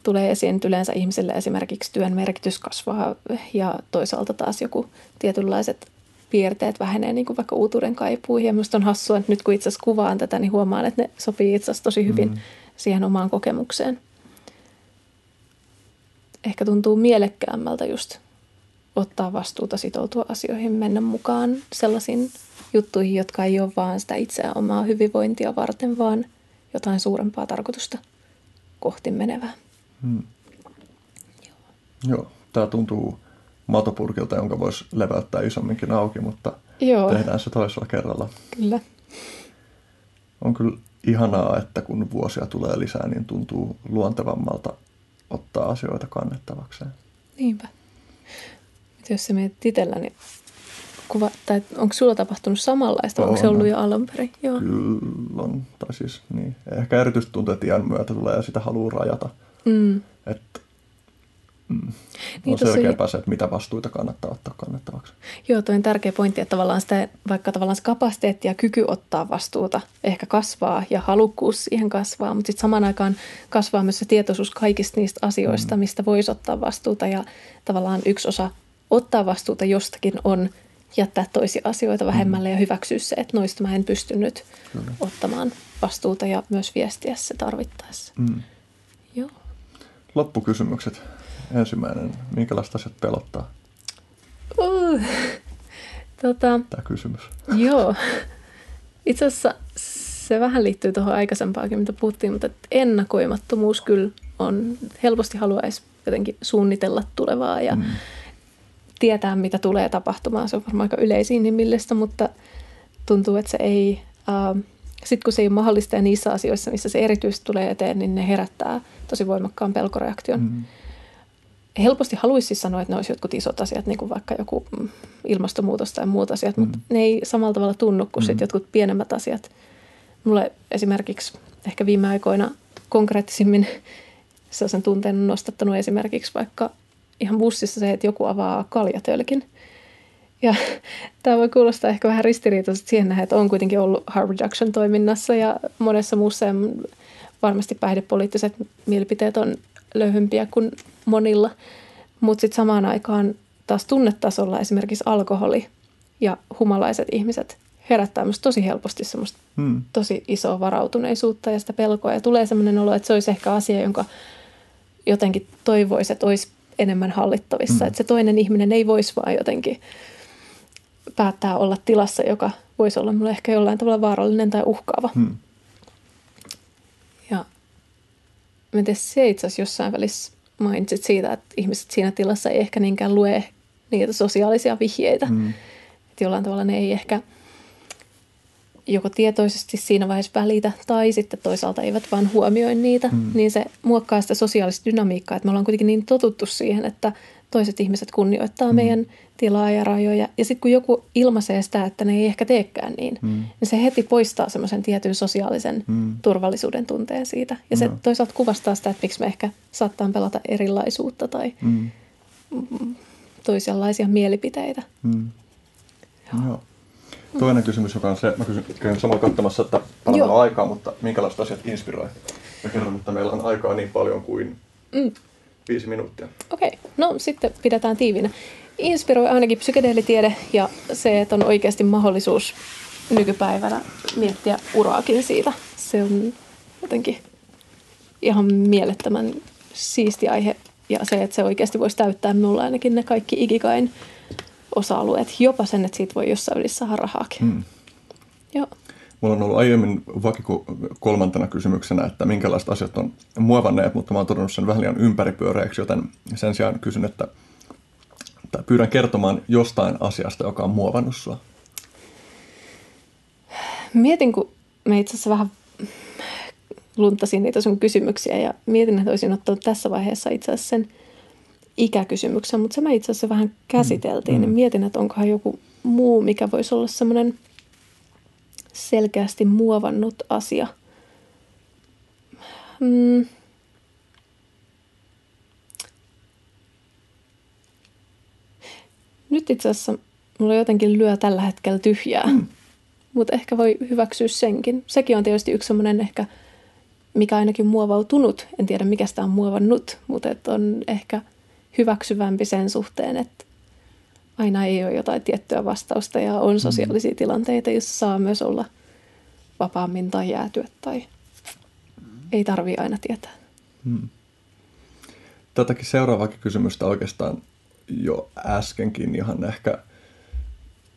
tulee esiin. Että Yleensä ihmisille esimerkiksi työn merkitys kasvaa ja toisaalta taas joku tietynlaiset piirteet vähenee, niin kuin vaikka uutuuden kaipuihin. Ja minusta on hassua, että nyt kun itse asiassa kuvaan tätä, niin huomaan, että ne sopii itse asiassa tosi hyvin mm. siihen omaan kokemukseen. Ehkä tuntuu mielekkäämmältä just ottaa vastuuta, sitoutua asioihin, mennä mukaan sellaisiin juttuihin, jotka ei ole vaan sitä itseä omaa hyvinvointia varten, vaan jotain suurempaa tarkoitusta kohti menevää. Hmm. Joo, tämä tuntuu matopurkilta, jonka voisi leväyttää isomminkin auki, mutta Joo. tehdään se toisella kerralla. Kyllä. On kyllä ihanaa, että kun vuosia tulee lisää, niin tuntuu luontevammalta ottaa asioita kannettavakseen. Niinpä. Mut jos sä menet itsellä, niin kuva, tai onko sulla tapahtunut samanlaista, vai onko se On. ollut jo alun perin? Joo. Kyllä on, tai siis niin. Ehkä erityisesti tuntuu, että iän myötä tulee ja sitä haluaa rajata. Mm. Että mm, Niin, on selkeämpää se, että mitä vastuita kannattaa ottaa kannettavaksi. Joo, toi on tärkeä pointti, että tavallaan sitä, vaikka tavallaan se kapasiteetti ja kyky ottaa vastuuta ehkä kasvaa ja halukkuus siihen kasvaa, mutta sitten samaan aikaan kasvaa myös se tietoisuus kaikista niistä asioista, mm. mistä voisi ottaa vastuuta ja tavallaan yksi osa ottaa vastuuta jostakin on jättää toisia asioita vähemmälle mm. ja hyväksyä se, että noista mä en pysty nyt Kyllä. ottamaan vastuuta ja myös viestiä se tarvittaessa. Mm. Loppukysymykset. Ensimmäinen, minkälaista asiat pelottaa Uh. Tota, tämä kysymys? Joo. Itse asiassa se vähän liittyy tuohon aikaisempaakin, mitä puhuttiin, mutta ennakoimattomuus kyllä on, helposti haluaisi jotenkin suunnitella tulevaa ja mm. tietää, mitä tulee tapahtumaan. Se on varmaan aika yleisinhimillistä, mutta tuntuu, että se ei, äh, sitten kun se ei ole mahdollista ja niissä asioissa, missä se erityisesti tulee eteen, niin ne herättää tosi voimakkaan pelkoreaktion. Mm. Helposti haluaisi siis sanoa, että ne olisi jotkut isot asiat, niin kuin vaikka joku mm, ilmastonmuutos tai muut asiat, mm. mutta ne ei samalla tavalla tunnu kuin mm. sit jotkut pienemmät asiat. Mulle esimerkiksi ehkä viime aikoina konkreettisimmin sellaisen tunteen on nostattanut esimerkiksi vaikka ihan bussissa se, että joku avaa kaljatölkin. Ja tämä voi kuulostaa ehkä vähän ristiriitaisesti siihen nähden, että on kuitenkin ollut harm reduction toiminnassa ja monessa muussa ja varmasti päihdepoliittiset mielipiteet on löyhempiä kuin monilla. Mutta sitten samaan aikaan taas tunnetasolla esimerkiksi alkoholi ja humalaiset ihmiset herättää myös tosi helposti semmoista Hmm. tosi isoa varautuneisuutta ja sitä pelkoa. Ja tulee semmoinen olo, että se olisi ehkä asia, jonka jotenkin toivoisi, että olisi enemmän hallittavissa. Mm. Että se toinen ihminen ei voisi vaan jotenkin päättää olla tilassa, joka voisi olla mulle ehkä jollain tavalla vaarallinen tai uhkaava. Mm. Ja mä tiedän, se itse asiassa jossain välissä mainitsit siitä, että ihmiset siinä tilassa ei ehkä niinkään lue niitä sosiaalisia vihjeitä. Mm. Että jollain tavalla ne ei ehkä joko tietoisesti siinä vaiheessa välitä tai sitten toisaalta eivät vaan huomioi niitä, mm. niin se muokkaa sitä sosiaalista dynamiikkaa, että me ollaan kuitenkin niin totuttu siihen, että toiset ihmiset kunnioittaa mm. meidän tilaa ja rajoja. Ja sitten kun joku ilmaisee sitä, että ne ei ehkä teekään niin, mm. niin se heti poistaa semmoisen tietyn sosiaalisen mm. turvallisuuden tunteen siitä. Ja se no. toisaalta kuvastaa sitä, että miksi me ehkä saattaa pelata erilaisuutta tai mm. toisenlaisia mielipiteitä. Mm. Joo. Toinen kysymys, joka on se, mä kysyn, käyn samalla katsomassa, että paljon on aikaa, mutta minkälaiset asiat inspiroi? Mä kerron, että meillä on aikaa niin paljon kuin mm. viisi minuuttia. Okei, okay. no sitten pidetään tiivinä. Inspiroi ainakin psykedeelitiede ja se, että on oikeasti mahdollisuus nykypäivänä miettiä uraakin siitä. Se on jotenkin ihan mielettömän siisti aihe ja se, että se oikeasti voisi täyttää minulla ainakin ne kaikki ikikain osa-alueet, jopa sen, että siitä voi jossain yli saada rahaakin. Hmm. Joo. Mulla on ollut aiemmin vakiku kolmantena kysymyksenä, että minkälaiset asiat on muovanneet, mutta mä oon todennut sen vähän liian ympäripyöreäksi, joten sen sijaan kysyn, että tai pyydän kertomaan jostain asiasta, joka on muovannut sua. Mietin, kun me itse asiassa vähän luntasin niitä sun kysymyksiä ja mietin, että olisin ottanut tässä vaiheessa itse asiassa sen ikäkysymyksen, mutta se me itse asiassa vähän käsiteltiin. Mm. Niin mietin, että onkohan joku muu, mikä voisi olla semmoinen selkeästi muovannut asia. Mm. Nyt itse asiassa mulla jotenkin lyö tällä hetkellä tyhjää, mm. mutta ehkä voi hyväksyä senkin. Sekin on tietysti yksi semmoinen ehkä, mikä ainakin muovautunut. En tiedä, mikä sitä on muovannut, mutta on ehkä – hyväksyvämpi sen suhteen, että aina ei ole jotain tiettyä vastausta ja on mm. sosiaalisia tilanteita, joissa saa myös olla vapaammin tai jäätyä tai ei tarvi aina tietää. Hmm. Tätäkin seuraavakin kysymystä oikeastaan jo äskenkin ihan ehkä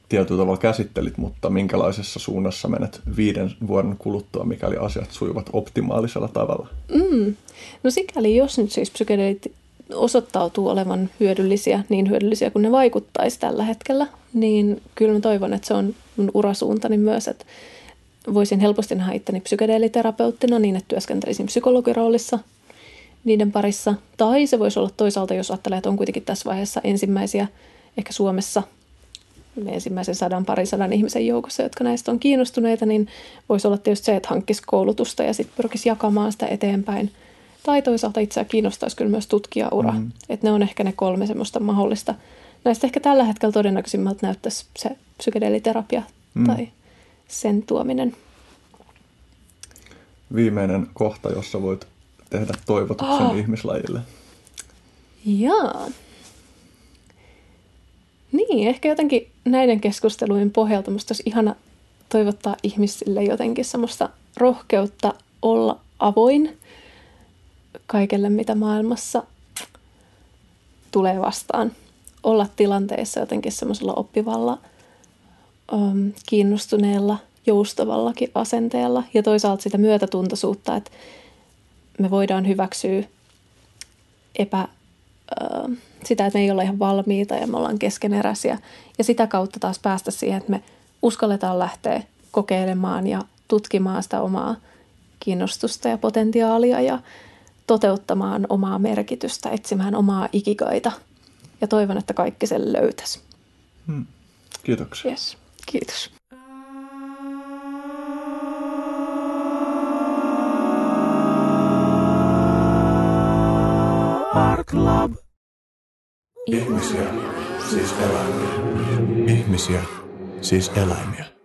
tietyllä tavalla käsittelit, mutta minkälaisessa suunnassa menet viiden vuoden kuluttua, mikäli asiat sujuvat optimaalisella tavalla? Mm. No sikäli, jos nyt siis psykedeelit osoittautuu olevan hyödyllisiä, niin hyödyllisiä kuin ne vaikuttaisi tällä hetkellä, niin kyllä mä toivon, että se on mun urasuuntani myös, että voisin helposti nähdä itteni psykedeeliterapeuttina niin, että työskentelisin psykologiroolissa niiden parissa. Tai se voisi olla toisaalta, jos ajattelee, että on kuitenkin tässä vaiheessa ensimmäisiä, ehkä Suomessa ensimmäisen sadan, parisadan ihmisen joukossa, jotka näistä on kiinnostuneita, niin voisi olla tietysti se, että hankkisi koulutusta ja sitten pyrkisi jakamaan sitä eteenpäin – tai toisaalta itseä kiinnostaisi kyllä myös tutkijaura. Mm. Että ne on ehkä ne kolme semmoista mahdollista. Näistä ehkä tällä hetkellä todennäköisimmältä näyttäisi se psykedeliterapia mm. tai sen tuominen. Viimeinen kohta, jossa voit tehdä toivotuksen oh. ihmislajille. Jaa. Niin, ehkä jotenkin näiden keskustelujen pohjalta musta olisi ihana toivottaa ihmisille jotenkin semmoista rohkeutta olla avoin kaikelle, mitä maailmassa tulee vastaan. Olla tilanteessa jotenkin semmoisella oppivalla, kiinnostuneella, joustavallakin asenteella ja toisaalta sitä myötätuntoisuutta, että me voidaan hyväksyä epä, sitä, että me ei olla ihan valmiita ja me ollaan keskeneräisiä ja sitä kautta taas päästä siihen, että me uskalletaan lähteä kokeilemaan ja tutkimaan sitä omaa kiinnostusta ja potentiaalia ja toteuttamaan omaa merkitystä, etsimään omaa ikigaita. Ja toivon, että kaikki sen löytäisi. Hmm. Kiitoksia. Yes. Kiitos. Club. Ihmisiä, siis eläimiä. Ihmisiä, siis eläimiä.